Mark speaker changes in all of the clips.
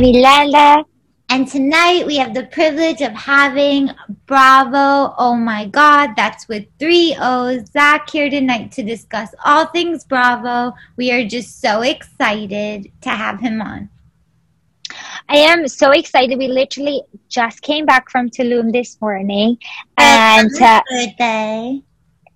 Speaker 1: I'm Ilana.
Speaker 2: And tonight we have the privilege of having Bravo. Oh my God, that's with three O's. Zach here tonight to discuss all things Bravo. We are just so excited to have him on.
Speaker 1: I am so excited. We literally just came back from Tulum this morning. And uh,
Speaker 2: good day.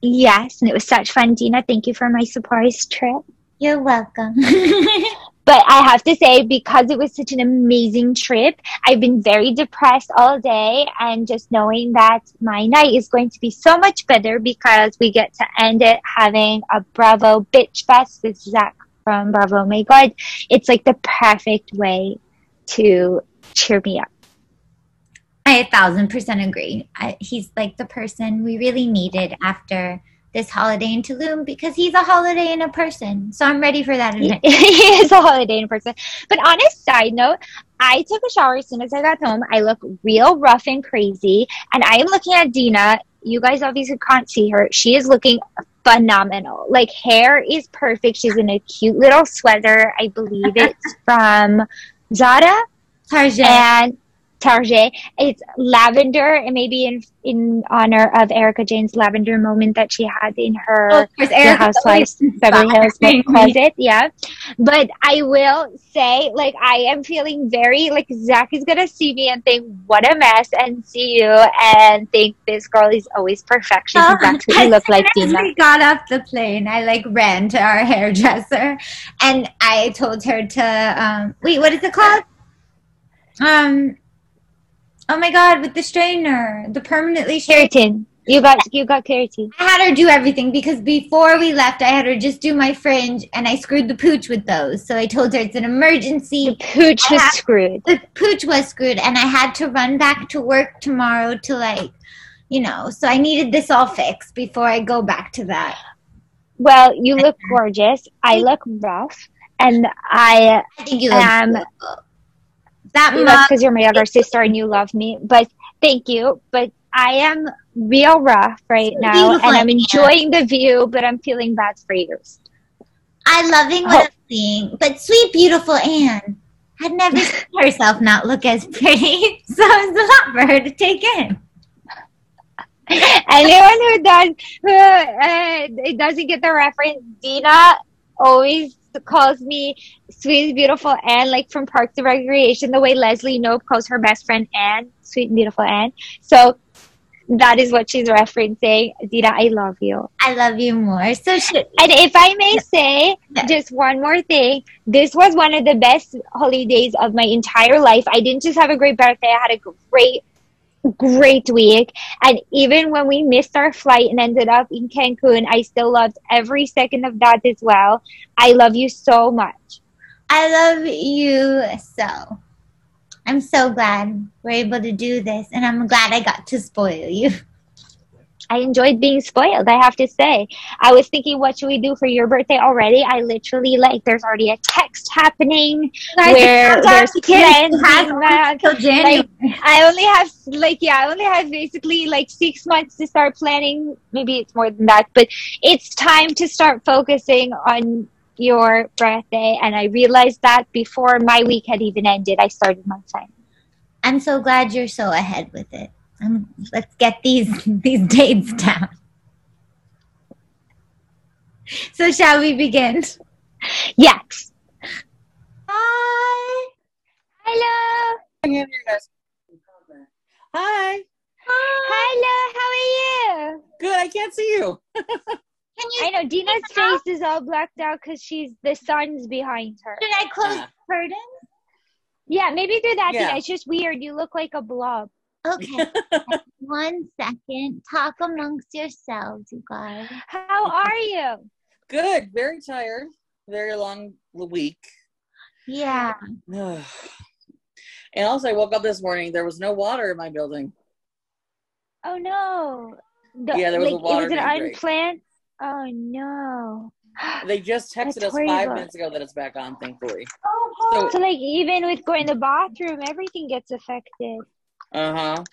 Speaker 1: yes, and it was such fun. Dina, thank you for my surprise trip.
Speaker 2: You're welcome.
Speaker 1: But I have to say, because it was such an amazing trip, I've been very depressed all day. And just knowing that my night is going to be so much better because we get to end it having a Bravo Bitch Fest with Zach from Bravo My God. It's like the perfect way to cheer me up.
Speaker 2: I a thousand percent agree. I, he's like the person we really needed after this holiday in Tulum because he's a holiday in a person. So I'm ready for that.
Speaker 1: he
Speaker 2: event.
Speaker 1: is a holiday in person. But on a side note, I took a shower as soon as I got home. I look real rough and crazy. And I am looking at Dina. You guys obviously can't see her. She is looking phenomenal. Like hair is perfect. She's in a cute little sweater. I believe it's from Zara
Speaker 2: Tarjay.
Speaker 1: and Target. It's lavender, and maybe in in honor of Erika Jayne's lavender moment that she had in her
Speaker 2: Oh,
Speaker 1: Housewives Beverly Hills closet, yeah. But I will say, like, I am feeling very like Zach is gonna see me and think, "What a mess," and see you and think this girl is always perfection.
Speaker 2: Oh,
Speaker 1: Exactly, you look like Dina.
Speaker 2: we got off the plane, I like ran to our hairdresser, and I told her to um, wait. What is it called? Um. Oh my God! With the straightener, the permanently straight.
Speaker 1: Keratin, you got you got keratin.
Speaker 2: I had her do everything because before we left, I had her just do my fringe, and I screwed the pooch with those. So I told her it's an emergency.
Speaker 1: The pooch was screwed.
Speaker 2: The pooch was screwed, and I had to run back to work tomorrow to like, you know. So I needed this all fixed before I go back to that.
Speaker 1: Well, you look gorgeous. I look rough, and I
Speaker 2: I think you look
Speaker 1: Um,
Speaker 2: beautiful. That
Speaker 1: that's
Speaker 2: mug,
Speaker 1: because you're my younger sister and you love me. But thank you. But I am real rough right
Speaker 2: So
Speaker 1: now, and I'm enjoying the view, but I'm feeling bad for you.
Speaker 2: I loving what
Speaker 1: Oh.
Speaker 2: I'm seeing. But sweet, beautiful Anne had never seen herself not look as pretty, so it's a lot for her to take in.
Speaker 1: Anyone who does who uh, doesn't get the reference, Dina always calls me sweet and beautiful Anne, like from Parks and Recreation, the way Leslie Knope calls her best friend Anne, sweet and beautiful Anne. So that is what she's referencing. Dina, I love you.
Speaker 2: I love you more. So should
Speaker 1: And if I may say
Speaker 2: Yeah.
Speaker 1: just one more thing, this was one of the best holidays of my entire life. I didn't just have a great birthday, I had a great, great week. And even when we missed our flight and ended up in Cancun, I still loved every second of that as well. I love you so much.
Speaker 2: I love you so. I'm so glad we're able to do this, and I'm glad I got to spoil you.
Speaker 1: I enjoyed being spoiled, I have to say. I was thinking, what should we do for your birthday already? I literally, like, there's already a text happening where there's plans
Speaker 2: until January.
Speaker 1: I only have like yeah, I only have basically like six months to start planning. Maybe it's more than that, but it's time to start focusing on your birthday. And I realized that before my week had even ended, I started my plan.
Speaker 2: I'm so glad you're so ahead with it. Um, let's get these these dates down. So shall we begin?
Speaker 1: Yes.
Speaker 2: Hi.
Speaker 1: Hello.
Speaker 3: Hi. Hi.
Speaker 1: Hello. How are you?
Speaker 3: Good. I can't see you.
Speaker 2: Can you?
Speaker 1: I know Dina's face is all blacked out because she's the sun's behind her.
Speaker 2: Should I close
Speaker 3: Yeah.
Speaker 2: the curtain?
Speaker 1: Yeah, maybe do that.
Speaker 3: Yeah.
Speaker 1: Dina. It's just weird. You look like a blob.
Speaker 2: Okay. One second. Talk amongst yourselves, you guys.
Speaker 1: How are you?
Speaker 3: Good. Very tired. Very long week.
Speaker 2: Yeah.
Speaker 3: and also, I woke up this morning. There was no water in my building.
Speaker 1: Oh no. The-
Speaker 3: Yeah, there was a
Speaker 1: like,
Speaker 3: water
Speaker 1: It was an
Speaker 3: main break.
Speaker 1: unplanned. Oh no.
Speaker 3: They just texted
Speaker 1: That's
Speaker 3: us five minutes ago that it's back on, thankfully.
Speaker 1: Oh, So
Speaker 3: So,
Speaker 1: like even with going to the bathroom, everything gets affected.
Speaker 3: Uh huh.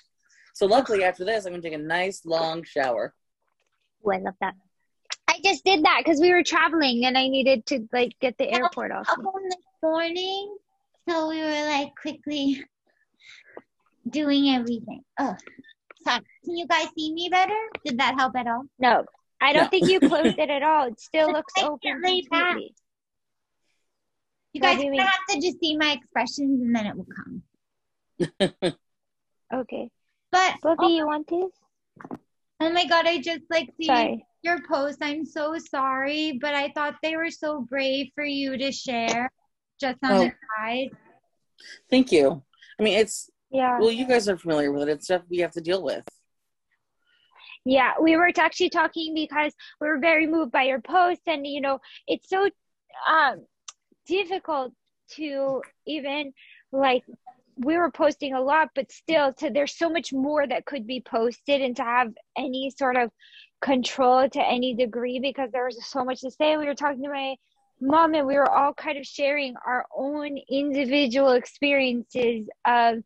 Speaker 3: So, luckily, after this, I'm going to take a nice long shower.
Speaker 1: Oh, I love that. I just did that because we were traveling and I needed to like get the airport off.
Speaker 2: Up on this morning, So we were like quickly doing everything. Oh, sorry. Can you guys see me better? Did that help at all?
Speaker 1: No, I don't
Speaker 3: No.
Speaker 1: think you closed it at all. It still looks
Speaker 2: like
Speaker 1: open
Speaker 2: it back. You guys
Speaker 1: you
Speaker 2: are gonna have to just see my expressions and then it will come.
Speaker 1: Okay.
Speaker 2: But
Speaker 1: Bobby,
Speaker 2: oh,
Speaker 1: you want this?
Speaker 2: oh my god, I just like see
Speaker 1: Sorry.
Speaker 2: your post. I'm so sorry, but I thought they were so brave for you to share just on
Speaker 3: Oh.
Speaker 2: the side.
Speaker 3: Thank you. I mean, it's
Speaker 1: Yeah.
Speaker 3: well, you guys are familiar with it. It's stuff we have to deal with.
Speaker 1: Yeah, we were actually talking because we were very moved by your post, and you know, it's so um, difficult to even like we were posting a lot, but still, to there's so much more that could be posted, and to have any sort of control to any degree because there was so much to say. We were talking to my mom, and we were all kind of sharing our own individual experiences of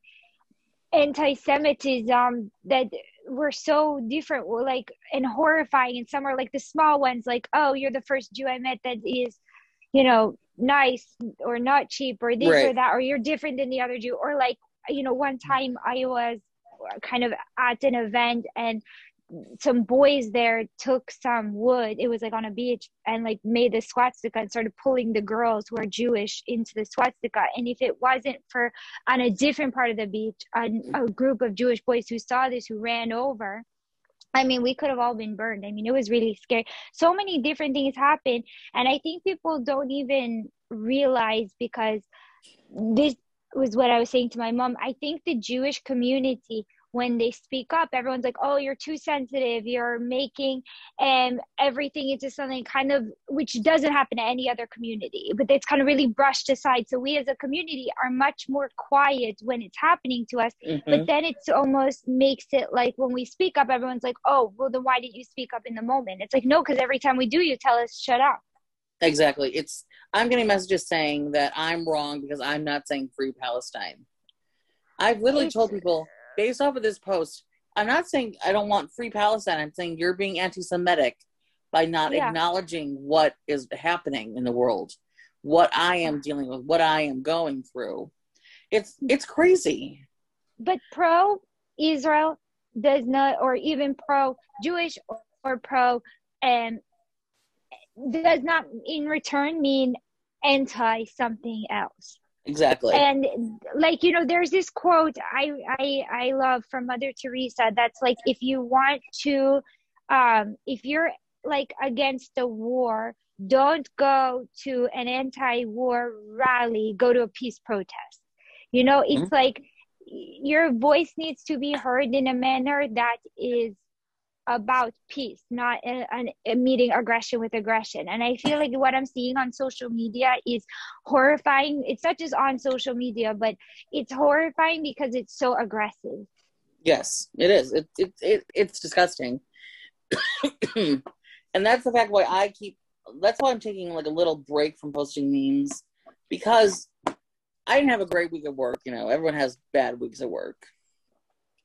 Speaker 1: anti-Semitism that were so different like and horrifying and some are like the small ones like oh you're the first jew i met that is you know nice or not cheap or this or that or you're different than the other jew or like you know one time i was kind of at an event and some boys there took some wood it was like on a beach and like made the swastika and started pulling the girls who are jewish into the swastika. And if it wasn't for on a different part of the beach a, a group of jewish boys who saw this who ran over I mean, we could have all been burned. I mean, it was really scary. So many different things happened. And I think people don't even realize because this was what I was saying to my mom. I think the Jewish community, when they speak up, everyone's like, oh, you're too sensitive. You're making um, everything into something kind of, which doesn't happen to any other community, but it's kind of really brushed aside. So we as a community are much more quiet when it's happening to us
Speaker 3: Mhm.
Speaker 1: but then it's almost makes it like when we speak up everyone's like oh well then why didn't you speak up in the moment it's like no because every time we do you tell us shut up
Speaker 3: Exactly. It's I'm getting messages saying that I'm wrong because I'm not saying free Palestine. I've literally told people based off of this post, I'm not saying I don't want free Palestine. I'm saying you're being anti-Semitic by not
Speaker 1: Yeah.
Speaker 3: acknowledging what is happening in the world, what I am dealing with, what I am going through. It's it's crazy.
Speaker 1: but pro israel does not or even pro jewish or, or pro um does not in return mean anti something else
Speaker 3: Exactly.
Speaker 1: and like you know there's this quote i i i love from mother teresa that's like if you want to um if you're like against a war don't go to an anti-war rally go to a peace protest you know it's like your voice needs to be heard in a manner that is about peace, not a, a meeting aggression with aggression. And I feel like what I'm seeing on social media is horrifying. It's not just on social media, but it's horrifying because it's so aggressive.
Speaker 3: Yes, it is. It, it, it it's disgusting. and that's the fact why I keep that's why I'm taking like a little break from posting memes because I didn't have a great week at work, you know. Everyone has bad weeks at work.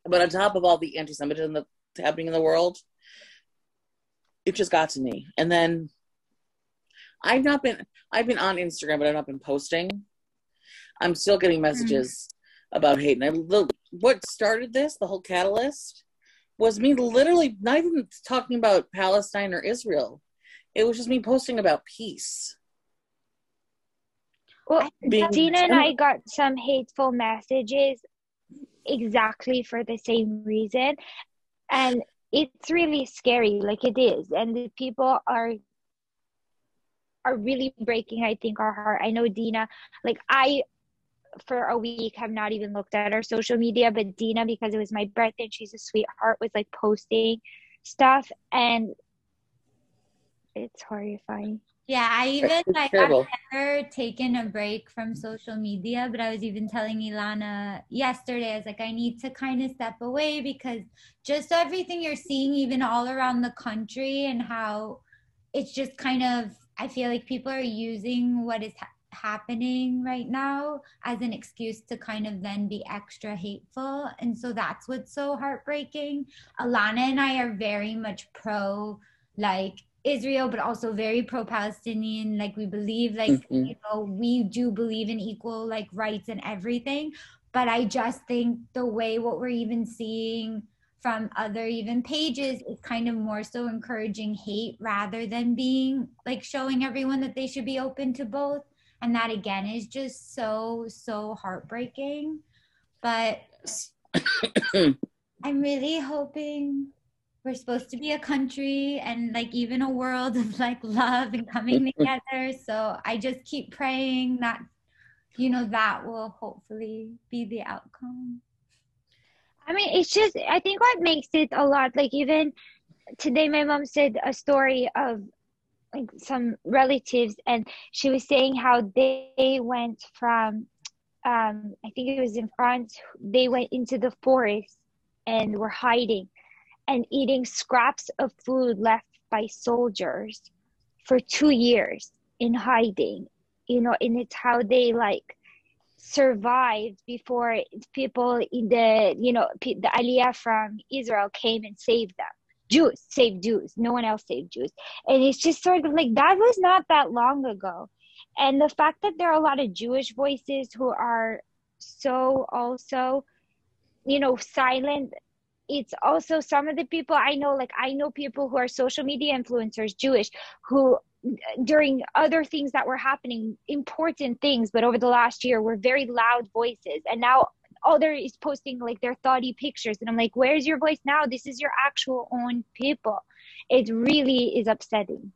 Speaker 3: But on top of all the anti Semitism that's happening in the world, it just got to me. And then I've not been I've been on Instagram, but I've not been posting. I'm still getting hmm. messages about hate. And I, the, what started this, the whole catalyst, was me literally not even talking about Palestine or Israel. It was just me posting about peace.
Speaker 1: Well,
Speaker 3: Being-
Speaker 1: Dina and I got some hateful messages exactly for the same reason. And it's really scary, like it is. And the people are are really breaking, I think, our heart. I know Dina, like I for a week have not even looked at our social media, but Dina, because it was my birthday and she's a sweetheart, was like posting stuff and it's horrifying.
Speaker 2: Yeah, I even
Speaker 3: It's
Speaker 2: like
Speaker 3: terrible.
Speaker 2: I've never taken a break from social media, but I was even telling Ilana yesterday, I was like, I need to kind of step away because just everything you're seeing, even all around the country, and how it's just kind of, I feel like people are using what is ha- happening right now as an excuse to kind of then be extra hateful. And so that's what's so heartbreaking. Alana and I are very much pro, like, Israel, but also very pro-Palestinian. Like we believe, like
Speaker 3: Mhm.
Speaker 2: you know, we do believe in equal like rights and everything. But I just think the way what we're even seeing from other even pages is kind of more so encouraging hate rather than being like showing everyone that they should be open to both. And that again is just so so heartbreaking. But I'm really hoping we're supposed to be a country and like even a world of like love and coming together. So I just keep praying that, you know, that will hopefully be the outcome.
Speaker 1: I mean, it's just, I think what makes it a lot, like, even today, my mom said a story of like some relatives, and she was saying how they went from, um, I think it was in France, they went into the forest and were hiding and eating scraps of food left by soldiers for two years in hiding, you know, and it's how they like survived before people in the you know the aliyah from israel came and saved them. Jews saved jews. No one else saved jews. And it's just sort of like that was not that long ago. And the fact that there are a lot of jewish voices who are so also you know silent it's also some of the people i know like i know people who are social media influencers jewish who during other things that were happening, important things, but over the last year were very loud voices. And now all there is posting like their thoughty pictures. And I'm like, where's your voice now? This is your actual own people. It really is upsetting.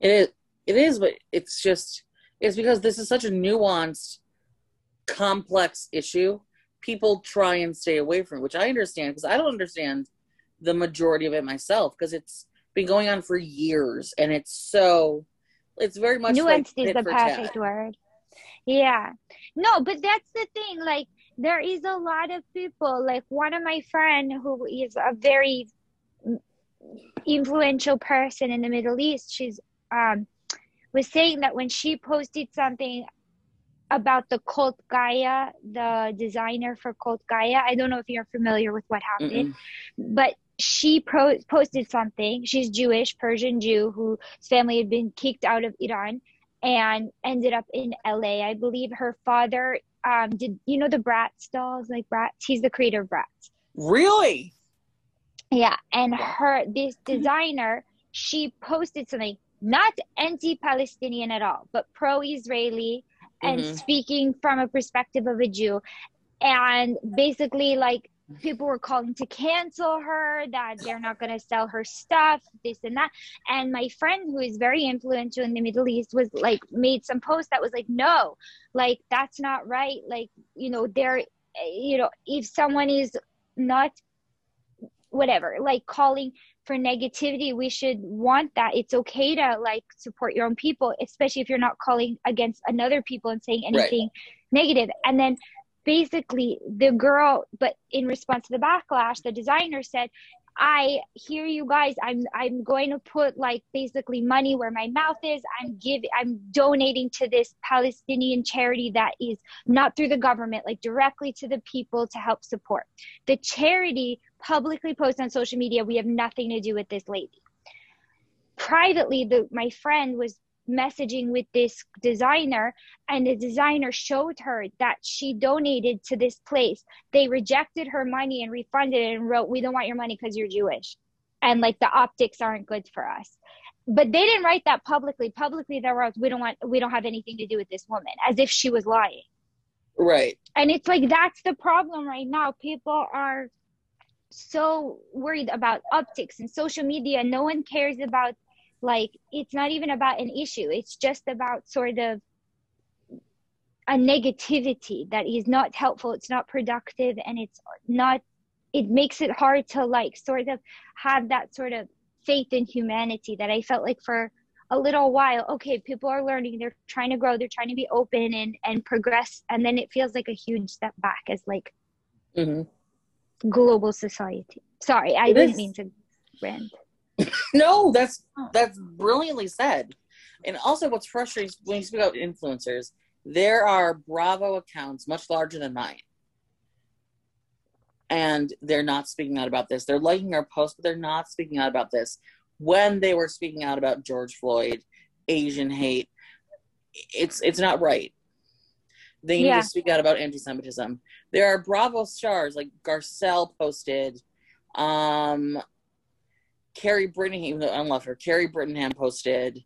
Speaker 3: It is. It is, but it's just it's because this is such a nuanced, complex issue. People try and stay away from it, which I understand because I don't understand the majority of it myself because it's been going on for years and it's so it's very much
Speaker 1: Nuanced
Speaker 3: like
Speaker 1: is the
Speaker 3: for tat.
Speaker 1: perfect word. Yeah. No, but that's the thing. Like, there is a lot of people. Like, one of my friend who is a very influential person in the Middle East, she's um was saying that when she posted something about the cult Gaia, the designer for cult Gaia, I don't know if you're familiar with what happened,
Speaker 3: Mm-mm.
Speaker 1: but she pro- posted something. She's Jewish, Persian Jew, whose family had been kicked out of Iran and ended up in LA. I believe her father um, did, you know, the Bratz dolls, like Bratz? He's the creator of Bratz.
Speaker 3: Really?
Speaker 1: Yeah. And her, this designer, she posted something not anti Palestinian at all, but pro Israeli and
Speaker 3: Mhm.
Speaker 1: speaking from a perspective of a Jew. And basically, like, people were calling to cancel her, that they're not going to sell her stuff, this and that. And my friend, who is very influential in the Middle East, was like, made some post that was like, no, like, that's not right. Like, you know, there, you know, if someone is not whatever like calling for negativity we should want that. It's okay to like support your own people especially if you're not calling against another people and saying
Speaker 3: Right.
Speaker 1: anything negative. And then basically the girl but in response to the backlash the designer said i hear you guys. I'm i'm going to put like basically money where my mouth is. I'm giving i'm donating to this palestinian charity that is not through the government like directly to the people to help support. The charity publicly posts on social media we have nothing to do with this lady. Privately the my friend was messaging with this designer and the designer showed her that she donated to this place. They rejected her money and refunded it and wrote we don't want your money because you're jewish. And like the optics aren't good for us. But they didn't write that publicly. Publicly they wrote we don't want we don't have anything to do with this woman as if she was lying.
Speaker 3: Right.
Speaker 1: and it's like that's the problem right now. People are so worried about optics and social media. No one cares about like it's not even about an issue. It's just about sort of a negativity that is not helpful. It's not productive and it's not it makes it hard to like sort of have that sort of faith in humanity that i felt like for a little while okay people are learning they're trying to grow they're trying to be open and and progress and then it feels like a huge step back as like
Speaker 3: hmm
Speaker 1: global society sorry i
Speaker 3: It
Speaker 1: didn't
Speaker 3: is.
Speaker 1: mean to rant
Speaker 3: No, that's that's brilliantly said. And also, what's frustrating when you speak about influencers, there are Bravo accounts much larger than mine, and they're not speaking out about this. They're liking our posts, but they're not speaking out about this. when they were speaking out about George Floyd, Asian hate. It's it's not right. They need
Speaker 1: Yeah.
Speaker 3: to speak out about anti-Semitism. There are Bravo stars like Garcelle posted, um, Kary Brittingham. I love her. Kary Brittingham posted.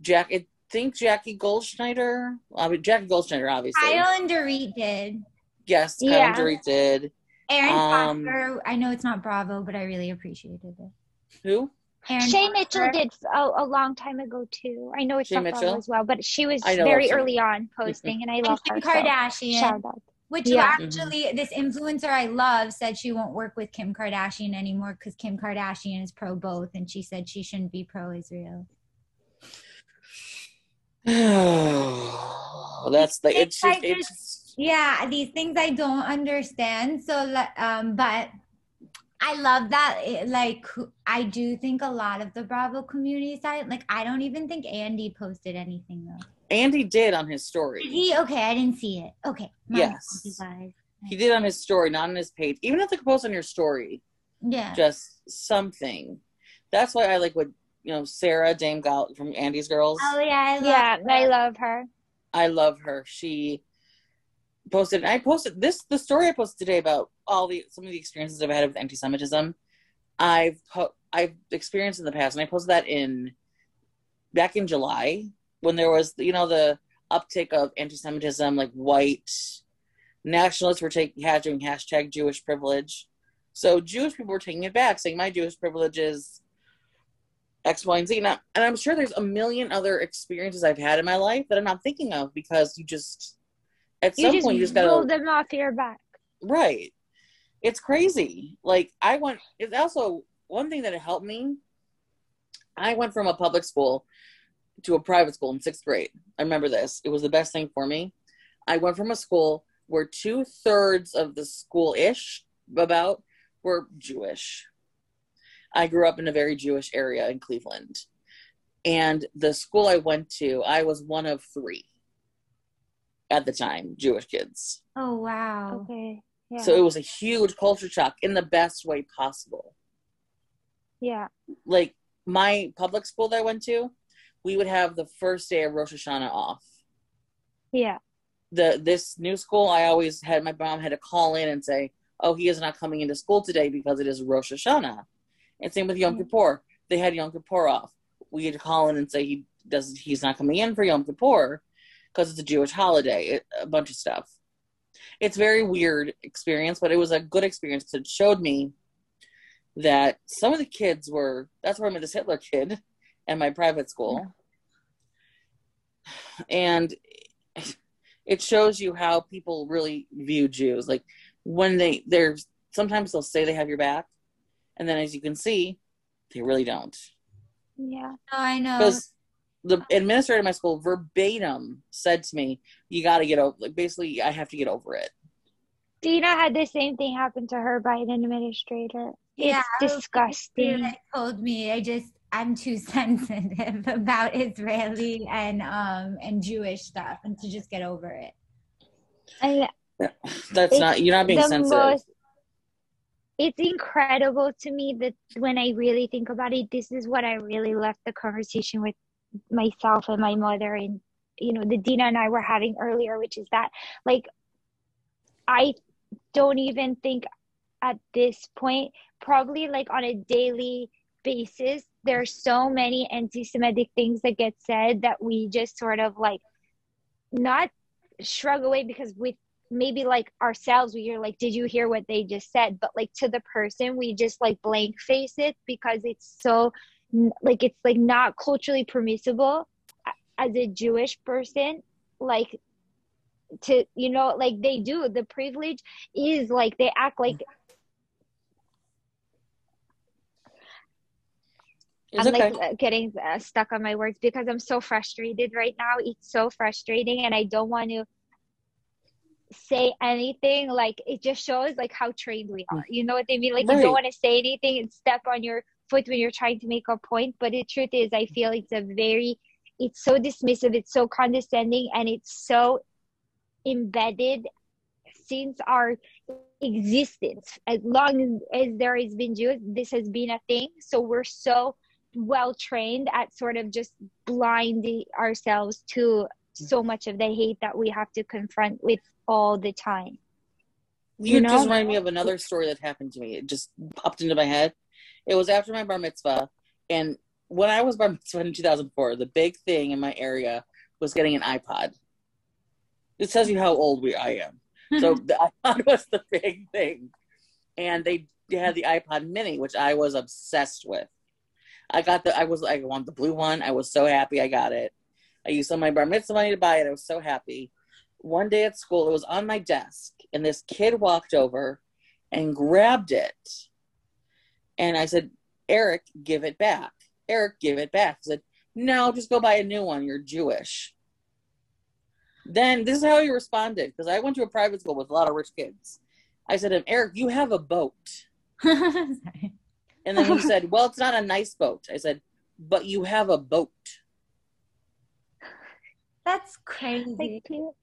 Speaker 3: Jack, I think Jackie Goldschneider. I mean, Jackie Goldschneider, obviously.
Speaker 2: Kyle and Dorit did.
Speaker 3: yes, Kyle
Speaker 1: Yeah.
Speaker 3: Dorit did.
Speaker 2: Erin
Speaker 3: Um,
Speaker 2: Foster, I know it's not Bravo, but I really appreciated it.
Speaker 3: Who?
Speaker 2: Erin
Speaker 1: Shay
Speaker 2: Foster.
Speaker 1: Mitchell did a, a long time ago too. I know it's
Speaker 3: Shay
Speaker 1: not Bravo as well, but she was very
Speaker 3: of
Speaker 1: early on posting, and I
Speaker 2: And
Speaker 1: love
Speaker 2: Kim
Speaker 1: her. so
Speaker 2: Kardashian.
Speaker 1: shout out.
Speaker 2: Which
Speaker 1: Yeah.
Speaker 2: actually, this influencer I love said she won't work with Kim Kardashian anymore because Kim Kardashian is pro both, and she said she shouldn't be pro Israel.
Speaker 3: That's the it's just, it's
Speaker 2: Yeah, these things I don't understand. So, um, but I love that. It, like, I do think a lot of the Bravo community side. Like, I don't even think Andy posted anything though.
Speaker 3: Andy did on his story.
Speaker 2: Did he? Okay, I didn't see it. Okay, my
Speaker 3: Yes.
Speaker 2: fault.
Speaker 3: He did on his story, not on his page. Even if they could post on your story,
Speaker 2: Yeah.
Speaker 3: just something. That's why I like what you know Sarah Dame Gal from Andy's Girls.
Speaker 2: Oh yeah, I love
Speaker 1: Yeah,
Speaker 2: her.
Speaker 1: I love her.
Speaker 3: I love her. She posted. And I posted this. The story I posted today about all the some of the experiences I've had with anti-Semitism. I've po- I've experienced in the past, and I posted that in back in July when there was you know the uptick of anti-Semitism, like white nationalists were taking doing hashtag Jewish privilege. So Jewish people were taking it back, saying my Jewish privilege is X, Y, and Z. Now, and I'm sure there's a million other experiences I've had in my life that I'm not thinking of because you just at
Speaker 1: You
Speaker 3: some
Speaker 1: just
Speaker 3: point you just
Speaker 1: roll
Speaker 3: gotta
Speaker 1: them off your back.
Speaker 3: right. It's crazy. Like I went. It's also one thing that helped me. I went from a public school to a private school in sixth grade. I remember this. It was the best thing for me. I went from a school where two thirds of the school ish about were Jewish. I grew up in a very Jewish area in Cleveland. And the school I went to, I was one of three at the time, Jewish kids.
Speaker 2: Oh wow.
Speaker 1: Okay. Yeah.
Speaker 3: So it was a huge culture shock in the best way possible.
Speaker 1: yeah.
Speaker 3: Like my public school that I went to, we would have the first day of Rosh Hashanah off.
Speaker 1: Yeah.
Speaker 3: The this new school, I always had my mom had to call in and say, "Oh, he is not coming into school today because it is Rosh Hashanah." And same with Yom
Speaker 1: Yeah.
Speaker 3: Kippur, they had Yom Kippur off. We had to call in and say he does he's not coming in for Yom Kippur because it's a Jewish holiday. It, a bunch of stuff. It's very weird experience, but it was a good experience. It showed me that some of the kids were. That's where I met this Hitler kid at my private school, and it shows you how people really view Jews. Like when they they're sometimes they'll say they have your back, and then as you can see, they really don't.
Speaker 1: Yeah.
Speaker 2: No, I know.
Speaker 3: Because the administrator of my school verbatim said to me, "You got to get over. Like basically, I have to get over it."
Speaker 1: Dina had the same thing happen to her by an administrator.
Speaker 2: Yeah,
Speaker 1: it's
Speaker 2: I was-
Speaker 1: disgusting.
Speaker 2: They told me I just I'm too sensitive about Israeli and um and Jewish stuff and to just get over it.
Speaker 1: And
Speaker 3: That's
Speaker 1: It's
Speaker 3: not. You're not being sensitive.
Speaker 1: most- it's incredible to me that when I really think about it, this is what I really left the conversation with myself and my mother and you know the Dina and I were having earlier, which is that like I don't even think at this point, probably like on a daily basis, there's so many anti-Semitic things that get said that we just sort of like not shrug away because with maybe like ourselves we are like did you hear what they just said? But like to the person we just like blank face it because it's so like it's like not culturally permissible as a jewish person like to you know like they do. The privilege is like they act like mm-hmm.
Speaker 3: It's
Speaker 1: I'm
Speaker 3: okay.
Speaker 1: like uh, getting uh, stuck on my words because I'm so frustrated right now. It's so frustrating, and I don't want to say anything. Like it just shows like how trained we are. You know what I mean? Like you don't want to say anything and step on your foot when you're trying to make a point. But the truth is, I feel it's a very, it's so dismissive, it's so condescending, and it's so embedded since our existence. As long as there has been Jews, this has been a thing. So we're so well trained at sort of just blinding ourselves to so mm-hmm. much of the hate that we have to confront with all the time.
Speaker 3: You,
Speaker 1: You know?
Speaker 3: just remind me of another story that happened to me. It just popped into my head. It was after my bar mitzvah, and when I was bar mitzvah in 2004, the big thing in my area was getting an iPod. It tells you how old we I am. So the iPod was the big thing, and they had the iPod Mini, which I was obsessed with. I got the I was I want the blue one. I was so happy I got it. I used some of my bar mitzvah money to buy it. I was so happy. One day at school, it was on my desk, and this kid walked over and grabbed it. And I said, Eric, give it back. Eric, give it back. He said, No, just go buy a new one. You're Jewish. Then this is how he responded because I went to a private school with a lot of rich kids. I said to him, Eric, you have a boat.
Speaker 2: Sorry.
Speaker 3: And then he said, Well, it's not a nice boat. I said, But you have a boat.
Speaker 2: That's crazy.
Speaker 1: Like,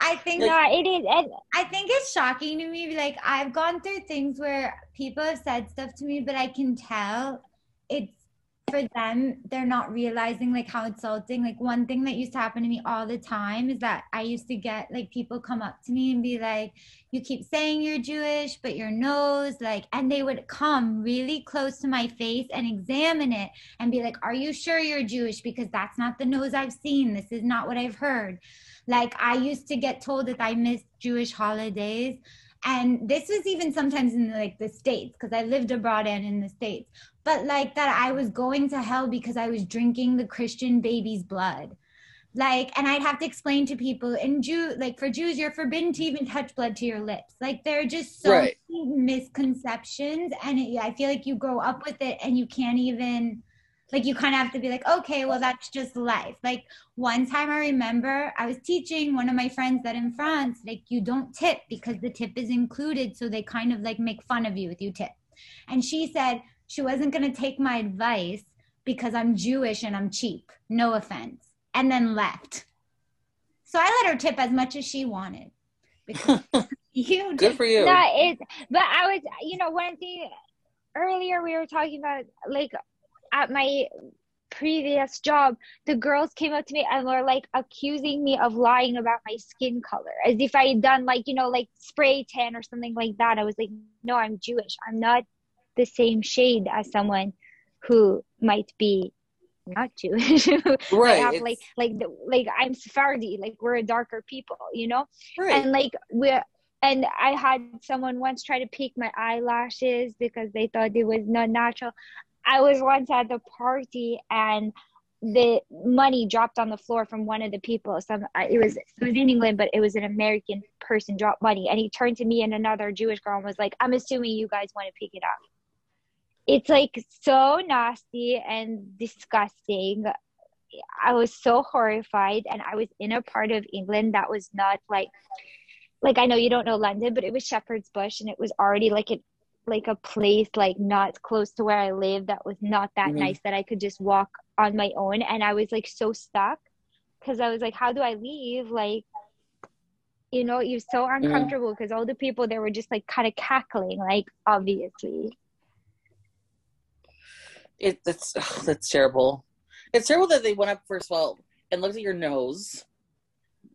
Speaker 2: I think
Speaker 1: yeah, it is. And
Speaker 2: I think it's shocking to me. Like I've gone through things where people have said stuff to me, but I can tell it's for them. They're not realizing like how insulting. Like one thing that used to happen to me all the time is that I used to get like people come up to me and be like, "You keep saying you're Jewish, but your nose like," and they would come really close to my face and examine it and be like, "Are you sure you're Jewish? Because that's not the nose I've seen. This is not what I've heard." Like I used to get told that I missed Jewish holidays. And this was even sometimes in like the States, because I lived abroad and in the States. But like that I was going to hell because I was drinking the Christian baby's blood. Like, and I'd have to explain to people in Jew, like for Jews, you're forbidden to even touch blood to your lips. Like, there are just so
Speaker 3: Right.
Speaker 2: many misconceptions, and it, I feel like you grow up with it, and you can't even, like, you kind of have to be like, okay, well, that's just life. Like, one time I remember I was teaching one of my friends that in France, like, you don't tip because the tip is included, so they kind of like make fun of you if you tip. And she said she wasn't going to take my advice because I'm Jewish and I'm cheap. No offense. And then left. So I let her tip as much as she wanted. Because you
Speaker 3: Good for you.
Speaker 1: no, it's. But I was, you know, one thing earlier we were talking about, like at my previous job, the girls came up to me and were like accusing me of lying about my skin color, as if I had done like, you know, like spray tan or something like that. I was like, no, I'm Jewish. I'm not the same shade as someone who might be not Jewish.
Speaker 3: Right.
Speaker 1: like like the, like I'm Sephardi, like we're a darker people, you know.
Speaker 3: right.
Speaker 1: And like we're, and I had someone once try to pick my eyelashes because they thought it was not natural. I was once at the party and the money dropped on the floor from one of the people. Some it was it was in England, but it was an American person dropped money, and he turned to me and another Jewish girl and was like, "I'm assuming you guys want to pick it up." It's like so nasty and disgusting. I was so horrified, and I was in a part of England that was not like, like I know you don't know London, but it was Shepherd's Bush, and it was already like a, like a place like not close to where I live that was not that
Speaker 3: Mhm.
Speaker 1: nice that I could just walk on my own, and I was like so stuck because I was like, how do I leave? Like, you know, you're so uncomfortable because all the people there were just like kind of cackling, like obviously.
Speaker 3: it, that's ugh, that's terrible. It's terrible that they went up first of all and looked at your nose.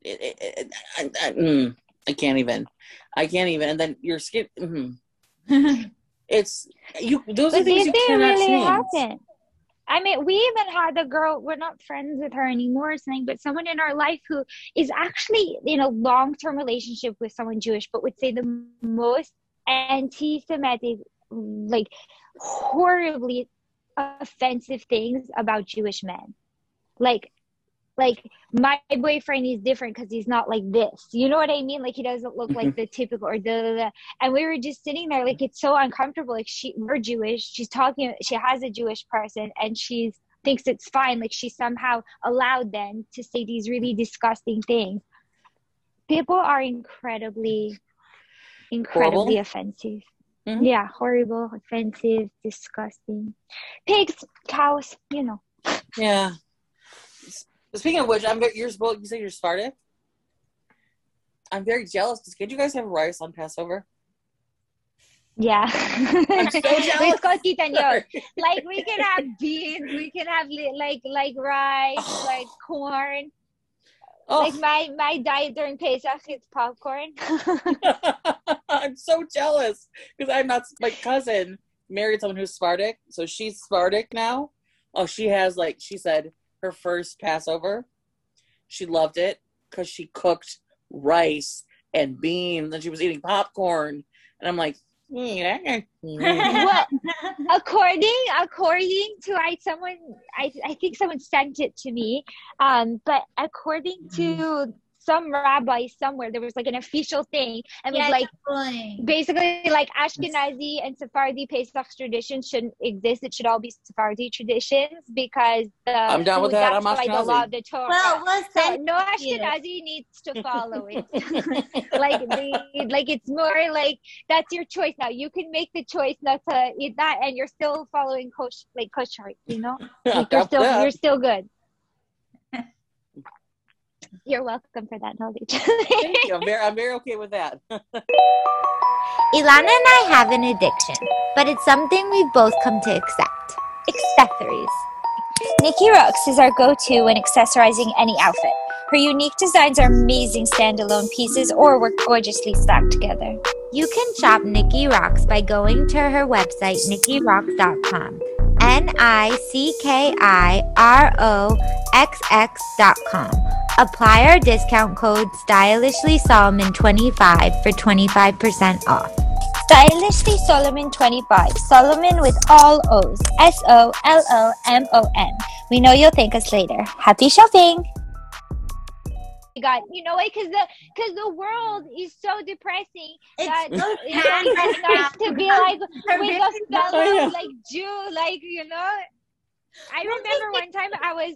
Speaker 3: It, it, it, I, I, mm, I can't even. I can't even. And then your skin. Mm, it's you. Those are
Speaker 1: But
Speaker 3: things
Speaker 1: these
Speaker 3: you cannot
Speaker 1: really
Speaker 3: change.
Speaker 1: happen. I mean, we even had a girl, we're not friends with her anymore or something, but someone in our life who is actually in a long term relationship with someone Jewish, but would say the most anti Semitic, like horribly offensive things about Jewish men. Like, like my boyfriend is different because he's not like this. You know what I mean? Like he doesn't look like the typical or da. And we were just sitting there, like it's so uncomfortable. Like she, we're Jewish. She's talking. She has a Jewish person, and she thinks it's fine. Like she somehow allowed them to say these really disgusting things. People are incredibly, incredibly
Speaker 3: Horrible?
Speaker 1: offensive.
Speaker 3: Mhm.
Speaker 1: Yeah, horrible, offensive, disgusting. Pigs, cows, you know.
Speaker 3: Yeah. Speaking of which, I'm very, you're supposed you say you're Sephardic. I'm very jealous. Did you guys have rice on Passover?
Speaker 1: Yeah.
Speaker 3: I'm so jealous.
Speaker 1: Let's go, Tita Nyo.
Speaker 3: Sorry.
Speaker 1: Like we can have beans, we can have li- like like rice, like corn.
Speaker 3: Oh,
Speaker 1: Like my my diet during Pesach is popcorn.
Speaker 3: I'm so jealous because I'm not. My cousin married someone who's Sephardic, so she's Sephardic now. Oh, she has like she said her first Passover. She loved it because she cooked rice and beans and she was eating popcorn. And I'm like, yeah.
Speaker 1: well, according according to I someone I I think someone sent it to me. Um, but according to some rabbi somewhere, there was like an official thing, and it
Speaker 2: Yeah,
Speaker 1: was like
Speaker 2: definitely.
Speaker 1: basically like Ashkenazi and Sephardi Pesach traditions shouldn't exist. It should all be Sephardi traditions because the
Speaker 3: I'm down with that.
Speaker 1: that's
Speaker 3: I'm
Speaker 1: why the law of the Torah.
Speaker 2: Well, we'll
Speaker 1: so
Speaker 2: send
Speaker 1: no
Speaker 2: you.
Speaker 1: Ashkenazi needs to follow it. like the, like it's more like that's your choice now. You can make the choice not to eat that, and you're still following kosher, like kosher. You know, like you're still
Speaker 3: that.
Speaker 1: you're still good. You're welcome for that knowledge.
Speaker 3: Thank you. I'm very, I'm very okay with that.
Speaker 2: Ilana and I have an addiction, but it's something we've both come to accept.
Speaker 1: Accessories. Nicki Roxx is our go-to when accessorizing any outfit. Her unique designs are amazing standalone pieces or work gorgeously stacked together.
Speaker 2: You can shop Nicki Roxx by going to her website, nickiroxx.com. N I C K I R O X X.com. Apply our discount code stylishly Solomon 25 for 25% off.
Speaker 1: Stylishly Solomon 25. Solomon with all O's. S O L O M O N. We know you'll thank us later. Happy shopping! God, you know why? Because the because the world is so depressing. that
Speaker 2: It's so
Speaker 1: it's
Speaker 2: sad
Speaker 1: always
Speaker 2: right
Speaker 1: nice
Speaker 2: now.
Speaker 1: to be like with a fellow
Speaker 3: Oh, yeah.
Speaker 1: like Jew, like you know. I remember one time I was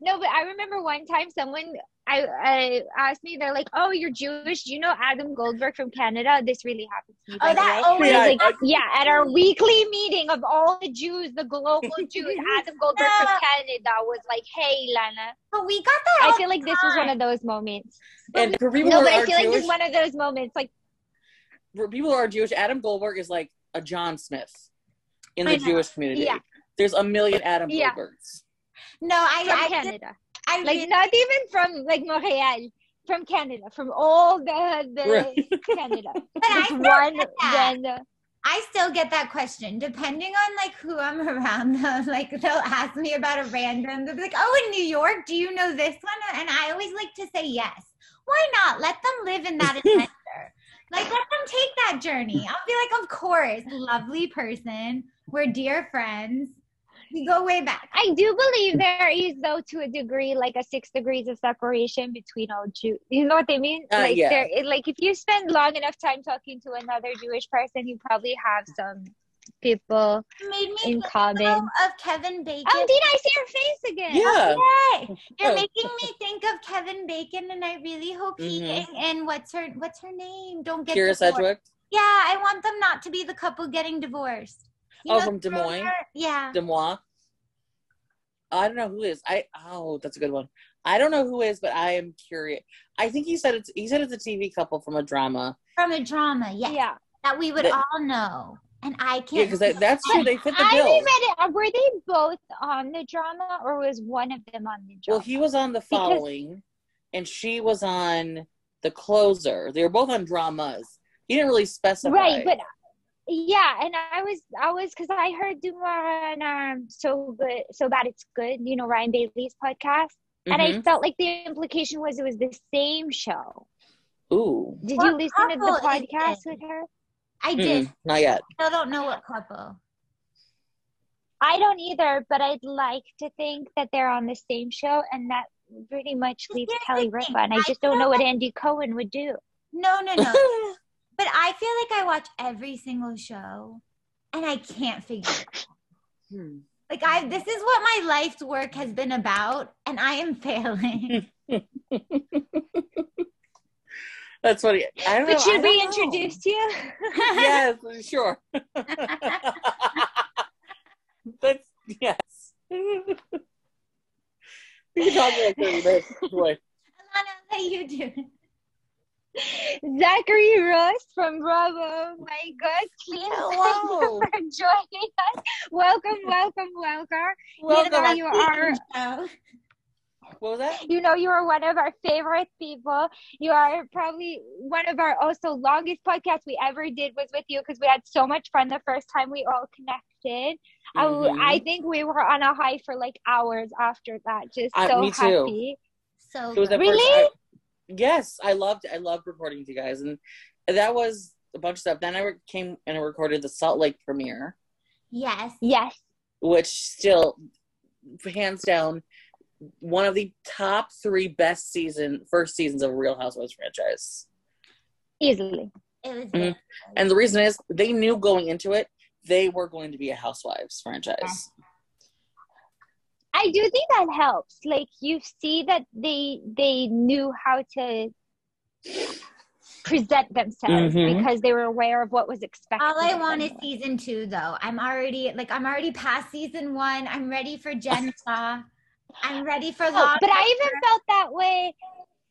Speaker 1: no, but I remember one time someone I, I asked me, they're like, "Oh, you're Jewish? Do you know Adam Goldberg from Canada?" This really happened to me.
Speaker 2: Oh, that
Speaker 1: way.
Speaker 2: always
Speaker 3: Yeah,
Speaker 1: like,
Speaker 3: I-
Speaker 1: yeah, at our weekly meeting of all the Jews, the global Jews, Adam Goldberg from Canada was like, "Hey, Lana."
Speaker 2: But we got that.
Speaker 1: I
Speaker 2: all
Speaker 1: feel
Speaker 2: the
Speaker 1: like this was one of those moments.
Speaker 3: And for people
Speaker 1: No,
Speaker 3: who
Speaker 1: but I
Speaker 3: are
Speaker 1: feel like this
Speaker 3: Jewish,
Speaker 1: is one of those moments. Like,
Speaker 3: for people who are Jewish, Adam Goldberg is like a John Smith in the Jewish community.
Speaker 1: Yeah.
Speaker 3: There's a million Adam
Speaker 1: Yeah.
Speaker 3: Goldbergs.
Speaker 2: No, I,
Speaker 1: from
Speaker 2: I,
Speaker 1: Canada,
Speaker 2: I
Speaker 1: like not even from like Montreal, from Canada, from all the the
Speaker 3: Right.
Speaker 1: Canada.
Speaker 2: But I still
Speaker 1: one
Speaker 2: get that. I still get that question depending on like who I'm around. Though, like they'll ask me about a random. They'll be like, "Oh, in New York, do you know this one?" And I always like to say yes. Why not? Let them live in that adventure. like let them take that journey. I'll be like, "Of course, lovely person. We're dear friends. We go way back."
Speaker 1: I do believe there is, though, to a degree, like a six degrees of separation between all Jews. You know what I mean?
Speaker 3: Uh,
Speaker 1: like
Speaker 3: yeah.
Speaker 1: there, like if you spend long enough time talking to another Jewish person, you probably have some people.
Speaker 2: Made me
Speaker 1: In
Speaker 2: think
Speaker 1: common.
Speaker 2: of Kevin Bacon.
Speaker 1: Oh, Dina, I see your face again.
Speaker 3: Yeah.
Speaker 2: Yay! You're
Speaker 3: Oh.
Speaker 2: making me think of Kevin Bacon, and I really hope he
Speaker 3: Mhm.
Speaker 2: and, and what's her what's her name? Don't get
Speaker 3: Kyra
Speaker 2: divorced.
Speaker 3: Sedgwick,
Speaker 2: Yeah, I want them not to be the couple getting divorced.
Speaker 3: Oh, from Des Moines?
Speaker 2: Yeah.
Speaker 3: Demois. I don't know who is. I oh, that's a good one. I don't know who is, but I am curious. I think he said it's he said it's a TV couple from a drama.
Speaker 2: From a drama, yes.
Speaker 1: Yeah.
Speaker 2: That we would
Speaker 3: That-
Speaker 2: all know. And I can't
Speaker 3: because that, that's true. They fit the
Speaker 1: I
Speaker 3: bill.
Speaker 1: it. uh, Were they both on the drama, or was one of them on the drama?
Speaker 3: Well, he was on the following, and she was on the closer. They were both on dramas. He didn't really specify.
Speaker 1: right, but yeah, and I was, I was, because I heard Dumara and um, so good, so bad it's good. You know Ryan Bailey's podcast, and I
Speaker 3: Mhm.
Speaker 1: felt like the implication was it was the same show.
Speaker 3: ooh,
Speaker 1: Did
Speaker 2: What
Speaker 1: you listen to the podcast with her?
Speaker 2: I did.
Speaker 3: Mm-mm, not yet.
Speaker 2: i don't know what couple.
Speaker 1: I don't either, but I'd like to think that they're on the same show, and that pretty much leaves Kelly Ripa, and I
Speaker 2: I
Speaker 1: just don't know what
Speaker 2: like-
Speaker 1: Andy Cohen would do.
Speaker 2: No, no, no. but I feel like I watch every single show and I can't figure it out.
Speaker 3: Hmm.
Speaker 2: Like I this is what my life's work has been about and I am failing.
Speaker 3: That's funny. I don't know.
Speaker 1: Should we
Speaker 3: don't know.
Speaker 1: introduce you?
Speaker 3: yes, sure. That's yes. we can talk like thirty minutes.
Speaker 2: Alana, do you do?
Speaker 1: Zachary Ross from Bravo. My God, please.
Speaker 3: Hello.
Speaker 1: Thank you for joining us. Welcome, welcome, welcome.
Speaker 3: Welcome.
Speaker 1: You know you are.
Speaker 2: So,
Speaker 3: What was that?
Speaker 1: You know you are one of our favorite people. You are probably one of our also longest podcasts we ever did was with you because we had so much fun the first time we all connected. I-
Speaker 3: Mhm.
Speaker 1: I think we were on a high for like hours after that. Just so happy.
Speaker 2: so
Speaker 3: It was the
Speaker 2: good.
Speaker 3: first-
Speaker 1: Really?
Speaker 3: I- yes, I loved I loved recording to you guys, and that was a bunch of stuff. Then I re- came and I recorded the Salt Lake premiere,
Speaker 2: yes.
Speaker 1: Yes.
Speaker 3: which still, hands down, one of the top three best season first seasons of Real Housewives franchise.
Speaker 1: Easily.
Speaker 2: It was
Speaker 3: Mhm. And the reason is they knew going into it they were going to be a Housewives franchise.
Speaker 1: I do think that helps. Like you see that they they knew how to present themselves
Speaker 3: Mhm.
Speaker 1: because they were aware of what was expected.
Speaker 2: All I want is
Speaker 1: them.
Speaker 2: season two, though. I'm already like I'm already past season one. I'm ready for Jen Shah. I'm ready for
Speaker 1: Oh,
Speaker 2: Law.
Speaker 1: but I even felt that way.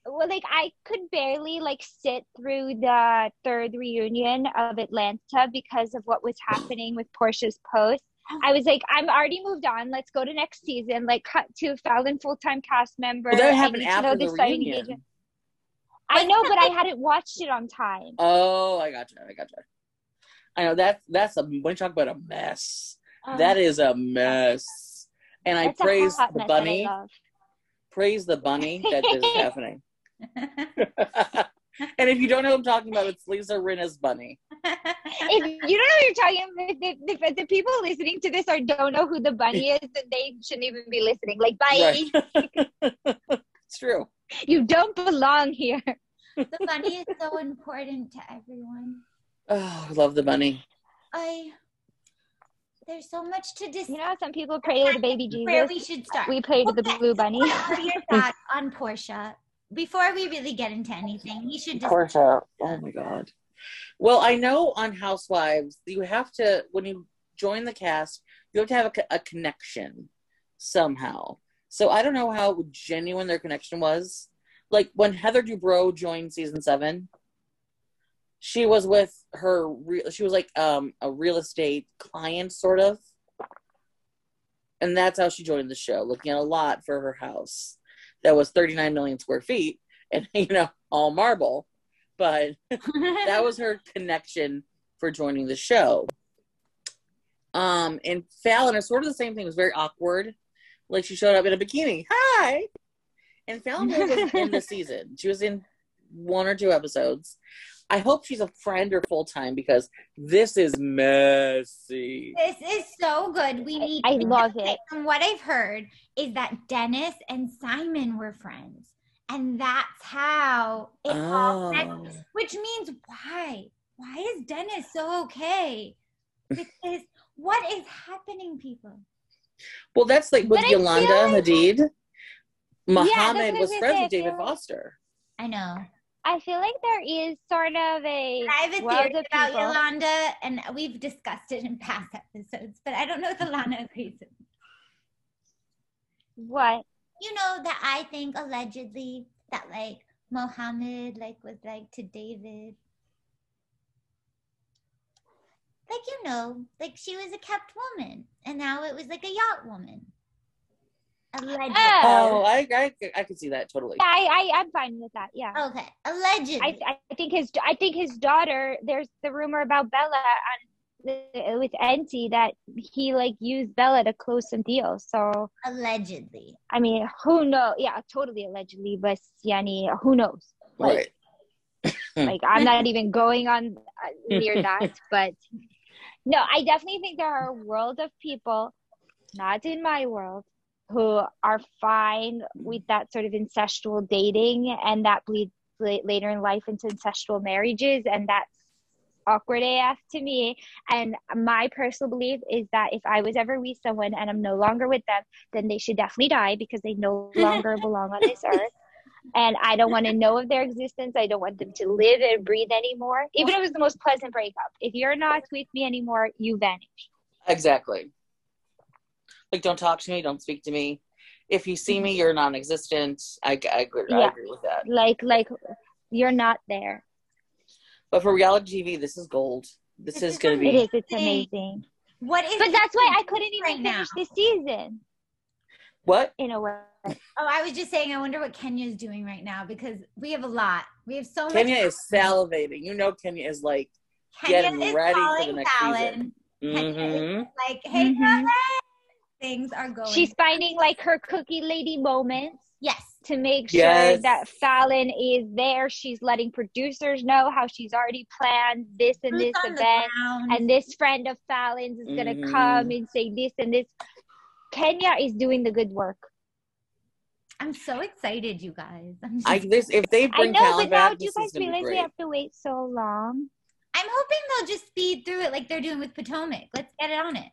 Speaker 1: Well, like I could barely like sit through the third reunion of Atlanta because of what was happening with Porsha's post. I was like, I'm already moved on. Let's go to next season. Like, cut to Falynn full time cast member.
Speaker 3: Well, that
Speaker 1: I
Speaker 3: happened
Speaker 1: need to know
Speaker 3: after the
Speaker 1: signing
Speaker 3: reunion.
Speaker 1: agent. I know, but I hadn't watched it on time.
Speaker 3: Oh, I gotcha. I gotcha. I know that's that's a when you talk about a mess.
Speaker 1: Um,
Speaker 3: that is a mess. And I praise the
Speaker 1: mess that I
Speaker 3: bunny. Praise the bunny that this is happening. and if you don't know what I'm talking about, it's Lisa Rinna's bunny.
Speaker 1: If you don't know what you're talking about, if, if, if the people listening to this or don't know who the bunny is, then they shouldn't even be listening. Like, bye.
Speaker 3: Right. it's true.
Speaker 1: You don't belong here.
Speaker 2: the bunny is so important to everyone.
Speaker 3: Oh, I love the bunny.
Speaker 2: I there's so much to dis-
Speaker 1: You know, some people pray to the baby
Speaker 2: where
Speaker 1: Jesus.
Speaker 2: we should start.
Speaker 1: We pray to the blue bunny.
Speaker 2: What are your thoughts on Porsha? Before we really get into anything, you should just
Speaker 3: Porsha. Oh my god. Well, I know on Housewives you have to when you join the cast, you have to have a, a connection somehow. So I don't know how genuine their connection was. Like when Heather Dubrow joined season seven, she was with her. Re- she was like um, a real estate client, sort of, and that's how she joined the show, looking at a lot for her house that was 39 million square feet, and you know all marble but that was her connection for joining the show. Um, and Falynn is sort of the same thing. It was very awkward. Like she showed up in a bikini. Hi. And Falynn was in the season. She was in one or two episodes. I hope she's a friend or full time because this is messy.
Speaker 2: This is so good. We need.
Speaker 1: I love it.
Speaker 2: From what I've heard is that Dennis and Simon were friends, and that's how it all.
Speaker 3: Oh.
Speaker 2: Which means why? Why is Dennis so okay? Because what is happening, people?
Speaker 3: Well, that's like with
Speaker 1: But
Speaker 3: Yolanda
Speaker 1: like-
Speaker 3: Hadid.
Speaker 1: that's
Speaker 3: Mohamed
Speaker 1: what I
Speaker 3: was
Speaker 1: was
Speaker 3: friends
Speaker 1: gonna
Speaker 3: with David
Speaker 1: like-
Speaker 3: Foster.
Speaker 2: I know.
Speaker 1: I feel like there is sort of a
Speaker 2: I have a theory about
Speaker 1: people.
Speaker 2: Yolanda, and we've discussed it in past episodes, but I don't know if Ilana agrees. with me.
Speaker 1: What?
Speaker 2: You know that I think allegedly that like Mohamed like was like to David. Like you know, like she was a kept woman, and now it was like a yacht woman. Allegedly.
Speaker 3: Oh, I I, I could see that totally.
Speaker 1: Yeah, I, I I'm fine with that. Yeah.
Speaker 2: Okay, allegedly.
Speaker 1: I I think his I think his daughter. There's the rumor about Bella on with Enty that he like used Bella to close some deals. So
Speaker 2: allegedly.
Speaker 1: I mean, who knows? Yeah, totally allegedly, but Yani, who knows? Like,
Speaker 3: Right.
Speaker 1: like I'm not even going on uh, near that, but no, I definitely think there are a world of people, not in my world, who are fine with that sort of incestual dating, and that bleeds later in life into incestual marriages, and that's awkward AF to me. And my personal belief is that if I was ever with someone and I'm no longer with them, then they should definitely die because they no longer belong on this earth. And I don't want to know of their existence. I don't want them to live and breathe anymore. Even if it was the most pleasant breakup. If you're not with me anymore, you vanish.
Speaker 3: Exactly. Like, don't talk to me. Don't speak to me. If you see me, you're non-existent. I, I, agree, I
Speaker 1: Yeah.
Speaker 3: agree with that.
Speaker 1: Like, like you're not there.
Speaker 3: But for reality TV, this is gold. This,
Speaker 2: This
Speaker 3: is
Speaker 2: is
Speaker 3: going to
Speaker 1: It
Speaker 3: be.
Speaker 1: is. It's
Speaker 2: Amazing.
Speaker 1: amazing.
Speaker 2: What is?
Speaker 1: But that's why I couldn't even
Speaker 2: right
Speaker 1: finish
Speaker 2: now?
Speaker 1: the season.
Speaker 3: What?
Speaker 1: In a way.
Speaker 2: Oh, I was just saying. I wonder what Kenya is doing right now because we have a lot. We have so much.
Speaker 3: Kenya is salivating. You know, Kenya is like,
Speaker 2: Kenya
Speaker 3: getting
Speaker 2: is
Speaker 3: ready for the next
Speaker 2: Falynn.
Speaker 3: hmm
Speaker 2: Like, hey,
Speaker 1: Mhm.
Speaker 2: Falynn. Things are going.
Speaker 1: She's finding like her cookie lady moments
Speaker 2: yes.
Speaker 1: to make sure
Speaker 3: Yes.
Speaker 1: that Falynn is there. She's letting producers know how she's already planned this and
Speaker 2: Boots
Speaker 1: this event. and this friend of Falynn's is gonna
Speaker 3: Mhm.
Speaker 1: come and say this and this. Kenya is doing the good work.
Speaker 2: I'm so excited, you guys. I'm, just,
Speaker 3: I this if they
Speaker 1: I
Speaker 3: bring
Speaker 1: know,
Speaker 3: Fallon
Speaker 1: but now
Speaker 3: back,
Speaker 1: do you
Speaker 3: this is
Speaker 1: guys
Speaker 3: gonna be
Speaker 1: realize we have to wait so long?
Speaker 2: I'm hoping they'll just speed through it like they're doing with Potomac. Let's get it on it.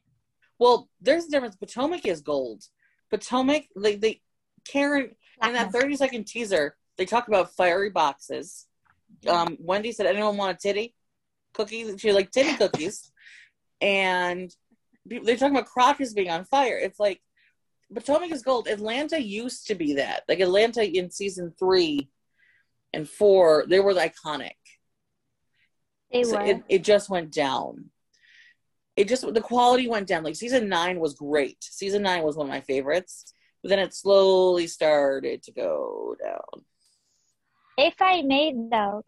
Speaker 3: Well, there's a difference. Potomac is gold. Potomac, like they, Karen in that 30 second teaser, they talk about fiery boxes. Um, Wendy said, "Anyone want a titty cookie?" She like titty cookies, and they're talking about crotches being on fire. It's like Potomac is gold. Atlanta used to be that. Like Atlanta in season three and four, they were iconic.
Speaker 1: They
Speaker 3: So
Speaker 1: were.
Speaker 3: it, it just went down. It just the quality went down. Like season nine was great. Season nine was one of my favorites, but then it slowly started to go down.
Speaker 1: if I may, though,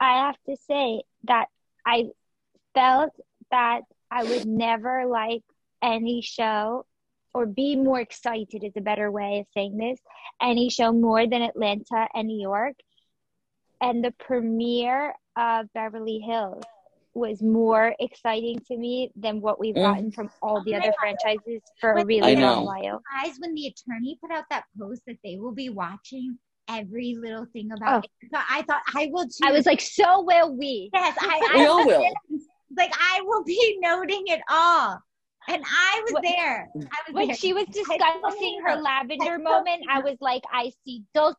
Speaker 1: I have to say that I felt that I would never like any show or be more excited is a better way of saying this any show more than Atlanta and New York. And the premiere of Beverly Hills was more exciting to me than what we've
Speaker 3: Mm.
Speaker 1: gotten from all the other franchises for a really long
Speaker 3: know.
Speaker 1: while.
Speaker 2: Guys, when the attorney put out that post that they will be watching every little thing about it, so I thought I will too.
Speaker 1: I was like, so will we.
Speaker 2: yes, I,
Speaker 3: We
Speaker 2: I
Speaker 3: all will.
Speaker 2: like I will be noting it all. And I was there. I was
Speaker 1: when
Speaker 2: there.
Speaker 1: she was discussing her lavender moment. I was like, I see Dolce,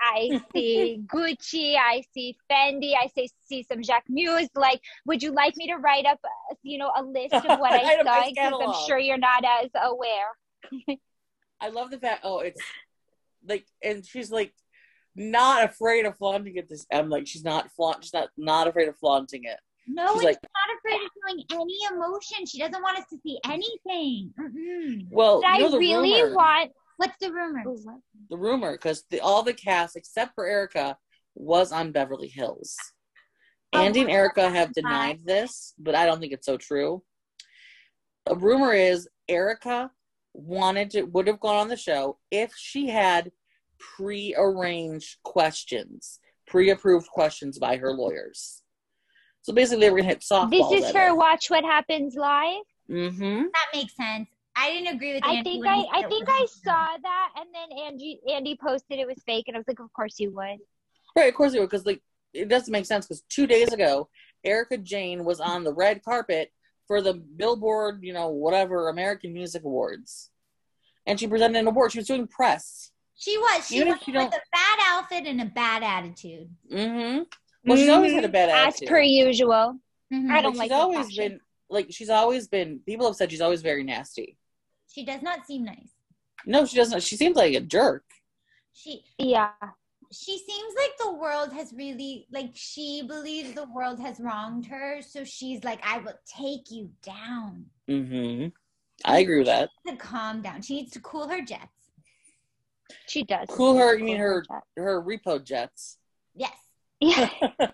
Speaker 1: I see Gucci, I see Fendi, I see, see some Jacquemus. Like, would you like me to write up, you know, a list of what I saw? Because. I'm sure you're not as aware.
Speaker 3: I love the fact. Oh, it's like, and she's like not afraid of flaunting it. This, I'm like, she's not flaunt. She's not not afraid of flaunting it.
Speaker 2: No,
Speaker 3: she's like-
Speaker 2: she's not afraid of showing any emotion. She doesn't want us to see anything. Mm-mm.
Speaker 3: Well,
Speaker 1: But
Speaker 3: you know
Speaker 1: I
Speaker 3: the
Speaker 1: really
Speaker 3: rumor,
Speaker 1: want.
Speaker 2: What's the rumor?
Speaker 3: Oh, the rumor because the, all the cast except for Erika was on Beverly Hills.
Speaker 2: Oh,
Speaker 3: Andy and Erika have
Speaker 2: why?
Speaker 3: denied this, but I don't think it's so true. A rumor is Erika wanted to would have gone on the show if she had pre-arranged questions, pre-approved questions by her lawyers. So basically, they were gonna hit softballs.
Speaker 1: This is for Watch What Happens Live.
Speaker 3: Mm-hmm.
Speaker 2: That makes sense. I didn't agree with
Speaker 1: I
Speaker 2: Andy
Speaker 1: think I, I think I
Speaker 2: true.
Speaker 1: saw that, and then Andy Andy posted it was fake, and I was like, of course you would.
Speaker 3: Right, of course they would, because like it doesn't make sense. Because two days ago, Erika Jayne was on the red carpet for the Billboard, you know, whatever American Music Awards, and she presented an award. She was doing press.
Speaker 2: She was. She
Speaker 3: Even
Speaker 2: was with a bad outfit and a bad attitude.
Speaker 3: Mm-hmm. Well, she's always had a bad
Speaker 1: ass.
Speaker 3: As
Speaker 1: per usual.
Speaker 2: Mhm.
Speaker 1: I don't
Speaker 3: she's
Speaker 1: like her
Speaker 3: always
Speaker 1: fashion.
Speaker 3: been like she's always been. People have said she's always very nasty.
Speaker 2: She does not seem nice.
Speaker 3: No, she doesn't. She seems like a jerk.
Speaker 2: She
Speaker 1: Yeah.
Speaker 2: she seems like the world has really like she believes the world has wronged her, so she's like, I will take you down.
Speaker 3: Mm-hmm. I agree with that.
Speaker 2: To calm down. She needs to cool her jets.
Speaker 1: She does.
Speaker 3: Cool her. You mean her her repo jets?
Speaker 2: Yes.
Speaker 1: Yeah. but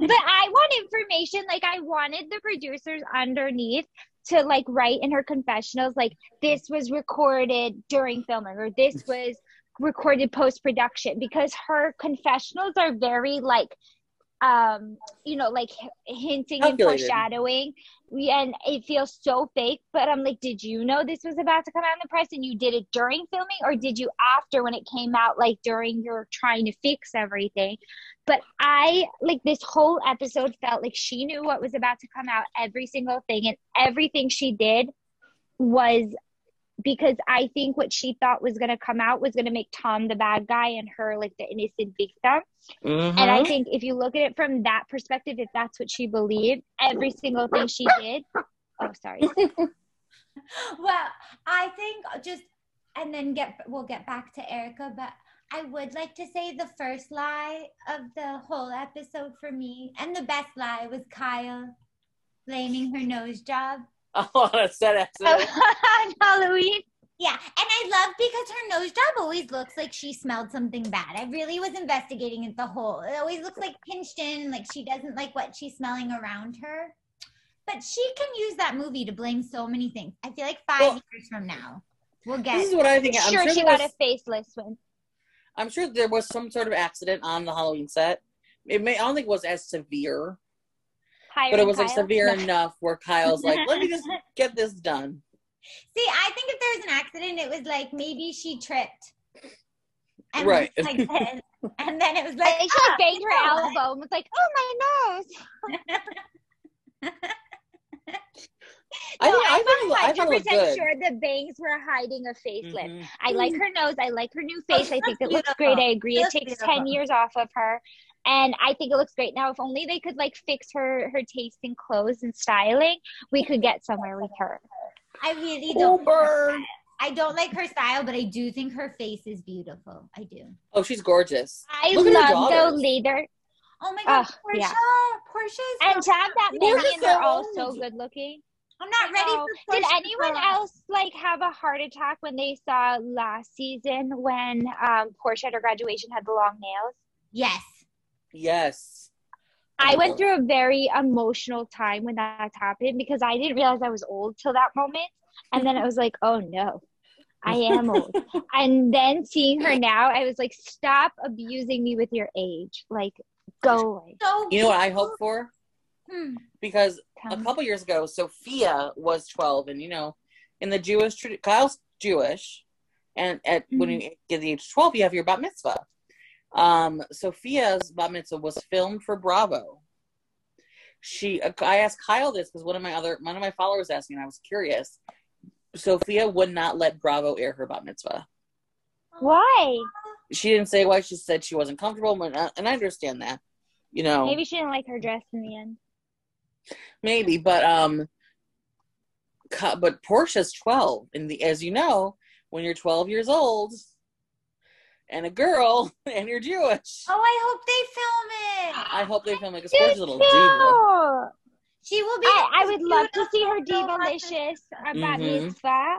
Speaker 1: I want information. Like I wanted the producers underneath to like write in her confessionals, like this was recorded during filming or this was recorded post production because her confessionals are very like um you know like h- hinting and foreshadowing. We- and it feels so fake but i'm like did you know this was about to come out in the press and you did it during filming? Or did you after when it came out like during your trying to fix everything? But i like this whole episode felt like she knew what was about to come out every single thing. And everything she did was because I think what she thought was going to come out was going to make Tom the bad guy and her like the innocent victim.
Speaker 3: Mhm.
Speaker 1: And I think if you look at it from that perspective, if that's what she believed, every single thing she did. Oh, sorry.
Speaker 2: well, I think just and then get we'll get back to Erika, but I would like to say the first lie of the whole episode for me, and the best lie was Kyle blaming her nose job.
Speaker 3: Oh, that's that accident.
Speaker 1: on Halloween.
Speaker 2: Yeah, and I love because her nose job always looks like she smelled something bad. I really was investigating it the whole. It always looks like pinched in, like she doesn't like what she's smelling around her. But she can use that movie to blame so many things. I feel like five
Speaker 3: Well,
Speaker 2: years from now, we'll get.
Speaker 3: This is what I think. I'm
Speaker 1: sure,
Speaker 3: sure,
Speaker 1: she got
Speaker 3: was,
Speaker 1: a faceless one.
Speaker 3: I'm sure there was some sort of accident on the Halloween set. It may. I don't think it was as severe,
Speaker 1: Hiring
Speaker 3: but it was like severe
Speaker 1: No.
Speaker 3: enough where Kyle's like, "Let me just get this done."
Speaker 2: See, I think if there was an accident, it was like maybe she tripped. And
Speaker 3: Right.
Speaker 2: like this. And then it was like,
Speaker 1: And she
Speaker 2: "Ah,
Speaker 1: banged her
Speaker 2: you what?"
Speaker 1: elbow and was like, "Oh my nose."
Speaker 3: I
Speaker 1: No,
Speaker 3: think I
Speaker 1: I'm
Speaker 3: think I thought it was
Speaker 1: 100%
Speaker 3: good.
Speaker 1: sure the bangs were hiding a facelift.
Speaker 3: Mhm.
Speaker 1: I like her nose. I like her new
Speaker 2: Oh,
Speaker 1: face. I think
Speaker 2: looks
Speaker 1: it looks great. I agree.
Speaker 2: She
Speaker 1: It takes
Speaker 2: beautiful.
Speaker 1: 10 years off of her. And I think it looks great. Now, if only they could like fix her her taste in clothes and styling, we could get somewhere with her.
Speaker 2: I really don't.
Speaker 3: bird.
Speaker 2: I don't like her style, but I do think her face is beautiful. I do.
Speaker 3: Oh, she's gorgeous.
Speaker 1: I
Speaker 3: Look
Speaker 1: love the
Speaker 3: daughters.
Speaker 1: leader.
Speaker 2: Oh my god,
Speaker 1: Ugh,
Speaker 2: Portia!
Speaker 1: yeah.
Speaker 2: Portia is
Speaker 1: And to have that
Speaker 3: They're
Speaker 1: many and they're all
Speaker 3: so
Speaker 1: so good looking.
Speaker 2: I'm not ready for
Speaker 1: Did anyone
Speaker 2: to
Speaker 1: else like have a heart attack when they saw last season when um, Portia at her graduation had the long nails?
Speaker 2: Yes.
Speaker 3: Yes.
Speaker 1: I went through a very emotional time when that happened because I didn't realize I was old till that moment. And then I was like, oh no, I am old. and then seeing her now, I was like, stop abusing me with your age. Like, go away.
Speaker 2: So
Speaker 3: You know what I hope for?
Speaker 2: Hmm.
Speaker 3: Because
Speaker 1: Tell
Speaker 3: a couple years ago, Sophia was 12, and you know, in the Jewish tradi- Kyle's Jewish, and at when
Speaker 1: Mm-hmm.
Speaker 3: you get the age of 12, you have your bat mitzvah. Um, Sophia's bat mitzvah was filmed for Bravo. She, I asked Kyle this because one of my other one of my followers asked me, and I was curious. Sophia would not let Bravo air her bat mitzvah.
Speaker 1: Why?
Speaker 3: She didn't say why. She said she wasn't comfortable, and I, and I understand that. You know,
Speaker 1: Maybe she didn't like her dress in the end.
Speaker 3: maybe but um but portia's 12 and the as you know when you're 12 years old and a girl and you're jewish
Speaker 2: Oh, I hope they film it.
Speaker 3: i hope they film like a
Speaker 1: Dude,
Speaker 3: portia's a little diva.
Speaker 2: She will be.
Speaker 1: I, I would love to see her
Speaker 2: beautiful, so much.
Speaker 1: diva-licious about
Speaker 3: Mhm.
Speaker 1: mitzvah.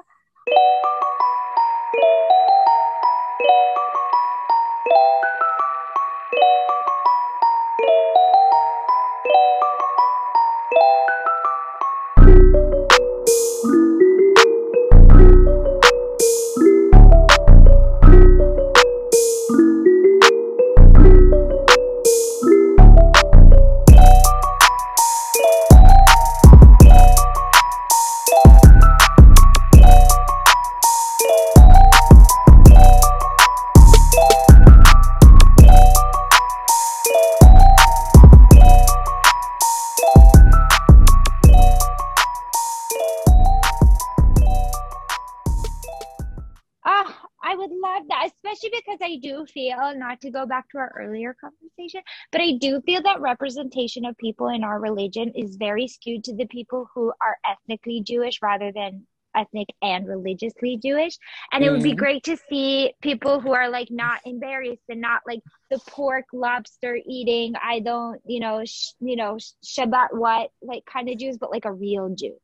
Speaker 1: Love that, especially because I do feel, not to go back to our earlier conversation, but I do feel that representation of people in our religion is very skewed to the people who are ethnically Jewish rather than ethnic and religiously Jewish. And it would be
Speaker 3: Mhm.
Speaker 1: great to see people who are like not embarrassed and not like the pork lobster eating, I don't, you know, sh- you know, sh- Shabbat what, like kind of Jews, but like a real Jew.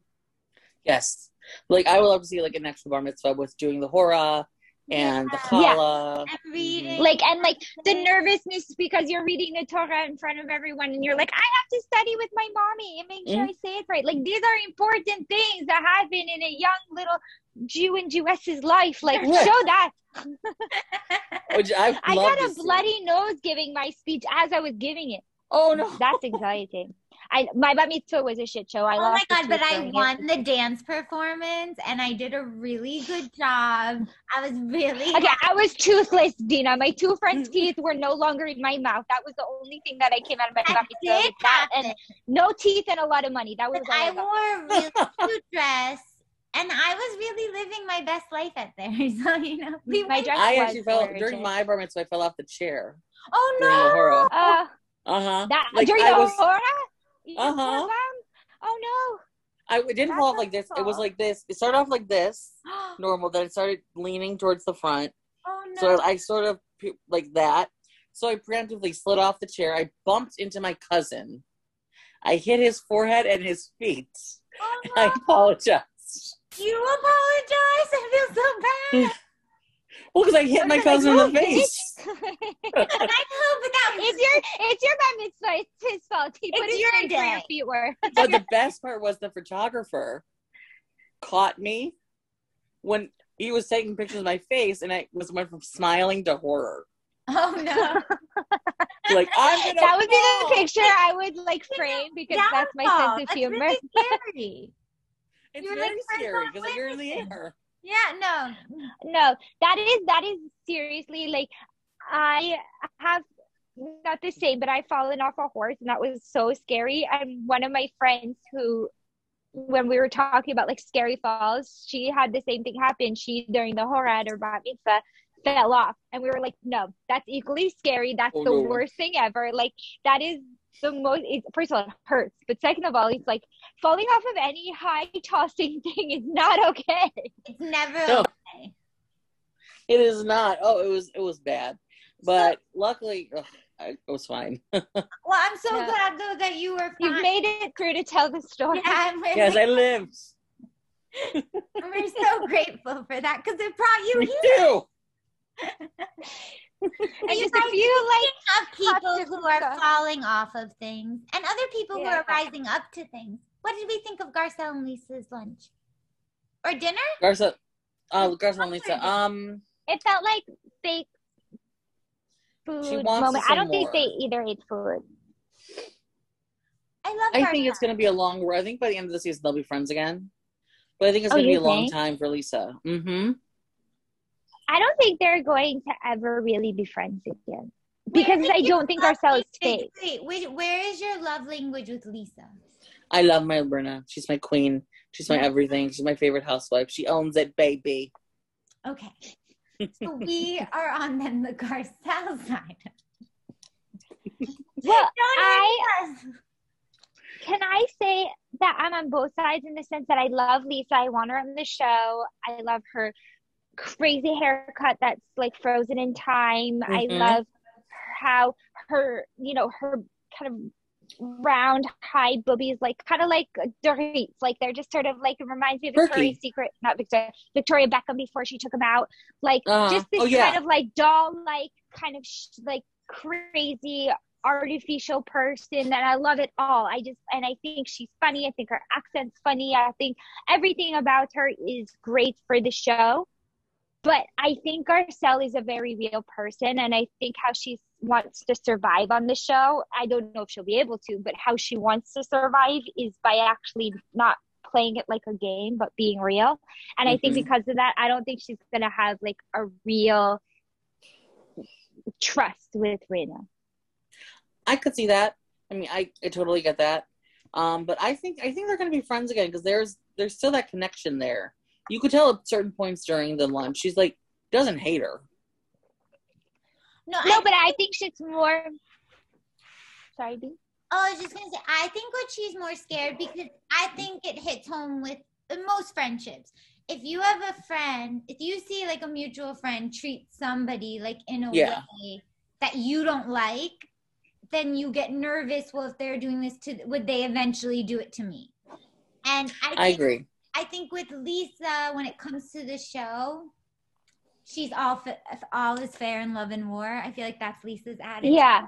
Speaker 3: yes like i would love to see like an extra bar mitzvah with doing the hora and the challah
Speaker 2: I'm reading.
Speaker 1: like and like the mm-hmm. nervousness because you're reading the Torah in front of everyone and you're like, I have to study with my mommy and make sure mm-hmm. I say it right. Like these are important things that happen in a young little Jew and Jewess's life. Like
Speaker 3: Yeah.
Speaker 1: show that.
Speaker 3: which i
Speaker 1: I
Speaker 3: love
Speaker 1: got
Speaker 3: to
Speaker 1: a
Speaker 3: see.
Speaker 1: bloody nose giving my speech as I was giving it.
Speaker 3: oh no
Speaker 1: That's exciting. I my bat mitzvah was a shit show. I
Speaker 2: oh my
Speaker 1: lost the
Speaker 2: god! But I
Speaker 1: during it.
Speaker 2: won the dance performance, and I did a really good job. I was really
Speaker 1: Okay, I was toothless, Dina. My two front teeth were no longer in my mouth. That was the only thing that I came out of my
Speaker 2: That
Speaker 1: bat mitzvah
Speaker 2: did
Speaker 1: that and no teeth and a lot of money. That was
Speaker 2: But
Speaker 1: I
Speaker 2: I
Speaker 1: got.
Speaker 2: wore a really cute dress, and I was really living my best life at there. So you know, we
Speaker 1: My
Speaker 2: went-
Speaker 1: dress
Speaker 3: i
Speaker 1: was
Speaker 3: actually fell
Speaker 1: gorgeous.
Speaker 3: during my bar mitzvah i fell off the chair
Speaker 2: Oh
Speaker 3: during the
Speaker 2: no!
Speaker 1: Uh,
Speaker 3: uh-huh
Speaker 1: that
Speaker 3: Like,
Speaker 1: during
Speaker 3: I
Speaker 1: the
Speaker 3: was-
Speaker 1: Hora?
Speaker 3: Uh-huh.
Speaker 1: Oh no.
Speaker 3: I it didn't fall off like this. It was like this. It started off like this, normal. Then it started leaning towards the front.
Speaker 2: Oh no!
Speaker 3: So I sort of like that. So I preemptively slid off the chair. I bumped into my cousin. I hit his forehead and his feet.
Speaker 2: Oh,
Speaker 3: I
Speaker 2: no.
Speaker 3: apologized.
Speaker 2: You apologize. I feel so bad.
Speaker 3: Well, because I hit my
Speaker 1: Like,
Speaker 3: cousin in the
Speaker 1: "Oh,
Speaker 3: face.
Speaker 1: bitch."
Speaker 2: I know, but that was
Speaker 1: it's your it's your bar mitzvah. It's his fault. He put
Speaker 2: It's
Speaker 1: his
Speaker 2: your
Speaker 1: face where your
Speaker 2: day.
Speaker 1: feet were.
Speaker 3: But the best part was the photographer caught me when he was taking pictures of my face, and I was went from smiling to horror.
Speaker 2: Oh no.
Speaker 3: Like I'm gonna
Speaker 1: that would be the picture I would like frame because that's my
Speaker 2: Downfall.
Speaker 1: sense of humor.
Speaker 2: really scary.
Speaker 3: It's
Speaker 2: You're
Speaker 3: very
Speaker 2: like
Speaker 3: scary
Speaker 2: Frank
Speaker 3: because you're in the air.
Speaker 2: Yeah, no.
Speaker 1: no, that is that is seriously like I have not the same, but I've fallen off a horse and that was so scary. And one of my friends who when we were talking about like scary falls, she had the same thing happen. She during the horad or bat mitzvah fell off, and we were like, "No, that's equally scary. That's
Speaker 3: Oh,
Speaker 1: the
Speaker 3: no.
Speaker 1: worst thing ever. Like that is the most. It, first of all, it hurts, but second of all, it's like falling off of any high tossing thing is not okay.
Speaker 2: It's never
Speaker 3: No.
Speaker 2: okay.
Speaker 3: It is not. Oh, it was it was bad, but luckily ugh, I, it was fine.
Speaker 2: Well, I'm so
Speaker 1: Yeah.
Speaker 2: glad though that you were
Speaker 1: You've made it through to tell the story.
Speaker 2: yeah, I'm really,
Speaker 3: yes, I lived.
Speaker 2: we're so grateful for that because it brought you
Speaker 3: Me
Speaker 2: here.
Speaker 3: too.
Speaker 1: and
Speaker 2: You
Speaker 1: just a
Speaker 2: guys
Speaker 1: few like
Speaker 2: Of people who are
Speaker 1: stuff.
Speaker 2: falling off of things and other people who are rising up to things. What did we think of Garcelle and Lisa's lunch? Or dinner?
Speaker 3: Garza, uh, Garza and Lisa. Um,
Speaker 1: it felt like fake food
Speaker 3: She wants
Speaker 1: moment. I don't think they either ate food.
Speaker 2: I love
Speaker 3: I think it's going to be a long. I think by the end of the season they'll be friends again. But I think it's
Speaker 1: Oh,
Speaker 3: going to be
Speaker 1: you
Speaker 3: a long time for Lisa. Mm-hmm.
Speaker 1: I don't think they're going to ever really be friends again because I don't think
Speaker 2: love
Speaker 1: Garcelle is
Speaker 2: language-
Speaker 1: fake.
Speaker 2: Wait, wait, where is your love language with Lisa?
Speaker 3: I love my Bruna. She's my queen. She's my everything. She's my favorite housewife. She owns it, baby.
Speaker 2: Okay. So we are on then the Garcelle side.
Speaker 1: Well, I can I say that I'm on both sides in the sense that I love Lisa. I want her on the show. I love her crazy haircut that's like frozen in time. I
Speaker 3: Mhm.
Speaker 1: love how her, you know, her kind of round high boobies, like kind of like Dorit. Like they're just sort of like it reminds me of
Speaker 3: Perky.
Speaker 1: Victoria's Secret, not Victoria, Victoria Beckham before she took them out. Like
Speaker 3: Uh-huh.
Speaker 1: just this
Speaker 3: Oh, yeah.
Speaker 1: kind of like doll, like kind of sh- like crazy artificial person and I love it all. I just and I think she's funny. I think her accent's funny. I think everything about her is great for the show. But I think Garcelle is a very real person and I think how she wants to survive on the show, I don't know if she'll be able to, but how she wants to survive is by actually not playing it like a game but being real. And I think
Speaker 3: Mhm.
Speaker 1: because of that, I don't think she's going to have like a real trust with Rinna.
Speaker 3: I could see that. I mean, I, I totally get that. Um, but I think I think they're going to be friends again because there's there's still that connection there. You could tell at certain points during the lunch, she's like doesn't hate her.
Speaker 2: No,
Speaker 1: No,
Speaker 2: I,
Speaker 1: but I think she's more. Sorry, B.
Speaker 2: oh, I was just gonna say, I think what she's more scared because I think it hits home with most friendships. If you have a friend, if you see like a mutual friend treat somebody like in a
Speaker 3: Yeah.
Speaker 2: way that you don't like, then you get nervous. Well, if they're doing this to, would they eventually do it to me? And I, think,
Speaker 3: I agree.
Speaker 2: I think with Lisa, when it comes to the show, she's all all is fair in love and war. I feel like that's Lisa's attitude.
Speaker 1: Yeah,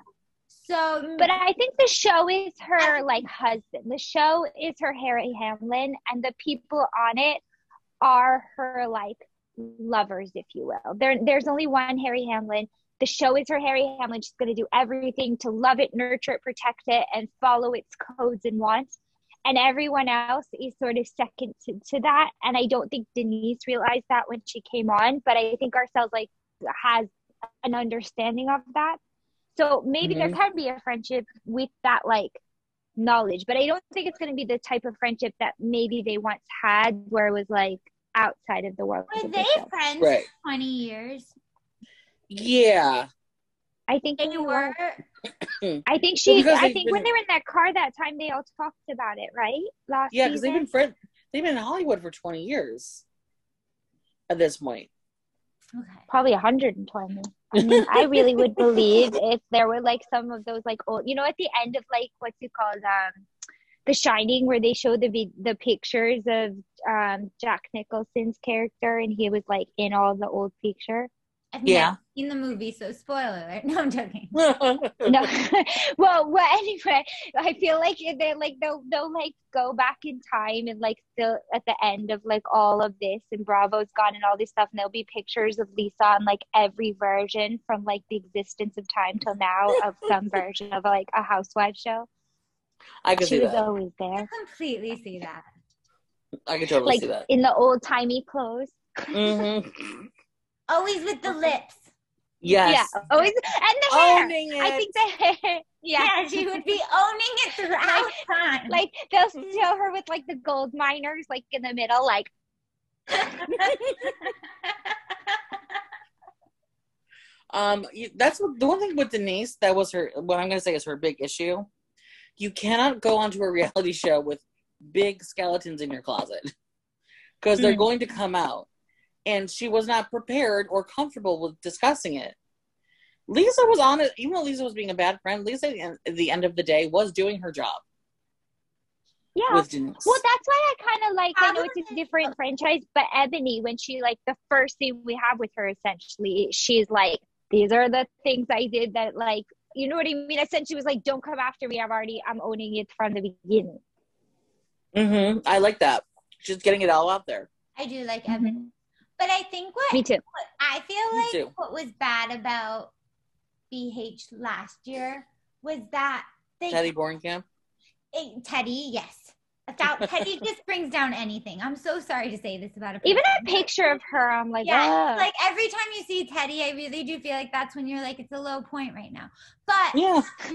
Speaker 2: So,
Speaker 1: but I think the show is her like husband. The show is her Harry Hamlin, and the people on it are her like lovers, if you will. There, there's only one Harry Hamlin. The show is her Harry Hamlin. She's going to do everything to love it, nurture it, protect it, and follow its codes and wants. And everyone else is sort of second to, to that. And I don't think Denise realized that when she came on, but I think ourselves like has an understanding of that. So maybe there
Speaker 3: Mhm.
Speaker 1: can be a friendship with that like knowledge, but I don't think it's going to be the type of friendship that maybe they once had, where it was like outside of the world.
Speaker 2: were they friends
Speaker 3: Right.
Speaker 2: for 20 years?
Speaker 3: Yeah.
Speaker 1: I think
Speaker 2: They
Speaker 1: they
Speaker 2: were.
Speaker 1: I think she.
Speaker 3: because
Speaker 1: I
Speaker 3: they've
Speaker 1: think when they were in that car that time, they all talked about it, right? Last
Speaker 3: Yeah, because they've been friends. They've been in Hollywood for twenty years. At this point,
Speaker 2: Okay.
Speaker 1: probably 120. I mean, I really would believe if there were like some of those like old, you know, at the end of like what's it called, um, The Shining, where they show the the pictures of um Jack Nicholson's character, and he was like in all the old picture.
Speaker 2: I've
Speaker 3: Yeah.
Speaker 2: never seen the movie, so spoiler alert. No, I'm joking.
Speaker 1: No, well, well, anyway, I feel like they like they'll they'll like go back in time and like still at the end of like all of this, and Bravo's gone and all this stuff, and there'll be pictures of Lisa on like every version from like the existence of time till now of some version of like a housewife show.
Speaker 3: I can
Speaker 1: she
Speaker 3: see
Speaker 1: was
Speaker 3: that.
Speaker 1: always
Speaker 2: I
Speaker 1: there,
Speaker 2: completely see that.
Speaker 3: I can totally
Speaker 1: like
Speaker 3: see that.
Speaker 1: in the old timey clothes.
Speaker 3: hmm
Speaker 2: Always with the lips.
Speaker 3: Yes.
Speaker 1: Yeah, always and the hair.
Speaker 3: Owning it.
Speaker 1: I think the hair. Yeah.
Speaker 2: Yeah, she would be owning it throughout time.
Speaker 1: Like they'll show her with like the gold miners like in the middle, like
Speaker 3: Um, that's what the one thing with Denise that was her. What I'm going to say is her big issue. You cannot go onto a reality show with big skeletons in your closet because they're
Speaker 1: Mm.
Speaker 3: going to come out, and she was not prepared or comfortable with discussing it. Lisa was on it, even though Lisa was being a bad friend. Lisa, at the end of the day, was doing her job
Speaker 1: yeah. Well, that's why I kind of like. I know it's a different franchise, but Eboni, when she like the first thing we have with her, essentially, she's like, "These are the things I did that like." You know what I mean? Essentially, was like, "Don't come after me. I've already, I'm owning it from the beginning."
Speaker 3: Mm-hmm. I like that. Just getting it all out there.
Speaker 2: I do like Evan. But I think what
Speaker 1: Me too.
Speaker 2: I feel
Speaker 3: Me
Speaker 2: like
Speaker 3: too.
Speaker 2: what was bad about BH last year was that they
Speaker 3: Teddy Bornkamp.
Speaker 2: Eh, Teddy, yes. A thou- Teddy just brings down anything. I'm so sorry to say this about a
Speaker 1: Even a picture of her, I'm like,
Speaker 2: Yeah,
Speaker 1: "Ugh."
Speaker 2: like every time you see Teddy, I really do feel like that's when you're like, it's a low point right now. But
Speaker 3: Yeah.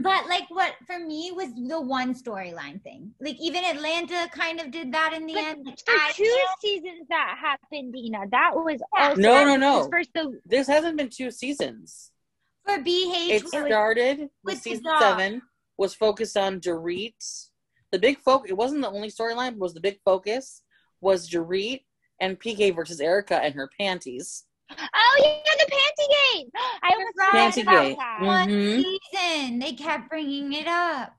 Speaker 2: but like what for me was the one storyline thing. Like even Atlanta kind of did that in the
Speaker 1: But
Speaker 2: end. Like,
Speaker 1: for
Speaker 2: I
Speaker 1: two
Speaker 2: can't-
Speaker 1: seasons that happened, Dina. That was
Speaker 2: Yeah.
Speaker 1: also
Speaker 3: No, no, no.
Speaker 1: was First, the
Speaker 3: This hasn't been two seasons.
Speaker 2: for BH
Speaker 3: It started with
Speaker 2: with
Speaker 3: season seven, was focused on Dorit. The big focus, it wasn't the only storyline, but was the big focus was Dorit and PK versus Erika and her panties.
Speaker 1: oh yeah, the panty game. I
Speaker 2: Right.
Speaker 3: Panty
Speaker 1: about that.
Speaker 2: one
Speaker 3: Mhm.
Speaker 2: season. They kept bringing it up.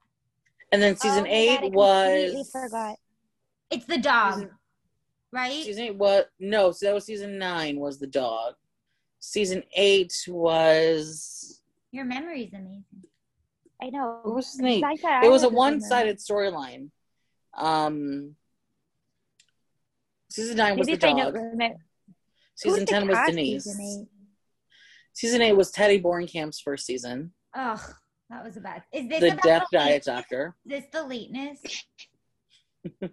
Speaker 3: And then season
Speaker 1: Oh
Speaker 3: eight
Speaker 1: God, I
Speaker 3: was
Speaker 1: completely forgot.
Speaker 2: It's the dog,
Speaker 3: Season,
Speaker 2: right?
Speaker 3: season eight was no, so that was season nine was the dog. Season eight was
Speaker 2: Your memory is amazing.
Speaker 1: I know.
Speaker 3: what was season eight?
Speaker 1: I
Speaker 3: It was a one sided storyline. Um season nine was
Speaker 1: Maybe
Speaker 3: the
Speaker 1: if know,
Speaker 3: dog. Season ten was Denise.
Speaker 1: season eight?
Speaker 3: Season eight was Teddy Borncamp's first season.
Speaker 2: Ugh, that was a bad. Is this
Speaker 3: The Death
Speaker 2: the
Speaker 3: Diet
Speaker 2: lateness?
Speaker 3: Doctor.
Speaker 2: Is this the lateness?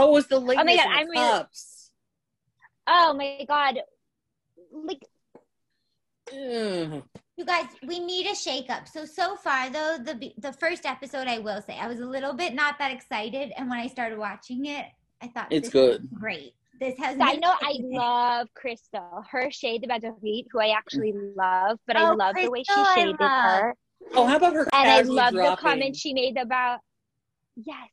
Speaker 3: Oh, it was the lateness?
Speaker 1: God,
Speaker 3: in the
Speaker 1: I'm really-
Speaker 3: cups.
Speaker 1: Oh my god. Like
Speaker 3: Ugh.
Speaker 2: You guys, we need a shakeup. So so far though, the the first episode, I will say, I was a little bit not that excited, and when I started watching it, I thought
Speaker 3: It's good.
Speaker 2: great. This has.
Speaker 1: I know I love Crystal. Her shade about Dorit, who I actually love, but I
Speaker 2: Oh,
Speaker 1: love the way she
Speaker 2: Crystal,
Speaker 1: shaded her.
Speaker 3: Oh, how about her
Speaker 1: And I
Speaker 3: casually
Speaker 1: love the comment she made about Yes.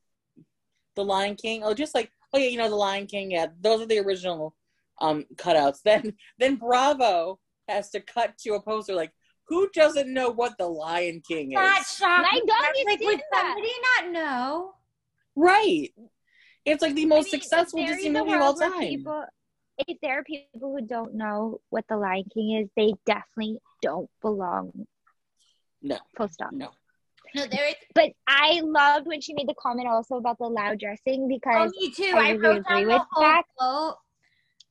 Speaker 3: the Lion King? Oh, just like oh yeah, you know the Lion King. Yeah, those are the original um cutouts. Then then Bravo has to cut to a poster like who doesn't know what the Lion King
Speaker 2: Not
Speaker 3: is?
Speaker 2: shocking.
Speaker 1: My dog
Speaker 2: I'm
Speaker 1: is
Speaker 2: like,
Speaker 1: in
Speaker 2: would
Speaker 1: that.
Speaker 2: somebody not know?
Speaker 3: Right. It's like the most
Speaker 1: I mean,
Speaker 3: successful Disney movie of all time.
Speaker 1: People, if there are people who don't know what the Lion King is, they definitely don't belong.
Speaker 3: No.
Speaker 1: Full stop.
Speaker 3: No.
Speaker 2: No, there is.
Speaker 1: But I loved when she made the comment also about the loud dressing because.
Speaker 2: Oh,
Speaker 1: because
Speaker 2: me too.
Speaker 1: I
Speaker 2: I,
Speaker 1: really
Speaker 2: wrote
Speaker 1: agree with that.
Speaker 2: quote.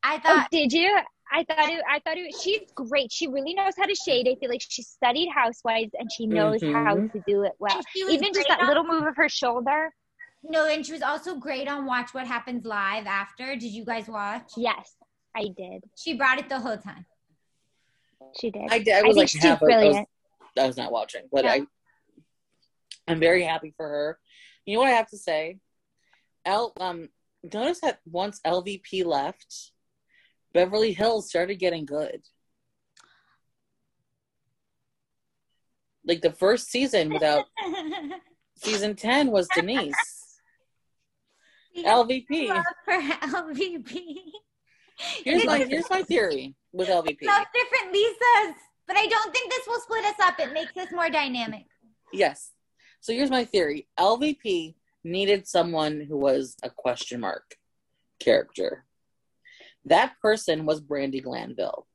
Speaker 2: I
Speaker 1: oh,
Speaker 2: thought
Speaker 1: did you? I thought it. I thought it. She's great. She really knows how to shade. I feel like she studied Housewives and she knows how
Speaker 3: Mhm.
Speaker 1: to do it well.
Speaker 2: and she was
Speaker 1: Even just that
Speaker 2: on-
Speaker 1: little move of her shoulder.
Speaker 2: No, and she was also great on Watch What Happens Live after. Did you guys watch?
Speaker 1: Yes, I did.
Speaker 2: She brought it the whole time.
Speaker 1: She did.
Speaker 3: I, did- I
Speaker 1: I
Speaker 3: was
Speaker 1: think
Speaker 3: like
Speaker 1: she's
Speaker 3: half. of- I was. I was not watching, but
Speaker 2: Yeah.
Speaker 3: I. I'm very happy for her. You know what I have to say? L um notice that once LVP left, Beverly Hills started getting good. Like the first season without season 10 was Denise. LVP.
Speaker 2: Love for LVP.
Speaker 3: Here's my here's my theory. with LVP.
Speaker 2: Love different Lisas, but I don't think this will split us up. It makes us more dynamic.
Speaker 3: Yes. So here's my theory LVP needed someone who was a question mark character. That person was Brandi Glanville.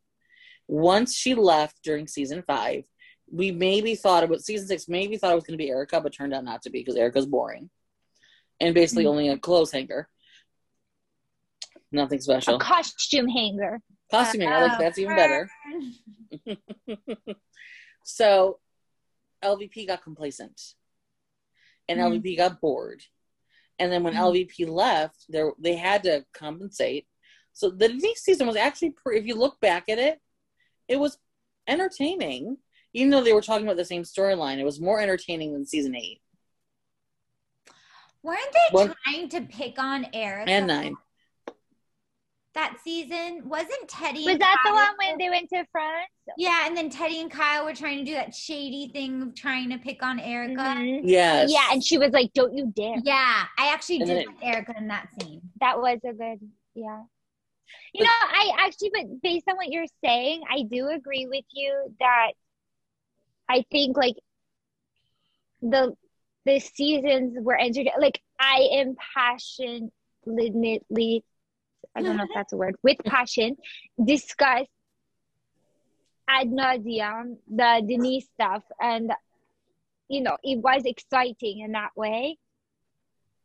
Speaker 3: Once she left during season five, we maybe thought about season six, maybe thought it was going to be Erika, but turned out not to be because Erika's boring and basically
Speaker 1: Mm-hmm.
Speaker 3: only a clothes hanger. Nothing
Speaker 1: A
Speaker 3: special.
Speaker 1: costume hanger.
Speaker 3: Costuming, I like that's even better. So LVP got complacent and
Speaker 1: Mhm.
Speaker 3: LVP got bored. And then when
Speaker 1: Mhm.
Speaker 3: LVP left, there they had to compensate. So the next season was actually, pre- if you look back at it, it was entertaining. Even though they were talking about the same storyline, it was more entertaining than season eight
Speaker 2: Weren't they
Speaker 3: One-
Speaker 2: trying to pick on Erika
Speaker 3: and nine.
Speaker 2: that season? Wasn't Teddy?
Speaker 1: Was
Speaker 2: and
Speaker 1: that the one when they went to France?
Speaker 2: Yeah, and then Teddy and Kyle were trying to do that shady thing of trying to pick on Erika.
Speaker 1: Mhm.
Speaker 3: Yes.
Speaker 1: Yeah, and she was like, "Don't you dare."
Speaker 2: Yeah, I actually
Speaker 3: And
Speaker 2: did
Speaker 3: it-
Speaker 2: like Erika in that scene.
Speaker 1: That was a good, yeah. You know, I actually, but based on what you're saying, I do agree with you that I think like the the seasons were entered. Like I am passionately, I don't know if that's a word, with passion, discuss ad nauseum the Denise stuff, and you know, it was exciting in that way.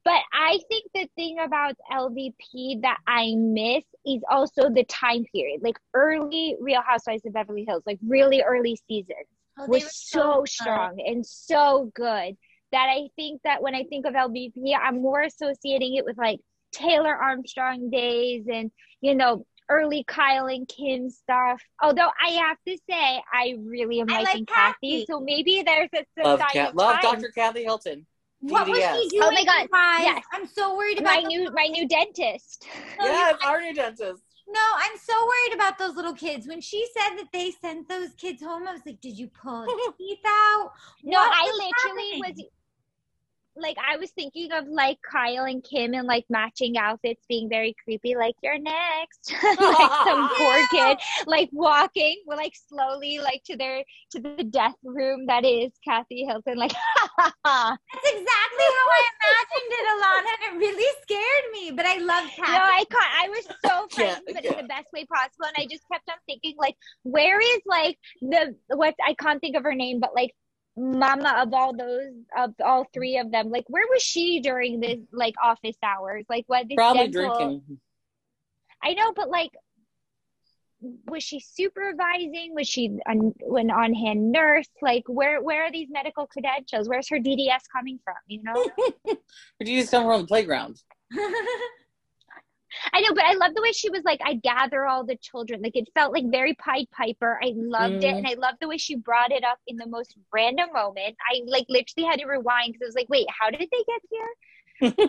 Speaker 1: But I think the thing about LVP that I miss is also the time period, like early Real Housewives of Beverly Hills, like really early seasons
Speaker 2: Oh, they
Speaker 1: was
Speaker 2: were
Speaker 1: so strong and so good that I think that when I think of LVP, I'm more associating it with like Taylor Armstrong days and, you know, early Kyle and Kim stuff. Although I have to say, I really am
Speaker 2: I like
Speaker 1: Kathy.
Speaker 2: Kathy.
Speaker 1: So maybe there's a some
Speaker 3: Love,
Speaker 1: sign
Speaker 3: Cat, love. Dr. Kathy Hilton.
Speaker 2: What was
Speaker 3: DDS.
Speaker 2: he doing?
Speaker 1: Oh my God, yes.
Speaker 2: I'm so worried about the-
Speaker 1: new my new dentist.
Speaker 2: No,
Speaker 3: Yeah, our new dentist.
Speaker 2: No, I'm so worried about those little kids. When she said that they sent those kids home, I was like, "Did you pull teeth out?"
Speaker 1: No,
Speaker 2: What
Speaker 1: I
Speaker 2: was
Speaker 1: literally
Speaker 2: happening?
Speaker 1: was like I was thinking of like Kyle and Kim and like matching outfits being very creepy, like you're next. like some poor kid like walking well, like slowly like to their to the death room that is Kathy Hilton, like
Speaker 2: That's exactly how I imagined it, Ilana, and it really scared me. But I love Kathy.
Speaker 1: No, I can't. I was so
Speaker 3: Yeah,
Speaker 1: frightened, but
Speaker 3: yeah.
Speaker 1: in the best way possible. And I just kept on thinking, like, where is like the what I can't think of her name, but like mama of all those of all three of them. Like, where was she during this like office hours? Like, what this
Speaker 3: Probably
Speaker 1: dental-
Speaker 3: drinking.
Speaker 1: I know, but like, was she supervising? Was she an, an on hand nurse? Like, where where are these medical credentials? Where's her DDS coming from? You know.
Speaker 3: Do you just come from the playground?
Speaker 1: I know, but I love the way she was like, I gather all the children. Like it felt like very Pied Piper. I loved it.
Speaker 3: Mhm.
Speaker 1: And I love the way she brought it up in the most random moment. I like literally had to rewind because I was like, wait, how did they get here?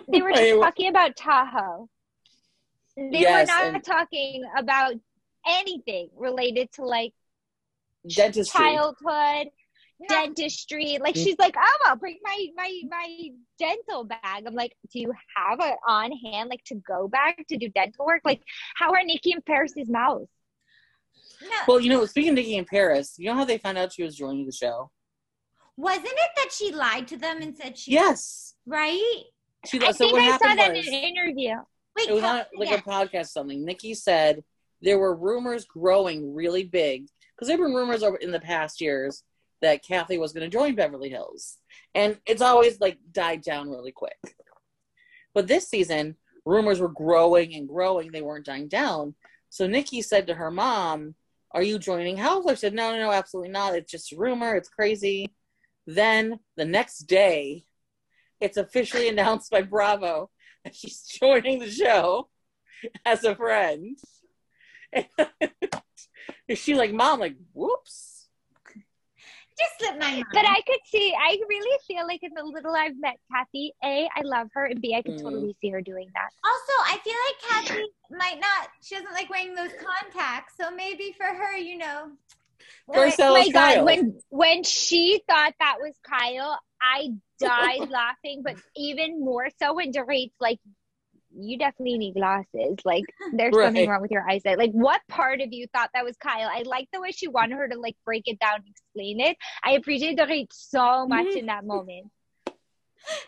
Speaker 1: They were just talking about Tahoe. They
Speaker 3: Yes,
Speaker 1: were not
Speaker 3: and-
Speaker 1: talking about anything related to like
Speaker 3: Dentistry.
Speaker 1: childhood, dentistry. Like mm. she's like, oh, I'll bring my my my dental bag. I'm like, do you have it on hand, like to go bag to do dental work? Like, how are Nicky and Paris's mouths?
Speaker 2: no,
Speaker 3: Well, you know, speaking of Nicky and Paris, you know how they found out she was joining the show?
Speaker 2: wasn't it that she lied to them and said she
Speaker 3: Yes.
Speaker 2: right?
Speaker 3: She,
Speaker 1: I
Speaker 3: so
Speaker 1: think
Speaker 3: what
Speaker 1: I saw
Speaker 3: happened
Speaker 1: that in
Speaker 3: was,
Speaker 1: an interview.
Speaker 2: Wait,
Speaker 3: it was
Speaker 2: tell
Speaker 3: on like
Speaker 2: again.
Speaker 3: a podcast something. Nicky said there were rumors growing really big because there have been rumors over in the past years that Kathy was going to join Beverly Hills, and it's always like died down really quick. But this season, rumors were growing and growing; they weren't dying down. So Nicky said to her mom, "Are you joining Housewives?" She said, "No, no, no, absolutely not. It's just a rumor. It's crazy." Then the next day, it's officially announced by Bravo that she's joining the show as a friend. Is she like, mom, like, whoops?
Speaker 2: Just slipped my mind.
Speaker 1: But I could see, I really feel like in the little I've met Kathy, A, I love her, and B, I could
Speaker 3: Mm.
Speaker 1: totally see her doing that.
Speaker 2: also, I feel like Kathy might not. She doesn't like wearing those contacts, so maybe for her, you know.
Speaker 3: First
Speaker 1: oh my
Speaker 3: was
Speaker 1: god, when when she thought that was Kyle, I died laughing, but even more so when Dorit's like, you definitely need glasses. Like there's
Speaker 3: Right.
Speaker 1: something wrong with your eyesight. Like what part of you thought that was Kyle? I like the way she wanted her to like break it down and explain it. I appreciate Dorit so much in that mm-hmm. moment.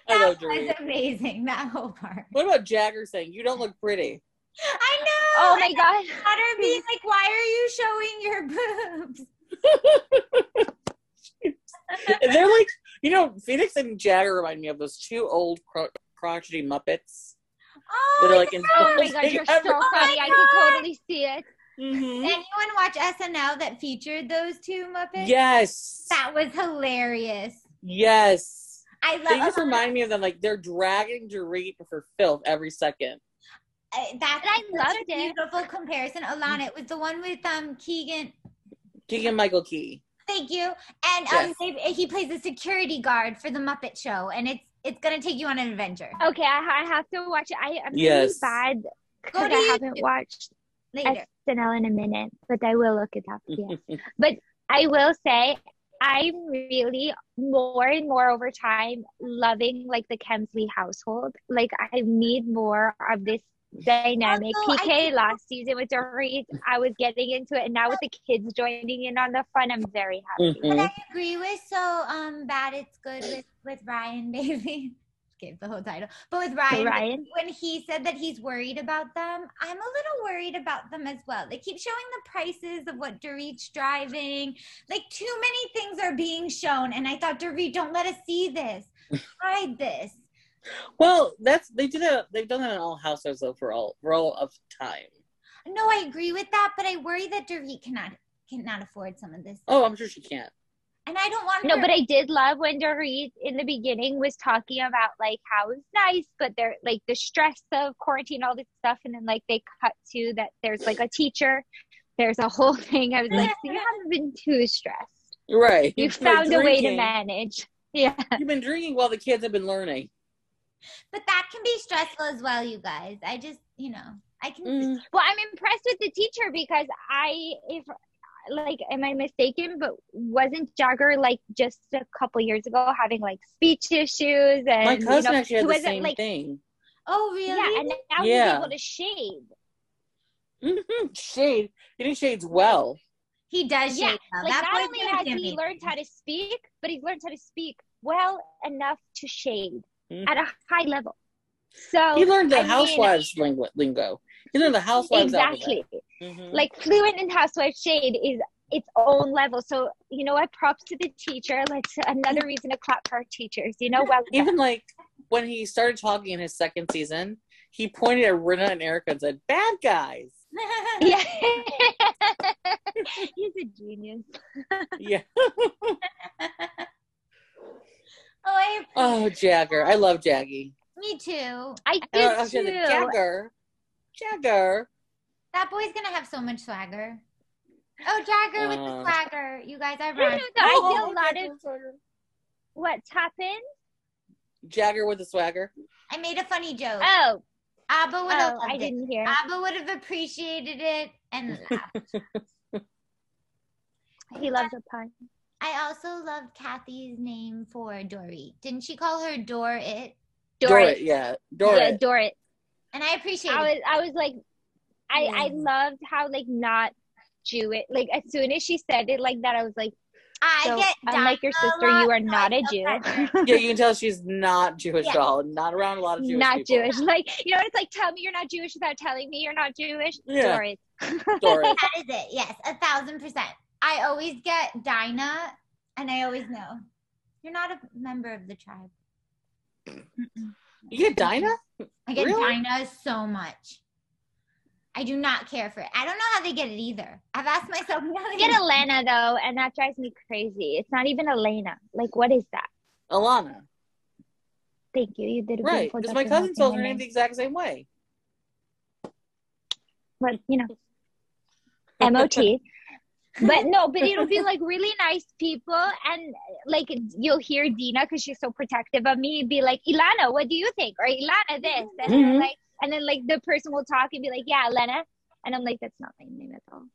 Speaker 3: I
Speaker 2: That
Speaker 3: love
Speaker 2: was amazing. That whole part.
Speaker 3: What about Jagger saying, you don't look pretty?
Speaker 2: I know.
Speaker 1: Oh my god.
Speaker 2: Daughter being like, why are you showing your boobs?
Speaker 3: They're like, you know, Phoenix and Jagger remind me of those two old cro- crotchety Muppets
Speaker 2: Oh,
Speaker 3: that are like in
Speaker 1: Oh my god, you're so
Speaker 3: every-
Speaker 1: funny. I can totally see it.
Speaker 3: Mhm.
Speaker 2: anyone watch SNL that featured those two Muppets?
Speaker 3: Yes.
Speaker 2: That was hilarious.
Speaker 3: Yes.
Speaker 2: I love.
Speaker 3: They just remind me of them like they're dragging Dorit for filth every second.
Speaker 2: uh, that's
Speaker 1: And I loved
Speaker 2: a
Speaker 1: it.
Speaker 2: beautiful comparison. Ilana, it was the one with um Keegan.
Speaker 3: Keegan Michael Key.
Speaker 2: Thank you. And um,
Speaker 3: Yes.
Speaker 2: they- he plays a security guard for the Muppet Show, and it's it's gonna take you on an adventure
Speaker 1: Okay, I, I have to watch it. I, I'm
Speaker 3: Yes.
Speaker 1: really bad because I haven't
Speaker 2: YouTube.
Speaker 1: watched
Speaker 2: later.
Speaker 1: SNL in a minute, but I will look it up. Yeah. But I will say I'm really more and more over time loving like the Kemsley household. Like I need more of this dynamic.
Speaker 2: Also,
Speaker 1: PK
Speaker 2: think-
Speaker 1: last season with Dorit, I was getting into it, and now with the kids joining in on the fun, I'm very happy.
Speaker 2: But
Speaker 3: Mhm.
Speaker 2: I agree with so um bad it's good with with Ryan Bailey. Gave the whole title, but with Ryan,
Speaker 1: Ryan?
Speaker 2: when he said that he's worried about them, I'm a little worried about them as well. They keep showing the prices of what Dorit's driving. Like too many things are being shown, and I thought Dorit, don't let us see this. Hide this.
Speaker 3: Well, that's they do that. They've done that in all households though for all for all of time.
Speaker 2: No, I agree with that, but I worry that Dorit cannot cannot afford some of this,
Speaker 3: Oh, I'm sure she can't.
Speaker 2: and I don't want
Speaker 1: No,
Speaker 2: her-
Speaker 1: but I did love when Dorit in the beginning was talking about like how it's nice, but they're like the stress of quarantine, all this stuff, and then like they cut to that there's like a teacher, there's a whole thing. I was like, so you haven't been too stressed.
Speaker 3: Right.
Speaker 1: You
Speaker 3: You've
Speaker 1: found a way to manage. Yeah.
Speaker 3: You've been drinking while the kids have been learning.
Speaker 2: But that can be stressful as well, you guys. I just you know I can.
Speaker 3: Mm.
Speaker 1: Well, I'm impressed with the teacher because I, if like, am I mistaken? But wasn't Jagger like just a couple years ago having like speech issues and
Speaker 3: My
Speaker 1: you
Speaker 3: cousin
Speaker 1: know,
Speaker 3: actually
Speaker 1: he
Speaker 3: had the
Speaker 1: wasn't,
Speaker 3: same
Speaker 1: like,
Speaker 3: thing.
Speaker 2: Oh really?
Speaker 1: Yeah, and now
Speaker 3: Yeah.
Speaker 1: he's able to shade.
Speaker 3: hmm Shade. He did shades well.
Speaker 2: He does
Speaker 1: Yeah,
Speaker 2: shade though.
Speaker 1: Like
Speaker 2: that
Speaker 1: not only has he learned how to speak, but he's learned how to speak well enough to shade
Speaker 3: Mhm.
Speaker 1: at a high level. So
Speaker 3: He learned the
Speaker 1: I mean-
Speaker 3: housewives lingo. lingo. He learned the housewives
Speaker 1: exactly.
Speaker 3: Mhm.
Speaker 1: like fluent in housewife shade is its own level. So you know what? Props to the teacher. Let's another reason to clap for our teachers. You know, well, done.
Speaker 3: Even like when he started talking in his second season, he pointed at Rinna and Erika and said, "Bad guys."
Speaker 1: yeah, he's a genius.
Speaker 3: Yeah.
Speaker 2: Oh, I,
Speaker 3: Oh, Jagger. I love Jaggy.
Speaker 2: me too.
Speaker 1: I
Speaker 3: I don't know,
Speaker 1: did
Speaker 3: she
Speaker 1: too.
Speaker 3: said, Jagger. Jagger.
Speaker 2: That boy's gonna have so much swagger. Oh, Jagger with the
Speaker 3: Uh.
Speaker 2: swagger. You guys, I
Speaker 1: No, no,
Speaker 2: run.
Speaker 1: no, I
Speaker 3: Oh,
Speaker 1: feel a lot
Speaker 3: Jagger
Speaker 1: of
Speaker 3: with swagger.
Speaker 1: what's happened.
Speaker 3: Jagger with the swagger.
Speaker 2: I made a funny joke.
Speaker 1: Oh,
Speaker 2: Abba would have
Speaker 1: oh, I didn't hear.
Speaker 2: Abba would have appreciated it and laughed.
Speaker 1: He loves a pun.
Speaker 2: I also loved Kathy's name for Dory. Didn't she call her Dor It?
Speaker 1: Dorit.
Speaker 3: Yeah.
Speaker 1: Yeah,
Speaker 3: Dorit.
Speaker 1: Dorit.
Speaker 2: And I appreciate.
Speaker 1: I was, I was like, I, I
Speaker 2: Mm.
Speaker 1: loved how like not Jewish. Like as soon as she said it like that, I was like,
Speaker 2: I
Speaker 1: so
Speaker 2: get
Speaker 1: unlike your
Speaker 2: Dinah a
Speaker 1: sister, you are not a Jew.
Speaker 3: yeah, you can tell she's not Jewish
Speaker 2: Yeah.
Speaker 3: at all. Not around a lot of Jewish
Speaker 1: not
Speaker 3: people.
Speaker 1: Jewish. Like you know, it's like tell me you're not Jewish without telling me you're not Jewish.
Speaker 3: Yeah.
Speaker 1: Dorit.
Speaker 3: Dorit.
Speaker 2: that is it. Yes, a thousand percent. I always get Dinah, and I always know you're not a member of the tribe. Mm-mm.
Speaker 3: You get Dinah?
Speaker 2: I get
Speaker 3: Really?
Speaker 2: Dinah so much. I do not care for it. I don't know how they get it either. I've asked myself. No,
Speaker 1: I get Elena though, and that drives me crazy. It's not even Elena. Like what is that?
Speaker 3: Ilana.
Speaker 1: Thank you. You did a
Speaker 3: Right. Because my cousin
Speaker 1: pronouncing
Speaker 3: spells her name
Speaker 1: name.
Speaker 3: the exact same way.
Speaker 1: But you know, M O T. But no, but it'll be like really nice people, and like you'll hear Dina because she's so protective of me. Be like, Ilana, what do you think? Or Ilana, this, and then
Speaker 3: Mhm.
Speaker 1: like, and then like the person will talk and be like, yeah, Elena, and I'm like, that's not my name at all.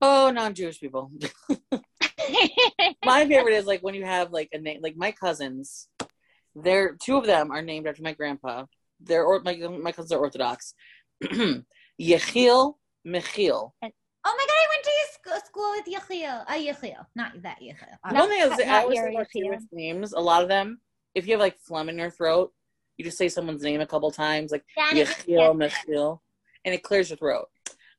Speaker 3: Oh, non-Jewish people. my favorite is like when you have like a name, like my cousins. They're two of them are named after my grandpa. They're or my my cousins are Orthodox. Yechiel, Mechiel.
Speaker 2: Oh my god, I went to your sc- school with Yechiel. Uh, Yechiel, not that Yechiel. Uh,
Speaker 3: One thing I was
Speaker 1: not
Speaker 3: I always
Speaker 1: your
Speaker 3: think about too
Speaker 1: Yechiel.
Speaker 3: with names. A lot of them, if you have like phlegm in your throat, you just say someone's name a couple times, like
Speaker 2: Janet,
Speaker 3: Yechiel, Mechiel, and it clears your throat.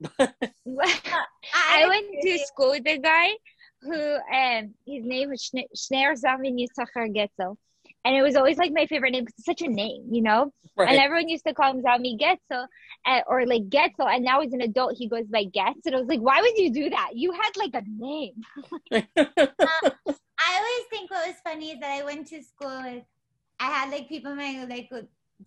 Speaker 1: I went to school with a guy who um his name was Schne- Schneer Zalman Yisachar Getzel. And it was always like my favorite name because it's such a name, you know?
Speaker 3: Right.
Speaker 1: And everyone used to call him Zami Getzel uh, or like Getzel. And now he's an adult, he goes by Getz. And I was like, why would you do that? You had like a name.
Speaker 2: I always think what was funny is that I went to school with, I had like people, my like with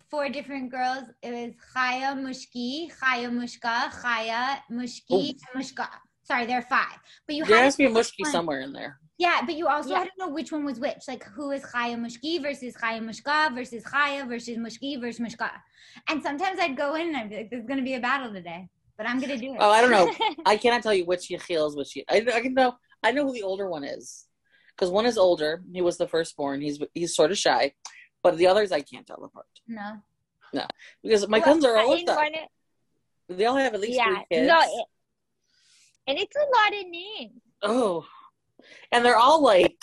Speaker 2: four different girls. It was Chaya Mushki, Chaya Mushka, Chaya Mushki, Mushka. Sorry, there are five. But you
Speaker 3: there
Speaker 2: had
Speaker 3: has to be a mushki
Speaker 2: one.
Speaker 3: somewhere in there.
Speaker 2: Yeah, but you also
Speaker 1: Yeah.
Speaker 2: had to know which one was which. Like who is Chaya Mushki versus Chaya Mushka versus Chaya versus Mushki versus Mushka. And sometimes I'd go in and I'd be like, there's going to be a battle today. But I'm going to do it.
Speaker 3: Oh, I don't know. I cannot tell you which Yechiel is which. Ye- I, I can know. I know who the older one is, because one is older. He was the firstborn. He's he's sort of shy, but the others I can't tell apart
Speaker 2: no.
Speaker 3: No, because my
Speaker 1: Well,
Speaker 3: cousins are all
Speaker 1: didn't
Speaker 3: They all have at least
Speaker 1: yeah,
Speaker 3: three kids.
Speaker 1: no, it, and it's a lot of names.
Speaker 3: oh, and they're all like,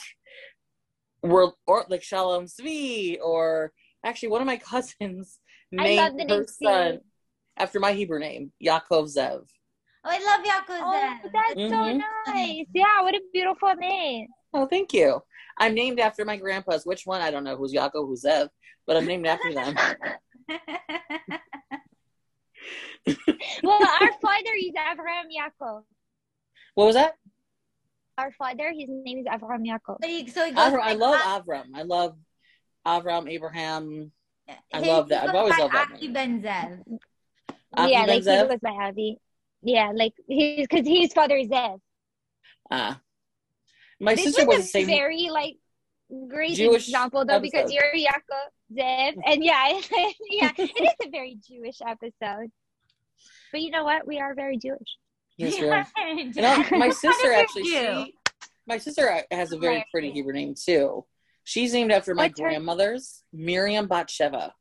Speaker 3: were or like Shalom Zvi or actually one of my cousins
Speaker 1: I love
Speaker 3: named
Speaker 1: the
Speaker 3: her
Speaker 1: name
Speaker 3: son
Speaker 1: Zvi.
Speaker 3: after my Hebrew name, Yaakov Zev.
Speaker 2: Oh, I love Yaakov
Speaker 1: Oh,
Speaker 2: Zev.
Speaker 1: that's
Speaker 3: Mhm.
Speaker 1: so nice. Yeah, what a beautiful name.
Speaker 3: Oh, thank you. I'm named after my grandpas. Which one? I don't know. Who's Yaakov? Who's Zev? But I'm named after them.
Speaker 1: Well, our father is Avraham Yaakov.
Speaker 3: What was that?
Speaker 1: Our father, his name is Avraham Yaakov.
Speaker 2: But he, so he goes
Speaker 3: Avram, I love
Speaker 2: Av-
Speaker 3: Avram. I love Avram, Abraham. I
Speaker 2: he
Speaker 3: love that. I've always loved that
Speaker 2: Aki
Speaker 3: name.
Speaker 2: Ben Zev.
Speaker 3: Avi
Speaker 1: yeah,
Speaker 3: Ben
Speaker 1: like
Speaker 3: Zev?
Speaker 1: he goes by Avi. Yeah, like he's because his father is Zev.
Speaker 3: Ah. My
Speaker 1: this
Speaker 3: sister
Speaker 1: was,
Speaker 3: was the
Speaker 1: a
Speaker 3: same.
Speaker 1: very like great
Speaker 3: Jewish
Speaker 1: example though because
Speaker 3: episode.
Speaker 1: you're Yaakov Zev, and yeah, yeah, it is a very Jewish episode. But you know what? We are very Jewish.
Speaker 3: Yes, we are.
Speaker 2: You
Speaker 3: You know, my sister actually, she, my sister has a very pretty Hebrew name too. She's named after my
Speaker 1: What's her-
Speaker 3: grandmother's Miriam Batsheva.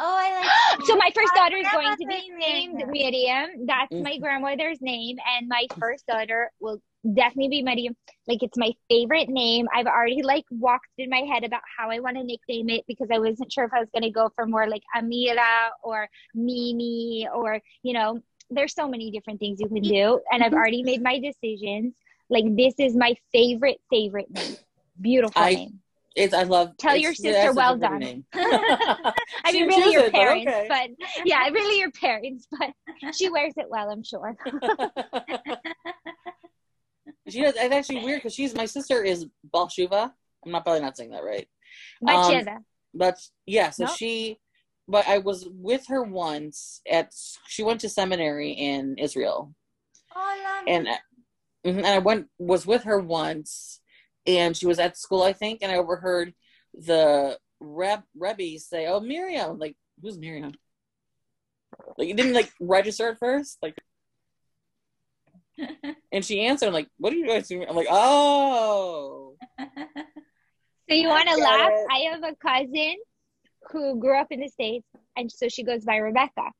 Speaker 2: Oh, I like
Speaker 1: so my first daughter is going to be named. Miriam. That's
Speaker 3: Mm.
Speaker 1: my grandmother's name, and my first daughter will definitely be Miriam. Like it's my favorite name. I've already like walked in my head about how I want to nickname it because I wasn't sure if I was going to go for more like Amira or Mimi or you know. There's so many different things you can do, and I've mm-hmm. already made my decisions. Like this is my favorite favorite name. Beautiful
Speaker 3: I-
Speaker 1: name.
Speaker 3: It's I love.
Speaker 1: Tell your sister
Speaker 3: has such a
Speaker 1: well done. I mean, really your
Speaker 3: it, but
Speaker 1: parents,
Speaker 3: okay.
Speaker 1: but yeah, really your parents, but she wears it well, I'm sure.
Speaker 3: she does. It's actually weird because she's my sister is Balshuva. I'm not probably not saying that right.
Speaker 1: Macheda.
Speaker 3: Um, but yeah, so
Speaker 1: No?
Speaker 3: she. But I was with her once at. She went to seminary in Israel,
Speaker 2: Oh,
Speaker 3: and mhm, and I went was with her once, and she was at school I think, and I overheard the reb Rebbe say, "Oh Miriam," like who's Miriam? Like it didn't like register at first, like. And she answered, I'm like, what are you guys doing? I'm like, oh.
Speaker 1: So you want to laugh?
Speaker 3: it.
Speaker 1: I have a cousin who grew up in the States, and so she goes by Rebecca.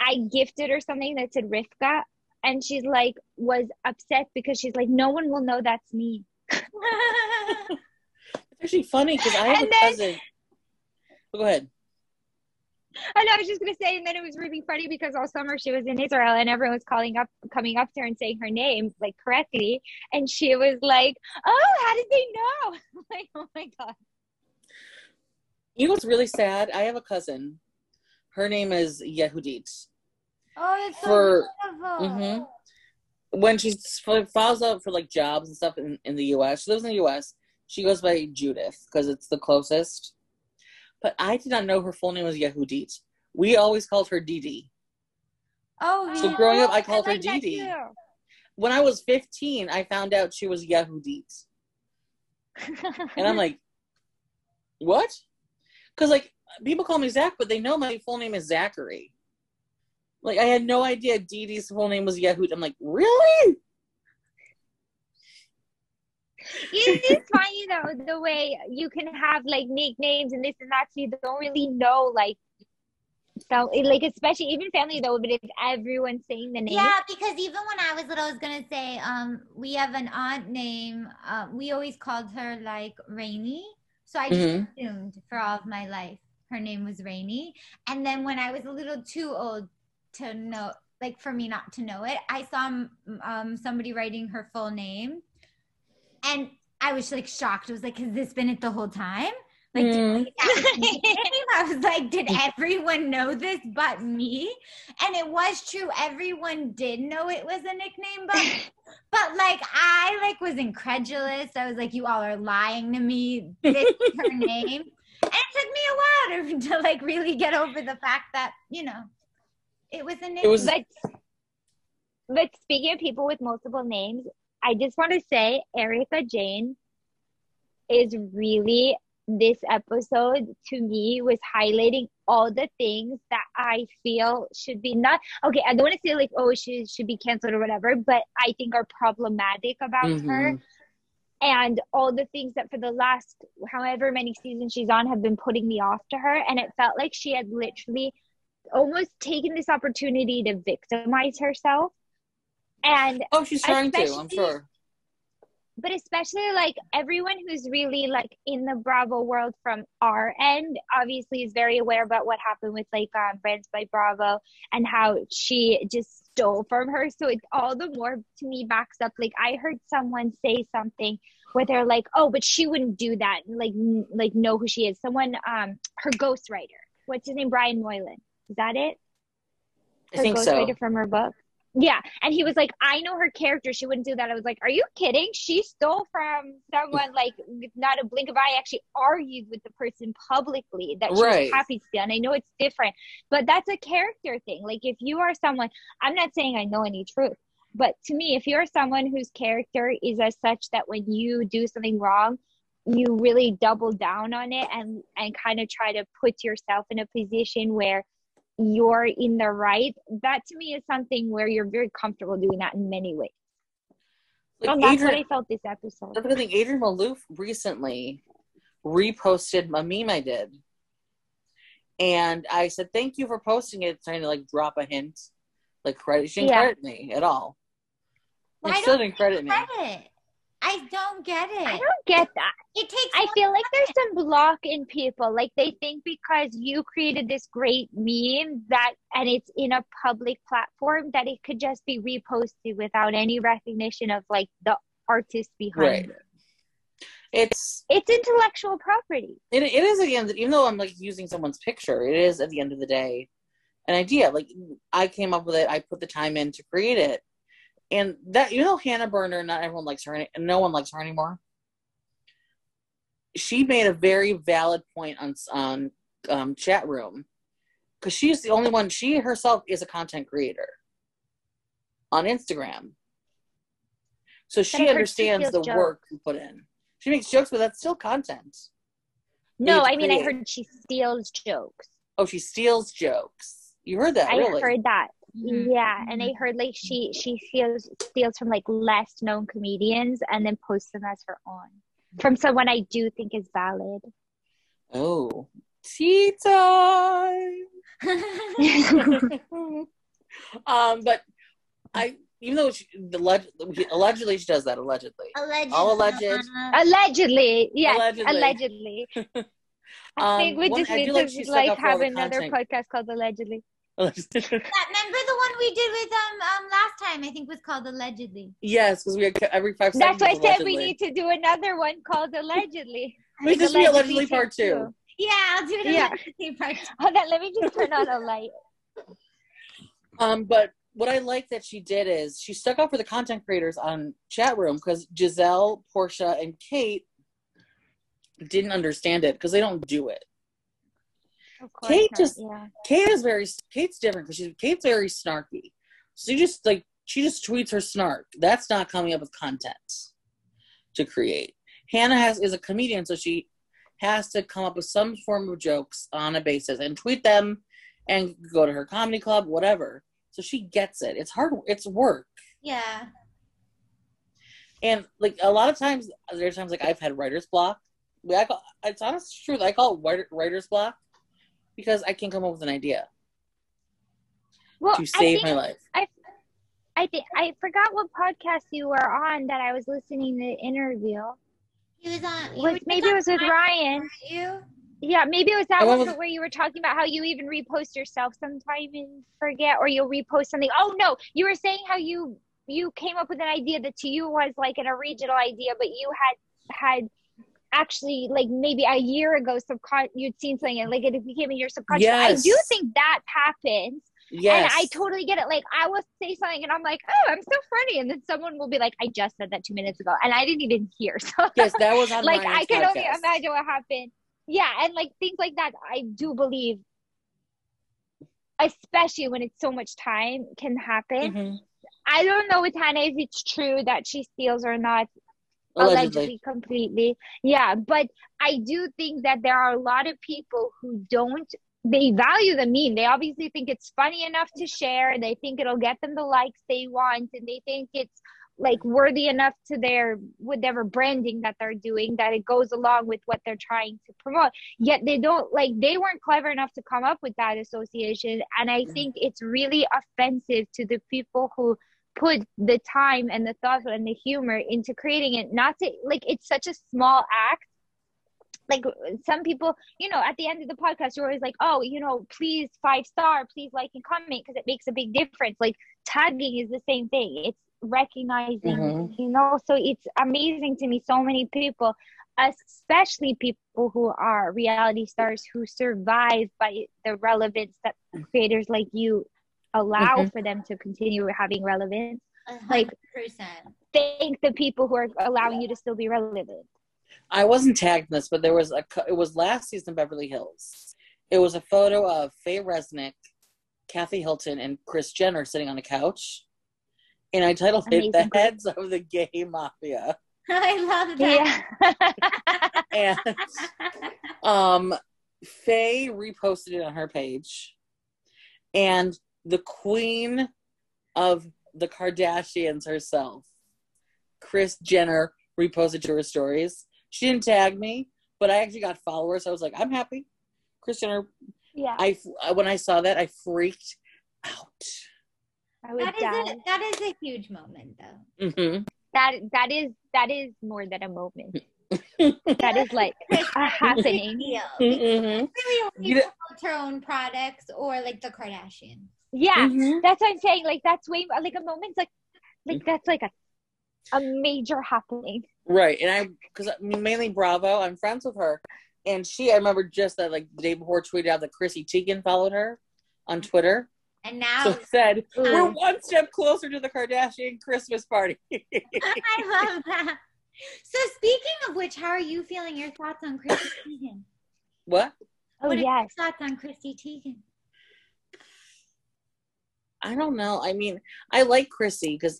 Speaker 1: I gifted her something that said Rivka, and she's like, was upset because she's like, no one will know that's me.
Speaker 3: It's actually funny because I have
Speaker 1: And
Speaker 3: a
Speaker 1: then-
Speaker 3: cousin. Oh, go ahead.
Speaker 1: I know, I was just gonna say, and then it was really funny because all summer she was in Israel and everyone was calling up, coming up to her and saying her name like correctly, and she was like, "Oh, how did they know?" Like, "Oh my god!"
Speaker 3: You know what's really sad? I have a cousin. Her name is Yehudit.
Speaker 2: oh, it's so
Speaker 3: For-
Speaker 2: beautiful.
Speaker 3: Mhm. When she files out for like jobs and stuff in, in the U.S., she lives in the U.S. She goes by Judith because it's the closest. But I did not know her full name was Yehudit. We always called her Didi.
Speaker 2: Oh,
Speaker 3: So
Speaker 2: yeah.
Speaker 3: growing up, I called her
Speaker 1: like that
Speaker 3: Didi. When I was 15, I found out she was Yehudit. And I'm like, what? Because like people call me Zach, but they know my full name is Zachary. Like I had no idea Didi's full name was Yehud. I'm like, really?
Speaker 1: it's funny though the way you can have like nicknames and this and that so you don't really know like so like especially even family though but if everyone's saying the name
Speaker 2: Yeah, because even when I was little, I was gonna say, um, we have an aunt name. Uh, we always called her like Rainy, so I just
Speaker 3: Mhm.
Speaker 2: assumed for all of my life her name was Rainy. And then when I was a little too old to know, like for me not to know it, I saw um somebody writing her full name, and I was like shocked. I was like, "Has this been it the whole time?" Like,
Speaker 3: Mm.
Speaker 2: that was her name? I was like, did everyone know this but me? And it was true. Everyone did know it was a nickname, but but like I like was incredulous. I was like, you all are lying to me. This is her name. And it took me a while to, to like really get over the fact that, you know, it was a nickname.
Speaker 3: was-
Speaker 1: but but speaking of people with multiple names i just want to say Erika Jayne is really this episode to me was highlighting all the things that i feel should be not okay i don't want to say like oh she should be canceled or whatever but i think are problematic about her
Speaker 3: Mhm.
Speaker 1: and all the things that for the last however many seasons she's on have been putting me off to her and it felt like she had literally almost taken this opportunity to victimize herself and
Speaker 3: Oh, she's trying to. I'm sure.
Speaker 1: But especially like everyone who's really like in the bravo world from our end obviously is very aware about what happened with like um brands by bravo and how she just stole from her. So it's all the more to me backs up like i heard someone say something where they're like oh but she wouldn't do that like n- like know who she is. Someone um her ghostwriter. What's his name? Brian moylan. Is that it?
Speaker 3: I
Speaker 1: her
Speaker 3: think so.
Speaker 1: ghostwriter from her book. Yeah, and he was like, "I know her character. She wouldn't do that." I was like, "Are you kidding? She stole from someone like not a blink of eye. Actually, argued with the person publicly that she
Speaker 3: Right.
Speaker 1: was happy to steal." And I know it's different, but that's a character thing. Like if you are someone, I'm not saying I know any truth, but to me, if you're someone whose character is as such that when you do something wrong, you really double down on it and and kind of try to put yourself in a position where you're in the right that to me is something where you're very comfortable doing that in many ways
Speaker 3: Like
Speaker 1: and that's what i felt this episode
Speaker 3: that's the thing. Adrienne Maloof recently reposted a meme I did, and I said thank you for posting it, trying to like drop a hint, like credit. She didn't
Speaker 1: Yeah.
Speaker 3: credit me at all. Like,
Speaker 2: don't
Speaker 3: still didn't credit me.
Speaker 2: Credit. I don't get it.
Speaker 1: i don't get that
Speaker 2: it takes
Speaker 1: i
Speaker 2: one
Speaker 1: feel like there's some block in people like they think because you created this great meme that and it's in a public platform that it could just be reposted without any recognition of like the artist behind
Speaker 3: Right.
Speaker 1: it
Speaker 3: It's
Speaker 1: it's intellectual property
Speaker 3: it, it is at the end. Even though I'm like using someone's picture, it is at the end of the day an idea. Like I came up with it. I put the time in to create it, and that you know Hannah Berner. Not everyone likes her, and no one likes her anymore. She made a very valid point on on um, chat room because she's the only one. She herself is a content creator on Instagram, so she understands the work you put in. She makes jokes, but that's still content.
Speaker 1: no i mean i heard she steals jokes
Speaker 3: Oh, she steals jokes. You heard that,
Speaker 1: I
Speaker 3: really?
Speaker 1: heard that.
Speaker 2: Mhm.
Speaker 1: Yeah, and I heard like she she steals steals from like less known comedians and then posts them as her own from someone I do think is valid.
Speaker 3: Oh, tea time. um, but I, even though she, the leg, allegedly she does that. Allegedly,
Speaker 2: Allegedly.
Speaker 3: All alleged.
Speaker 1: Allegedly, yeah
Speaker 3: Allegedly.
Speaker 1: allegedly. I
Speaker 3: Um,
Speaker 1: think we
Speaker 3: one-
Speaker 1: just need to
Speaker 3: like
Speaker 1: like
Speaker 3: up for all
Speaker 1: have another
Speaker 3: content.
Speaker 1: podcast called allegedly.
Speaker 2: That, remember the one we did with um um last time? I think was called allegedly.
Speaker 3: yes, because we had every five
Speaker 1: That's
Speaker 3: seconds.
Speaker 1: why I said
Speaker 3: allegedly.
Speaker 1: we need to do another one called allegedly.
Speaker 3: we just
Speaker 1: Like
Speaker 3: be allegedly part
Speaker 1: two.
Speaker 3: two.
Speaker 2: Yeah, I'll do it.
Speaker 1: Yeah.
Speaker 2: part two.
Speaker 1: Hold on, let me just turn on a light.
Speaker 3: Um, but what I like that she did is she stuck up for the content creators on chat room because Gizelle, Porsha, and Kate didn't understand it because they don't do it. Kate
Speaker 1: not,
Speaker 3: just-
Speaker 1: yeah.
Speaker 3: Kate is very Kate's different because she's Kate's very snarky. So she just like she just tweets her snark. That's not coming up with content to create. Hannah has is a comedian, so she has to come up with some form of jokes on a basis and tweet them and go to her comedy club, whatever. So she gets it. It's hard. It's work.
Speaker 2: Yeah.
Speaker 3: And like a lot of times, there's times like I've had writer's block. I call, it's honest truth. I call it writer- writer's block because I can't come up with an idea
Speaker 1: Well,
Speaker 3: to save
Speaker 1: think
Speaker 3: my life.
Speaker 1: I think I forgot what podcast you were on that I was listening to the interview.
Speaker 2: He was on. you
Speaker 1: Was,
Speaker 2: were
Speaker 1: maybe it was with Ryan.
Speaker 2: You?
Speaker 1: Yeah, maybe it was that one
Speaker 3: was-
Speaker 1: where you were talking about how you even repost yourself sometime and forget, or you'll repost something. Oh no, you were saying how you you came up with an idea that to you was like an original idea, but you had had actually like maybe a year ago subcon you'd seen something and like it became in your subconscious. I do think that happens.
Speaker 3: Yes.
Speaker 1: And I totally get it. Like I will say something and I'm like, oh, I'm so funny. And then someone will be like, I just said that two minutes ago. And I didn't even hear. So
Speaker 3: yes, that was
Speaker 1: like I can only imagine what happened. Yeah, and like things like that, I do believe, especially when it's so much time, can happen.
Speaker 3: Mhm.
Speaker 1: I don't know with Hannah if it's true that she steals or not, allegedly.
Speaker 3: Allegedly.
Speaker 1: completely. Yeah, but I do think that there are a lot of people who don't. They value the meme. They obviously think it's funny enough to share. They think it'll get them the likes they want, and they think it's like worthy enough to their whatever branding that they're doing that it goes along with what they're trying to promote yet they don't like they weren't clever enough to come up with that association and i mm. think it's really offensive to the people who put the time and the thought and the humor into creating it. Not to like it's such a small act. Like some people you know at the end of the podcast you're always like oh you know please five star please like and comment because it makes a big difference. Like tagging is the same thing. It's recognizing
Speaker 3: Mhm.
Speaker 1: you know so it's amazing to me so many people especially people who are reality stars who survive by the relevance that creators like you allow
Speaker 3: Mhm.
Speaker 1: for them to continue having relevance Like-
Speaker 2: hundred percent.
Speaker 1: thank the people who are allowing you to still be relevant
Speaker 3: I wasn't tagged in this, but there was a. It was last season Beverly Hills. It was a photo of Faye Resnick, Kathy Hilton, and Kris Jenner sitting on a couch, and I titled it "The. Heads of the Gay Mafia."
Speaker 2: I love that.
Speaker 1: yeah
Speaker 3: And um, Faye reposted it on her page, and the queen of the Kardashians herself, Kris Jenner, reposted to her stories. She didn't tag me, but I actually got followers. I was like, I'm happy. Kris Jenner.
Speaker 1: yeah
Speaker 3: I when I saw that, I freaked out.
Speaker 1: i would
Speaker 2: That is,
Speaker 1: die
Speaker 2: a, that is a huge moment, though.
Speaker 3: hmm
Speaker 1: that that is that is more than a moment that is like a happening
Speaker 2: Deal.
Speaker 3: hmm
Speaker 2: Really only
Speaker 3: You know-
Speaker 2: promotes her own products or like the Kardashians.
Speaker 1: Yeah
Speaker 3: Mm-hmm.
Speaker 1: that's what i'm saying like that's way like a moment like like that's like a a major happening
Speaker 3: Right, and I because mainly Bravo. I'm friends with her, and she. I remember just that like the day before tweeted out that Chrissy Teigen followed her on Twitter.
Speaker 2: And now
Speaker 3: So said
Speaker 1: Ooh.
Speaker 3: we're one step closer to the Kardashian Christmas party.
Speaker 2: I love that. So speaking of which, how are you feeling? Your thoughts on Chrissy Teigen?
Speaker 3: what?
Speaker 1: oh
Speaker 2: What are
Speaker 1: yes
Speaker 2: your thoughts on Chrissy Teigen?
Speaker 3: I don't know. I mean, I like Chrissy because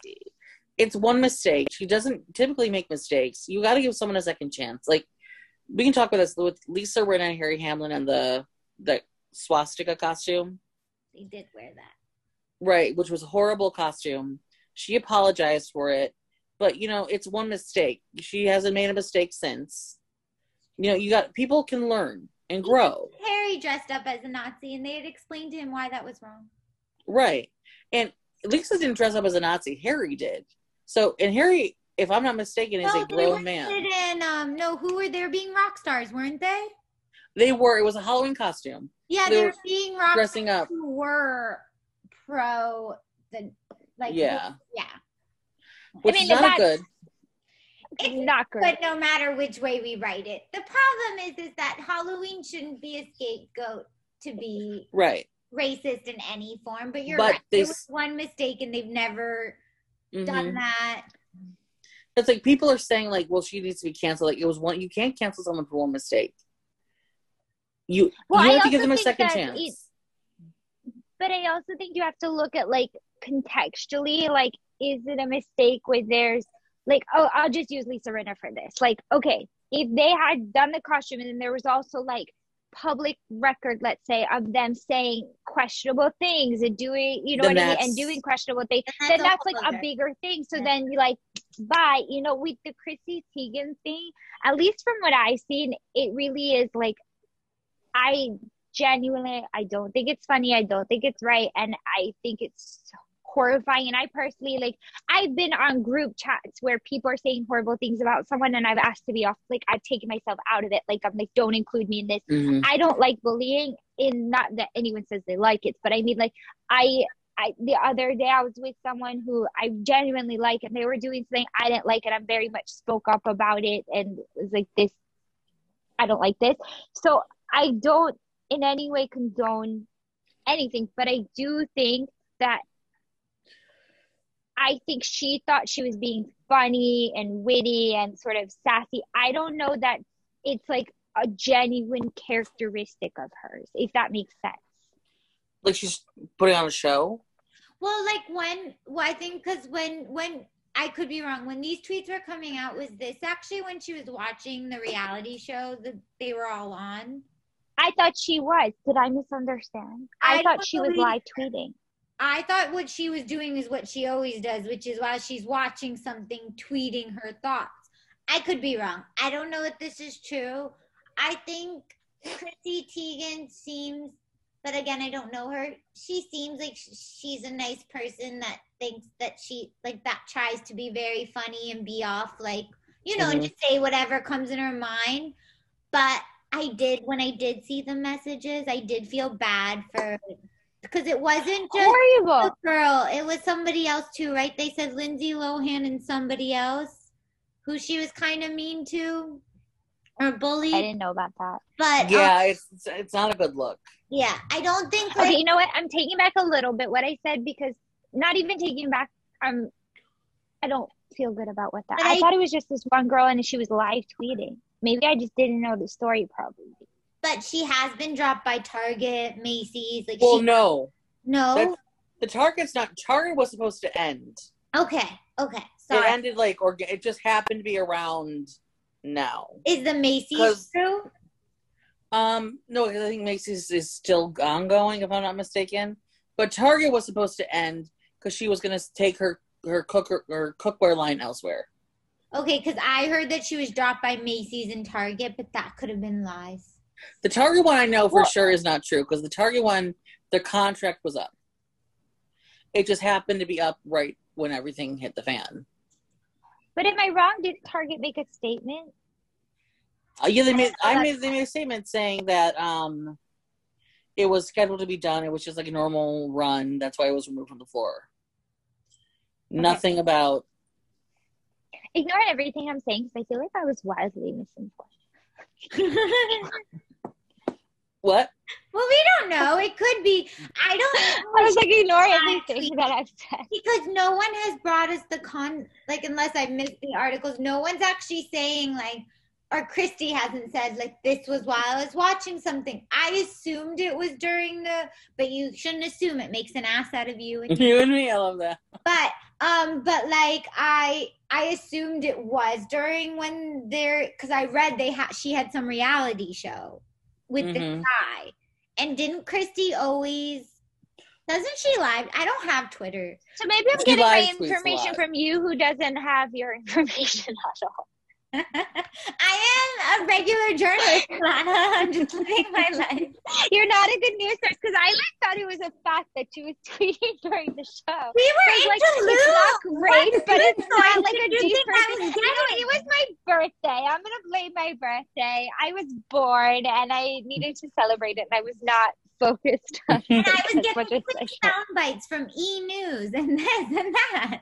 Speaker 3: it's one mistake. She doesn't typically make mistakes. You got to give someone a second chance. Like we can talk about this with Lisa Rinna and Harry Hamlin and the the swastika costume.
Speaker 2: They did wear that.
Speaker 3: Right, which was a horrible costume. She apologized for it, but you know, it's one mistake. She hasn't made a mistake since. You know, you got people can learn and grow.
Speaker 2: Harry dressed up as a Nazi, and they had explained to him why that was wrong.
Speaker 3: Right. And Lisa didn't dress up as a Nazi. Harry did. So, and Harry, if I'm not mistaken, is
Speaker 2: No,
Speaker 3: a
Speaker 2: they
Speaker 3: grown
Speaker 2: were
Speaker 3: man.
Speaker 2: And um, no, who were they? Being rock stars, weren't they?
Speaker 3: They were. It was a Halloween costume.
Speaker 2: Yeah,
Speaker 3: They
Speaker 2: they,
Speaker 3: were
Speaker 2: were being rock
Speaker 3: dressing
Speaker 2: stars
Speaker 3: up.
Speaker 2: who were pro the like
Speaker 3: Yeah.
Speaker 2: yeah.
Speaker 3: Which
Speaker 1: mean,
Speaker 3: is not good.
Speaker 2: It's
Speaker 1: not good
Speaker 2: But no matter which way we write it, the problem is is that Halloween shouldn't be a scapegoat to be
Speaker 3: Right.
Speaker 2: Racist in any form. But you're
Speaker 3: But
Speaker 2: right.
Speaker 3: they
Speaker 2: There was one mistake, and they've never done
Speaker 3: Mhm.
Speaker 2: that.
Speaker 3: It's like people are saying, like, well, she needs to be canceled. Like, it was one. You can't cancel someone for one mistake. You
Speaker 1: Well,
Speaker 3: you have to give them a second chance.
Speaker 1: it- but I also think you have to look at like contextually, like, is it a mistake where there's like, oh, I'll just use Lisa Rinna for this. Like, okay, if they had done the costume and then there was also like public record, let's say, of them saying questionable things and doing, you know
Speaker 3: Then
Speaker 1: what I mean, and doing questionable things,
Speaker 2: And
Speaker 1: then that's like a bigger thing. So
Speaker 2: Yeah.
Speaker 1: then you like, but you know, with the Chrissy Teigen thing, at least from what I've seen, it really is like I genuinely I don't think it's funny. I don't think it's right, and I think it's horrifying. And I personally like I've been on group chats where people are saying horrible things about someone, and I've asked to be off. Like I've taken myself out of it. Like I'm like, don't include me in this.
Speaker 3: Mhm.
Speaker 1: I don't like bullying. In not that anyone says they like it, but I mean like I. I, the other day I was with someone who I genuinely like and they were doing something I didn't like and I very much spoke up about it and was like this I don't like this. So I don't in any way condone anything, but I do think that I think she thought she was being funny and witty and sort of sassy. I don't know that it's like a genuine characteristic of hers, if that makes sense.
Speaker 3: Like she's putting on a show.
Speaker 2: Well, like when well, I think because when when I could be wrong when these tweets were coming out was this actually when she was watching the reality show that they were all on.
Speaker 1: I thought she was. Did I misunderstand? I,
Speaker 2: I
Speaker 1: thought
Speaker 2: don't
Speaker 1: she was live tweeting.
Speaker 2: I thought what she was doing is what she always does, which is while she's watching something, tweeting her thoughts. I could be wrong. I don't know if this is true. I think Chrissy Teigen seems, but again, I don't know her. She seems like she's a nice person that thinks that she, like, that tries to be very funny and be off, like, you know, and
Speaker 3: Mhm.
Speaker 2: just say whatever comes in her mind. But I did, when I did see the messages, I did feel bad for, because it wasn't just
Speaker 1: Horrible.
Speaker 2: the girl. It was somebody else too, right? They said Lindsay Lohan and somebody else who she was kind of mean to or bullied.
Speaker 1: I didn't know about that.
Speaker 2: But um,
Speaker 3: Yeah, it's it's not a good look.
Speaker 2: yeah, I don't think like
Speaker 1: Okay, you know what? I'm taking back a little bit what I said because not even taking back. Um, I don't feel good about what that. I,
Speaker 2: I-
Speaker 1: thought it was just this one girl and she was live tweeting. Maybe I just didn't know the story. Probably.
Speaker 2: But she has been dropped by Target, Macy's. Like
Speaker 3: Well,
Speaker 2: she
Speaker 3: no,
Speaker 2: no.
Speaker 3: that's- the Target's not. Target was supposed to end.
Speaker 2: okay, okay. sorry.
Speaker 3: It ended like, or it just happened to be around now.
Speaker 2: Is the Macy's true?
Speaker 3: Um, no, I think Macy's is still ongoing, if I'm not mistaken. But Target was supposed to end because she was going to take her her cooker her cookware line elsewhere.
Speaker 2: Okay, because I heard that she was dropped by Macy's and Target, but that could have been lies.
Speaker 3: The Target one I know for sure is not true because the Target one, the contract was up. It just happened to be up right when everything hit the fan.
Speaker 1: But am I wrong? Did Target make a statement?
Speaker 3: Uh, yeah, they made. I made. They made a statement saying that um, it was scheduled to be done. It was just like a normal run. That's why it was removed from the floor. Nothing about.
Speaker 1: Ignore everything I'm saying because I feel like I was wildly misinformed.
Speaker 3: What?
Speaker 2: Well, we don't know. It could be. I don't.
Speaker 1: I was like, ignore
Speaker 2: Yeah,
Speaker 1: everything that I've said.
Speaker 2: because no one has brought us the con like unless I missed the articles, no one's actually saying like or Christy hasn't said like this was while I was watching something. I assumed it was during the but you shouldn't assume it makes an ass out of you. And,
Speaker 3: You and me, I love that.
Speaker 2: but um but like I I assumed it was during when they're because I read they had she had some reality show with the
Speaker 3: Mhm.
Speaker 2: guy. And didn't Christy always doesn't she live? I don't have Twitter.
Speaker 1: So maybe I'm
Speaker 3: She
Speaker 1: getting my
Speaker 3: live tweets a
Speaker 1: information from you who doesn't have your information at all.
Speaker 2: I am a regular journalist, Lana. I'm just living my life.
Speaker 1: You're not a good news source because I like thought it was a fact that she was tweeting during the show.
Speaker 2: We were
Speaker 1: like
Speaker 2: in
Speaker 1: it's not great,
Speaker 2: What
Speaker 1: but it's not like a
Speaker 2: did
Speaker 1: deep person.
Speaker 2: was
Speaker 1: I know it was my birthday. I'm gonna blame my birthday. I was bored and I needed to celebrate it, and I was not focused on
Speaker 2: And I was
Speaker 1: as
Speaker 2: getting
Speaker 1: much as I
Speaker 2: quick sound bites from E News and this and that.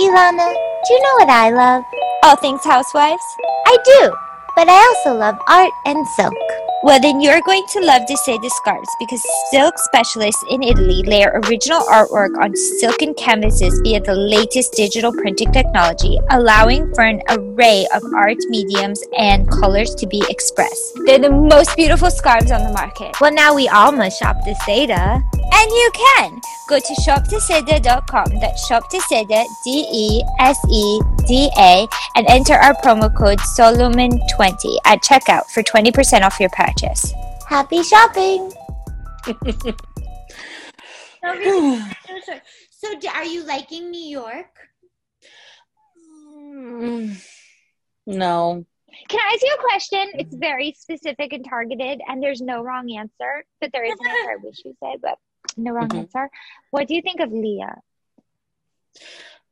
Speaker 4: Ilana, do you know what I love?
Speaker 1: All things housewives.
Speaker 4: I do, but I also love art and silk.
Speaker 1: Well, then you're going to love to say the scarves because silk specialists in Italy layer original artwork on silken canvases via the latest digital printing technology, allowing for an array of art mediums and colors to be expressed. They're the most beautiful scarves on the market.
Speaker 4: Well, now we all must shop this Seda.
Speaker 1: And you can go to shopdeseda.com. That's shopteseda, D E S E D A, and enter our promo code Solomon20 at checkout for 20% off your purchase.
Speaker 4: Happy shopping!
Speaker 2: So, so, so d- are you liking New York?
Speaker 3: Mm, no.
Speaker 1: Can I ask you a question? It's very specific and targeted, and there's no wrong answer. But there is an answer I wish you said, but no wrong
Speaker 3: Mhm.
Speaker 1: answer. What do you think of Leah?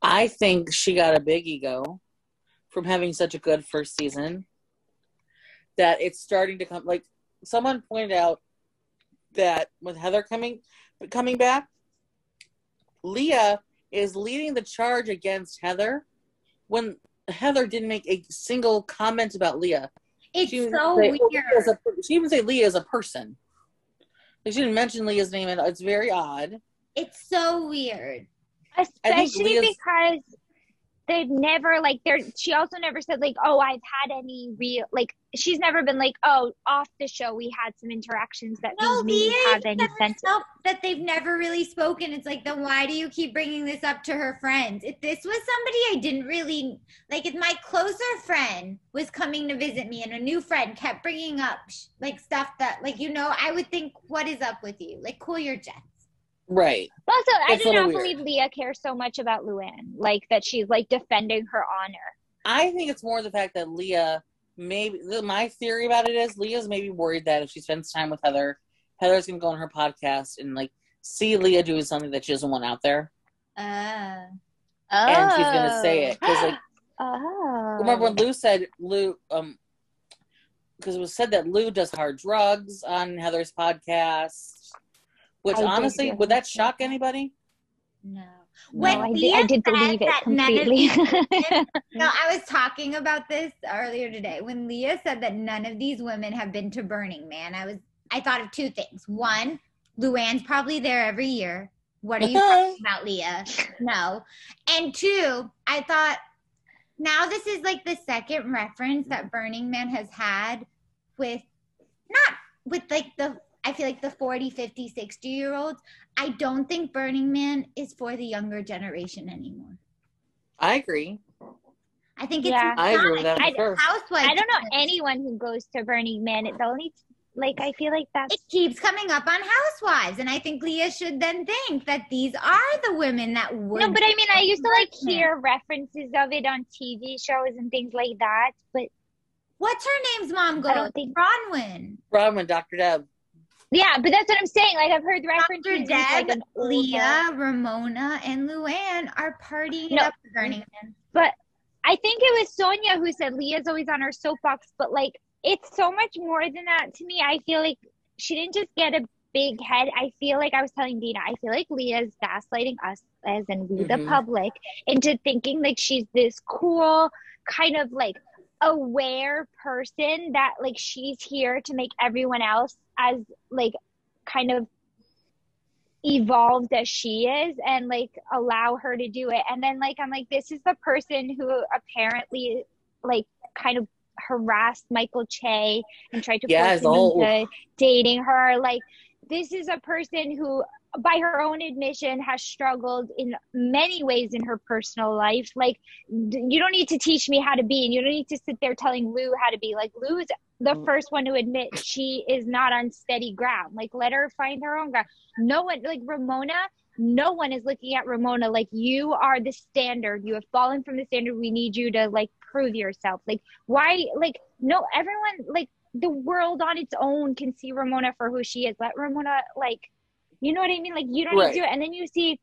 Speaker 3: I think she got a big ego from having such a good first season that it's starting to come like someone pointed out that with Heather coming coming back, Leah is leading the charge against Heather when Heather didn't make a single comment about Leah.
Speaker 2: It's
Speaker 3: She would
Speaker 2: so
Speaker 3: say,
Speaker 2: weird.
Speaker 3: "Oh, Leah is a she even say Leah as a person. Like, she didn't mention Leah's name, and it's very odd.
Speaker 2: It's so weird.
Speaker 1: Especially because they've never like there. She also never said like, "Oh, I've had any real like." She's never been like, "Oh, off the show we had some interactions that
Speaker 2: No,
Speaker 1: me have any sense."
Speaker 2: that they've never really spoken. It's like, then why do you keep bringing this up to her friends? If this was somebody I didn't really like, if my closer friend was coming to visit me and a new friend kept bringing up like stuff that, like, you know, I would think, what is up with you? Like, cool your jets.
Speaker 3: Right.
Speaker 1: Also, I do not
Speaker 3: weird.
Speaker 1: believe Leah cares so much about Luann, like that she's like defending her honor.
Speaker 3: I think it's more the fact that Leah maybe the- my theory about it is Leah's maybe worried that if she spends time with Heather, Heather's gonna go on her podcast and like see Leah doing something that she doesn't want out there,
Speaker 2: Uh,
Speaker 3: and she's gonna say it because like
Speaker 1: Oh.
Speaker 3: remember when Lou said Lou um because it was said that Lou does hard drugs on Heather's podcast, which
Speaker 1: I
Speaker 3: honestly would
Speaker 1: that.
Speaker 3: that shock anybody?
Speaker 2: no.
Speaker 1: No,
Speaker 2: When
Speaker 1: I did,
Speaker 2: Leah
Speaker 1: I did
Speaker 2: said
Speaker 1: believe it
Speaker 2: that none of
Speaker 1: completely.
Speaker 2: No, I was talking about this earlier today when Leah said that none of these women have been to Burning Man. I was I thought of two things. One, Luann's probably there every year. What are you talking about, Leah? No. And two, I thought now this is like the second reference that Burning Man has had with not with like the I feel like the 40, 50, 60 year olds. I don't think Burning Man is for the younger generation anymore.
Speaker 3: I agree.
Speaker 2: I think it's
Speaker 1: Yeah.
Speaker 3: I agree with that
Speaker 1: I-
Speaker 3: for sure.
Speaker 2: housewives.
Speaker 1: I don't know anyone who goes to Burning Man. It's only like I feel like that
Speaker 2: It keeps coming up on Housewives, and I think Leah should then think that these are the women that would.
Speaker 1: no, but I mean, I used to like hear references of it on TV shows and things like that. But
Speaker 2: what's her name's mom
Speaker 1: I
Speaker 2: go?
Speaker 1: don't think-
Speaker 2: Bronwyn,
Speaker 3: Robin, Dr. Deb.
Speaker 1: Yeah, but that's what I'm saying. Like I've heard references
Speaker 2: Dr.
Speaker 1: with, like,
Speaker 2: Deb,
Speaker 1: an older-
Speaker 2: Leah, Ramona, and Luann are partying it
Speaker 1: No.
Speaker 2: up Burning Man.
Speaker 1: But I think it was Sonja who said Leah's always on her soapbox, but like it's so much more than that to me. I feel like she didn't just get a big head. I feel like I was telling Dina, I feel like Leah's gaslighting us as in we the
Speaker 3: Mhm.
Speaker 1: public into thinking like she's this cool kind of like aware person that like she's here to make everyone else as like kind of evolved as she is and like allow her to do it. And then like i'm like this is the person who apparently like kind of harassed michael che and tried to
Speaker 3: Yeah,
Speaker 1: force him
Speaker 3: all-
Speaker 1: into dating her. Like this is a person who by her own admission has struggled in many ways in her personal life. Like you don't need to teach me how to be and you don't need to sit there telling lou how to be. Like lou's the
Speaker 3: Mm.
Speaker 1: first one to admit she is not on steady ground. Like let her find her own ground. No one like ramona no one is looking at ramona like you are the standard. You have fallen from the standard. We need you to like prove yourself. Like why like no everyone like the world on its own can see ramona for who she is. Let ramona like you know what i mean? Like you don't need
Speaker 3: Right.
Speaker 1: to. Do it and then you see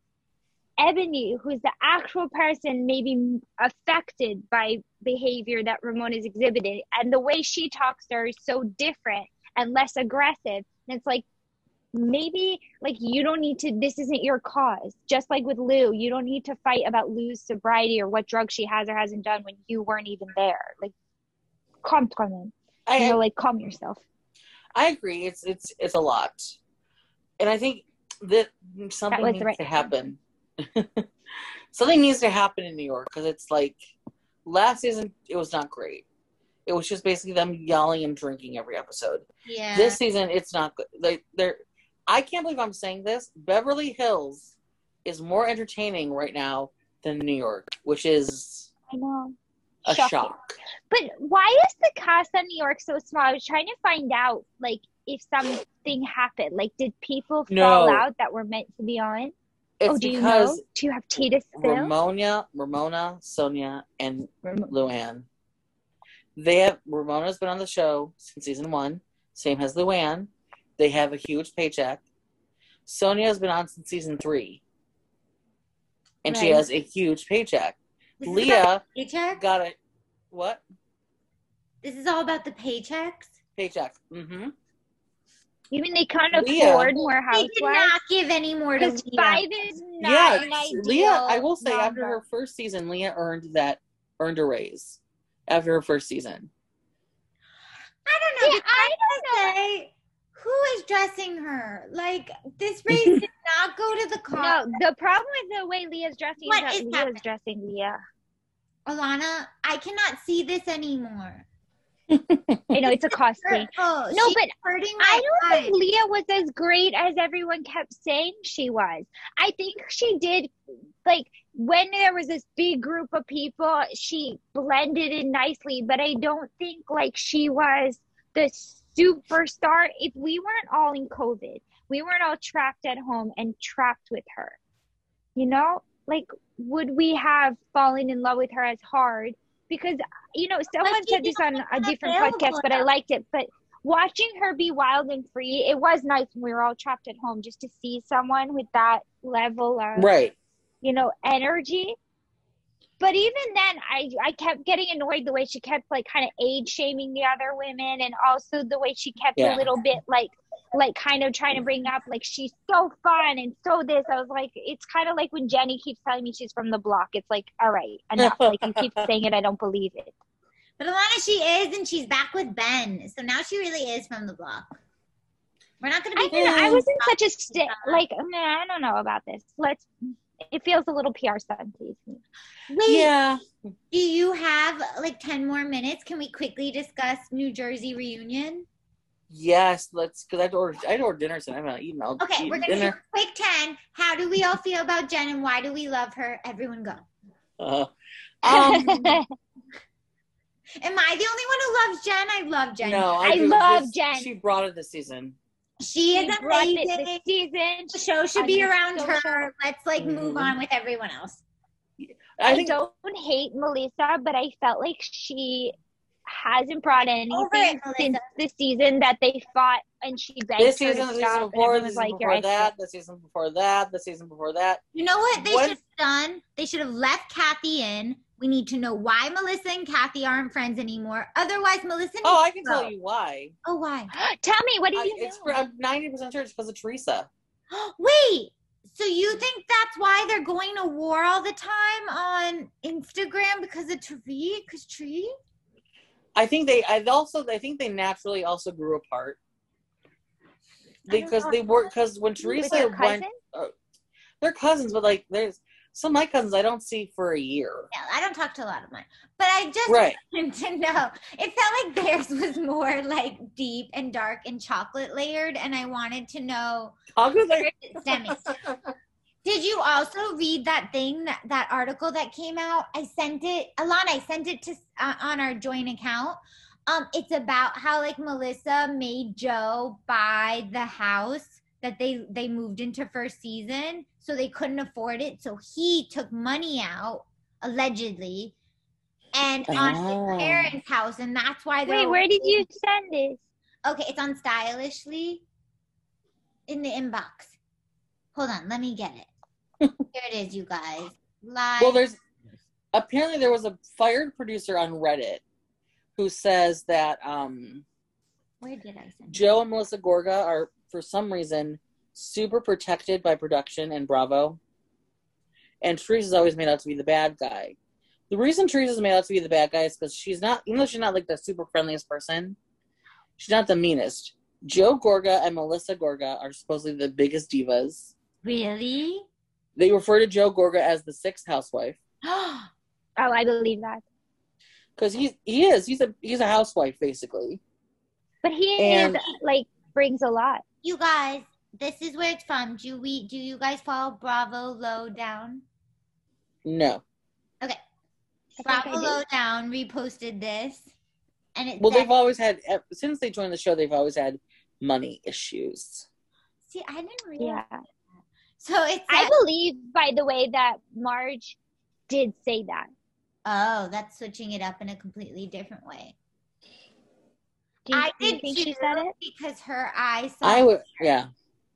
Speaker 1: Eboni who's the actual person maybe affected by behavior that ramona's exhibited and the way she talks to her is so different and less aggressive. And it's like maybe like you don't need to this isn't your cause. Just like with lou you don't need to fight about lou's sobriety or what drugs she has or hasn't done when you weren't even there. Like calm calm
Speaker 3: I,
Speaker 1: you know like calm yourself.
Speaker 3: I agree. It's it's it's a lot, and I think that something
Speaker 1: was
Speaker 3: needs
Speaker 1: right
Speaker 3: to happen. something needs to happen in New York because it's like last season it was not great. It was just basically them yelling and drinking every episode.
Speaker 2: Yeah.
Speaker 3: This season it's not good. They they're I can't believe I'm saying this. Beverly Hills is more entertaining right now than New York, which is
Speaker 1: i know
Speaker 3: a
Speaker 1: Shocking.
Speaker 3: shock.
Speaker 1: But why is the cast on New York so small? I was trying to find out, like, if something happened. Like, did people fall out that were meant to be on?
Speaker 3: It's
Speaker 1: oh, do you
Speaker 3: because
Speaker 1: know? Do you have tea to spill?
Speaker 3: Ramona, Ramona, Sonja, and
Speaker 1: Ram-
Speaker 3: Luann. They have Ramona's been on the show since season one. Same as Luann. They have a huge paycheck. Sonja has been on since season three, and she has a huge paycheck.
Speaker 2: This
Speaker 3: Leah
Speaker 2: paycheck.
Speaker 3: got a what
Speaker 2: This is all about the paychecks.
Speaker 3: paycheck? Mm-hmm.
Speaker 1: You mean they can't
Speaker 3: Leah.
Speaker 1: afford more houses.
Speaker 2: They did not give any more to
Speaker 1: Because
Speaker 2: Leah.
Speaker 1: five is not
Speaker 3: Yeah,
Speaker 1: an ideal
Speaker 3: Leah. I will say after her first season, Leah earned that earned a raise after her first season.
Speaker 2: I don't know.
Speaker 1: Yeah,
Speaker 2: Did
Speaker 1: I
Speaker 2: I say who is dressing her? Like this race did not go to the car.
Speaker 1: No, the problem with the way Leah's dressing
Speaker 2: What
Speaker 1: is
Speaker 2: is
Speaker 1: that Leah's
Speaker 2: happening?
Speaker 1: dressing Leah.
Speaker 2: Ilana, I cannot see this anymore.
Speaker 1: I know it's a costume.
Speaker 2: Oh,
Speaker 1: No,
Speaker 2: she's
Speaker 1: but I don't
Speaker 2: eyes.
Speaker 1: think Leah was as great as everyone kept saying she was. I think she did like when there was this big group of people, she blended in nicely, but I don't think like she was the superstar if we weren't all in COVID. We weren't all trapped at home and trapped with her. You know? Like would we have fallen in love with her as hard? Because you know, someone
Speaker 2: she
Speaker 1: said this on a different
Speaker 2: available
Speaker 1: podcast, but I liked it. But watching her be wild and free, it was nice when we were all trapped at home just to see someone with that level of
Speaker 3: Right.
Speaker 1: you know, energy. But even then, I I kept getting annoyed the way she kept like kind of age shaming the other women, and also the way she kept
Speaker 3: Yeah.
Speaker 1: a little bit like like kind of trying to bring up like she's so fun and so this. I was like, it's kind of like when Jenny keeps telling me she's from the block. It's like, all right, enough. like you keep saying it, I don't believe it.
Speaker 2: But Ilana, she is, and she's back with Ben. So now she really is from the block. We're not going to be.
Speaker 1: don't know. I was in such a state like, man, I don't know about this. Let's. It feels a little PR stunty.
Speaker 2: Wait,
Speaker 3: Yeah.
Speaker 2: do you have like 10 more minutes? Can we quickly discuss New Jersey reunion?
Speaker 3: Yes. Let's because I had to order. I had to order dinner tonight. I'm not eating. I'll
Speaker 2: Okay,
Speaker 3: eat
Speaker 2: we're going to do
Speaker 3: dinner.
Speaker 2: a quick 10. How do we all feel about Jen and why do we love her? Everyone go.
Speaker 3: Uh, um,
Speaker 2: Am I the only one who loves Jen? I love Jen.
Speaker 3: no,
Speaker 1: I
Speaker 3: agree with
Speaker 1: love
Speaker 3: this.
Speaker 1: Jen.
Speaker 3: She brought it this season.
Speaker 2: She is
Speaker 1: She brought it
Speaker 2: amazing.
Speaker 1: this season.
Speaker 2: The show should be around
Speaker 1: social.
Speaker 2: her. Let's like move
Speaker 3: Mhm.
Speaker 2: on with everyone else.
Speaker 3: I
Speaker 1: I,
Speaker 3: think
Speaker 1: don't hate Melissa, but I felt like she hasn't brought anything
Speaker 2: Over it,
Speaker 1: since the season that they fought and she begged
Speaker 3: this
Speaker 1: her
Speaker 3: season,
Speaker 1: to
Speaker 3: the
Speaker 1: stop.
Speaker 3: season before,
Speaker 1: everyone
Speaker 3: the season
Speaker 1: like,
Speaker 3: before that, the season before that, the season before that.
Speaker 2: You know what they
Speaker 3: What-
Speaker 2: should have done? They should have left Kathy in. We need to know why Melissa and Kathy aren't friends anymore. Otherwise, Melissa. Needs
Speaker 3: Oh, I can
Speaker 2: go.
Speaker 3: tell you why.
Speaker 2: Oh, why?
Speaker 1: Tell me, what do
Speaker 3: I,
Speaker 1: you
Speaker 3: it's
Speaker 1: know?
Speaker 3: I'm ninety percent sure it's because of Teresa.
Speaker 2: Wait. So you think that's why they're going to war all the time on Instagram because of Tree? Because Tree?
Speaker 3: I think they. I also. I think they naturally also grew apart because they were because when Teresa went,
Speaker 1: cousin?
Speaker 3: Uh, they're cousins, but like there's some of my cousins I don't see for a year.
Speaker 2: Yeah, I don't talk to a lot of mine. But I just
Speaker 3: Right.
Speaker 2: wanted to know. It felt like theirs was more like deep and dark and chocolate layered, and I wanted to know
Speaker 3: I'll go there.
Speaker 2: where it's stemming. Did you also read that thing that that article that came out? I sent it, Ilana. I sent it to uh, on our joint account. Um, it's about how like Melissa made Joe buy the house that they they moved into first season, so they couldn't afford it. So he took money out allegedly, and on
Speaker 3: Oh.
Speaker 2: his parents' house, and that's why they're
Speaker 1: Wait, where did you send this?
Speaker 2: Okay, it's on stylishly in the inbox. Hold on, let me get it. Here it is, you guys. Live.
Speaker 3: Well, there's apparently there was a fired producer on Reddit who says that um,
Speaker 2: Where did I send it?
Speaker 3: Joe and Melissa Gorga are for some reason super protected by production and Bravo, and Teresa's always made out to be the bad guy. The reason Teresa's made out to be the bad guy is because she's not, even though she's not like the super friendliest person, she's not the meanest. Joe Gorga and Melissa Gorga are supposedly the biggest divas.
Speaker 2: Really?
Speaker 3: They refer to Joe Gorga as the sixth housewife
Speaker 1: Oh, I believe that.
Speaker 3: because he he is he's a he's a housewife basically.
Speaker 1: But he
Speaker 3: And-
Speaker 1: is like brings a lot.
Speaker 2: you guys, this is where it's from. Do we? Do you guys follow Bravo Lowdown?
Speaker 3: No,
Speaker 1: Okay. think I
Speaker 2: Bravo
Speaker 1: do.
Speaker 2: Lowdown reposted this, and it
Speaker 3: well
Speaker 2: said,
Speaker 3: they've always had since they joined the show they've always had money issues.
Speaker 2: see, I didn't realize.
Speaker 1: Yeah.
Speaker 2: So it's
Speaker 1: I
Speaker 2: a-
Speaker 1: believe, by the way, that Marge did say that.
Speaker 2: oh, that's switching it up in a completely different way.
Speaker 1: Do you,
Speaker 2: I
Speaker 1: do you
Speaker 2: did
Speaker 1: think
Speaker 2: too
Speaker 1: she said it?
Speaker 2: because her eyes.
Speaker 3: I would, yeah.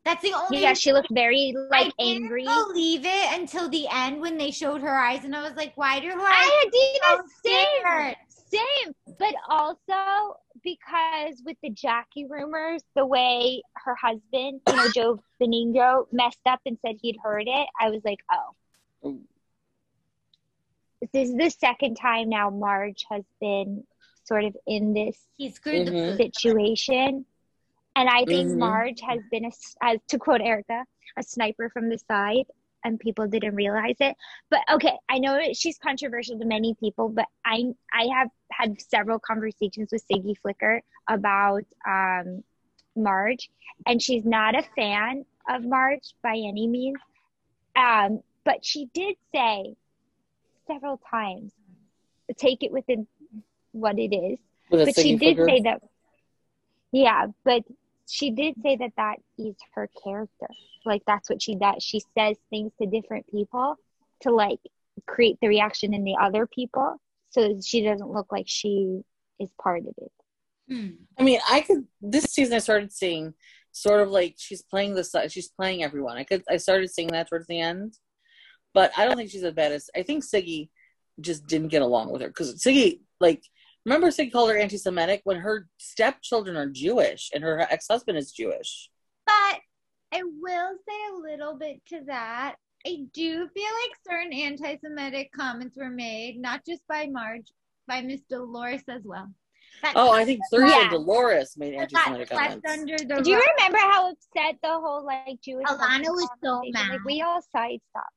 Speaker 2: That's the only.
Speaker 1: Yeah, she looked very like
Speaker 2: I didn't
Speaker 1: angry.
Speaker 2: believe it until the end when they showed her eyes, and I was like, "Why do her eyes?"
Speaker 1: I did
Speaker 2: so
Speaker 1: the same,
Speaker 2: scared?
Speaker 1: same. But also because with the Jackie rumors, the way her husband, you know, Joe Benigno, messed up and said he'd heard it, I was like, oh.
Speaker 3: Mm.
Speaker 1: This is the second time now Marge has been sort of in this
Speaker 2: He screwed
Speaker 3: Mhm.
Speaker 2: the
Speaker 1: situation. And I think
Speaker 3: Mhm.
Speaker 1: Marge has been, a, s- as to quote Erika, a sniper from the side, and people didn't realize it. But okay, I know she's controversial to many people, but I I have had several conversations with Siggy Flicker about um, Marge, and she's not a fan of Marge by any means. Um, but she did say several times, take it within what it is
Speaker 3: With
Speaker 1: but she did
Speaker 3: figure.
Speaker 1: say that yeah but she did say that that is her character like that's what she does she says things to different people to like create the reaction in the other people so she doesn't look like she is part of it
Speaker 2: Hmm.
Speaker 3: I mean, I could. This season, I started seeing sort of like she's playing the. She's playing everyone. I could. I started seeing that towards the end, but I don't think she's the baddest. I think Siggy just didn't get along with her because Siggy, like, remember Siggy called her anti-Semitic when her stepchildren are Jewish and her ex-husband is Jewish.
Speaker 2: But I will say a little bit to that. I do feel like certain anti-Semitic comments were made, not just by Marge, by Miss Dolores as well. That
Speaker 3: Oh, I think Thursday
Speaker 1: Yeah.
Speaker 3: Dolores made
Speaker 2: that got
Speaker 3: anti-Semitic
Speaker 2: swept
Speaker 3: comments.
Speaker 2: under the
Speaker 1: do you
Speaker 2: rug.
Speaker 1: remember how upset the whole like jewish Ilana
Speaker 2: was so mad.
Speaker 1: like we all sidestepped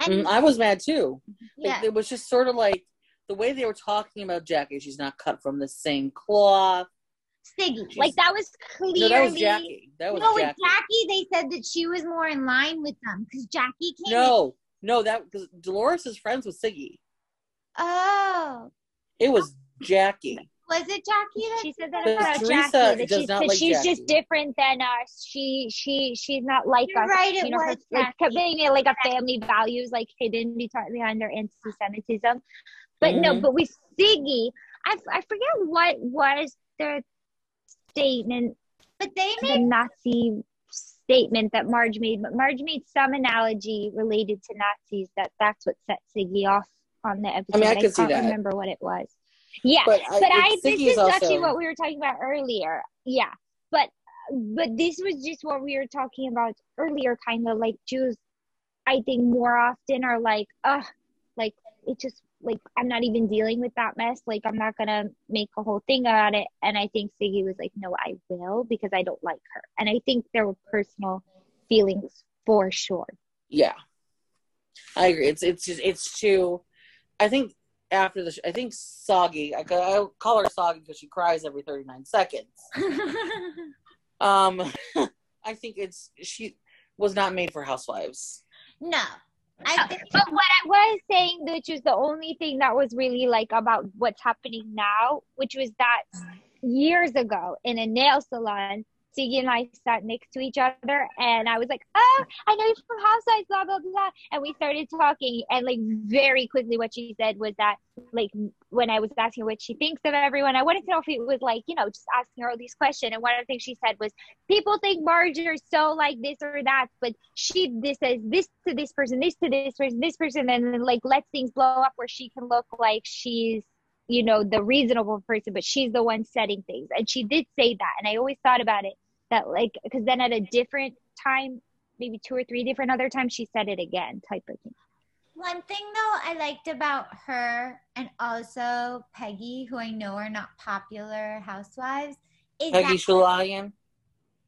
Speaker 2: And
Speaker 3: Mm, I was mad too. It-
Speaker 2: yeah,
Speaker 3: It, was just sort of like the way they were talking about Jackie. She's not cut from the same cloth.
Speaker 2: Siggy.
Speaker 1: like that was clearly
Speaker 3: No, that was Jackie. That was
Speaker 2: no, with
Speaker 3: Jackie.
Speaker 2: Jackie, they said that she was more in line with them because Jackie came. in-
Speaker 3: No, no, that because Dolores is friends with Siggy.
Speaker 2: Oh,
Speaker 3: It was Jackie.
Speaker 2: was it Jackie? That
Speaker 1: She said that
Speaker 3: Because
Speaker 1: about
Speaker 3: Teresa
Speaker 1: Jackie. That
Speaker 3: does
Speaker 1: she's,
Speaker 3: not
Speaker 1: that
Speaker 3: like
Speaker 1: she's
Speaker 3: Jackie.
Speaker 1: just different than us. She she she's not like
Speaker 2: You're
Speaker 1: us.
Speaker 2: right, it
Speaker 1: you know, her,
Speaker 2: was
Speaker 1: like
Speaker 2: Jackie.
Speaker 1: being like a family values like hidden behind her anti-Semitism. But no,
Speaker 3: Mhm.
Speaker 1: but with Siggy, I I forget what was their statement,
Speaker 2: But they made
Speaker 1: the
Speaker 2: made
Speaker 1: Nazi statement that Marge made. But Marge made some analogy related to Nazis that that's what set Siggy off on the episode.
Speaker 3: I mean, I
Speaker 1: I
Speaker 3: could see
Speaker 1: can't
Speaker 3: that.
Speaker 1: remember what it was. Yeah,
Speaker 3: But,
Speaker 1: but I
Speaker 3: it's-
Speaker 1: this is
Speaker 3: also,
Speaker 1: actually what we were talking about earlier. Yeah, but but this was just what we were talking about earlier. Kind of like Jews, I think more often are like, uh like it just like I'm not even dealing with that mess. Like I'm not gonna make a whole thing about it. And I think Siggy was like, no, I will because I don't like her. And I think there were personal feelings for sure.
Speaker 3: yeah, I agree. It's it's just it's too. I think after the, sh- I think Soggy. I, I call her Soggy because she cries every thirty nine seconds. Um, I think it's she was not made for housewives.
Speaker 2: no. I think
Speaker 1: But what I was saying, which was the only thing that was really like about what's happening now, which was that mm. years ago in a nail salon, Siggy and I sat next to each other, and I was like, "Oh, I know you're from Housewives, blah blah blah," and we started talking, and like very quickly, what she said was that, like, when I was asking what she thinks of everyone, I wanted to know if it was like, you know, just asking her all these questions, and one of the things she said was, people think Marge are so like this or that, but she this says this to this person, this to this person, this person, and then like lets things blow up where she can look like she's you know the reasonable person, but she's the one setting things, and she did say that, and I always thought about it that like because then at a different time, maybe two or three different other times, she said it again, type of thing.
Speaker 2: One thing though I liked about her and also Peggy, who I know are not popular housewives, is
Speaker 3: Peggy
Speaker 2: that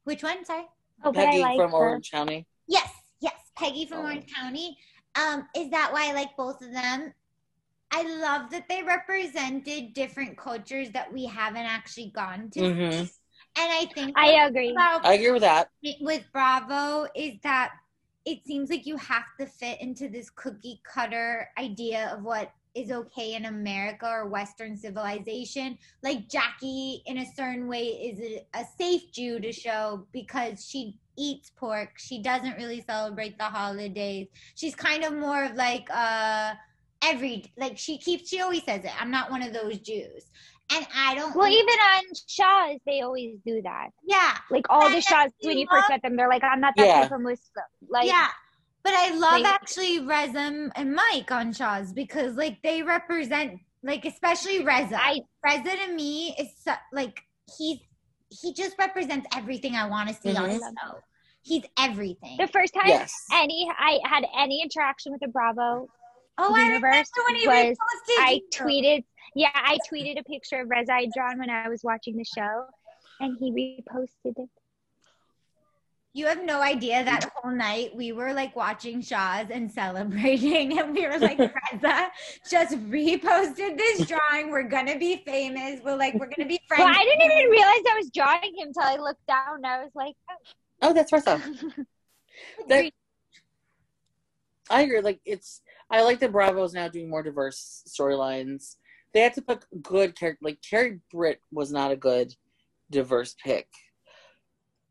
Speaker 2: which one? Sorry.
Speaker 1: Oh, but I
Speaker 3: Peggy
Speaker 1: like
Speaker 3: from
Speaker 1: her.
Speaker 3: Orange County.
Speaker 2: Yes, yes, Peggy from
Speaker 3: Oh.
Speaker 2: Orange County. Um, is that why I like both of them? I love that they represented different cultures that we haven't actually gone to.
Speaker 3: Mhm.
Speaker 2: See. And I think
Speaker 1: I agree.
Speaker 2: about
Speaker 3: I agree with that.
Speaker 2: with Bravo is that it seems like you have to fit into this cookie cutter idea of what is okay in America or Western civilization. Like Jackie, in a certain way, is a, a safe Jew to show because she eats pork. She doesn't really celebrate the holidays. She's kind of more of like uh every like she keeps she always says it. I'm not one of those Jews. And I don't
Speaker 1: Well, even on Shahs, they always do that.
Speaker 2: yeah.
Speaker 1: Like all the
Speaker 2: And
Speaker 1: Shahs,
Speaker 2: I
Speaker 1: when you
Speaker 2: love-
Speaker 1: first met them, they're like, "I'm not that
Speaker 3: Yeah.
Speaker 1: type of Muslim." Like,
Speaker 2: yeah. But I love
Speaker 1: Like-
Speaker 2: actually Reza and Mike on Shahs because like they represent like especially Reza.
Speaker 1: I
Speaker 2: Reza to me is so, like he's he just represents everything I want to see on
Speaker 3: Mhm.
Speaker 2: his show. He's everything.
Speaker 1: the first time
Speaker 3: Yes.
Speaker 1: any I had any interaction with a Bravo
Speaker 2: oh, I remember
Speaker 1: universe
Speaker 2: when he
Speaker 1: was-
Speaker 2: reposted.
Speaker 1: I tweeted, yeah, I tweeted a picture of Reza I'd drawn when I was watching the show, and he reposted it.
Speaker 2: You have no idea that whole night we were like watching Shahs and celebrating, and we were like, Reza just reposted this drawing. We're gonna be famous. We're like, we're gonna be friends.
Speaker 1: Well, I didn't even realize I was drawing him until I looked down. and I was like,
Speaker 3: Oh, oh that's right.
Speaker 1: oh.
Speaker 3: That, I agree. Like it's, I like that Bravo's now doing more diverse storylines. They had to pick good character. Like Kary Britt was not a good diverse pick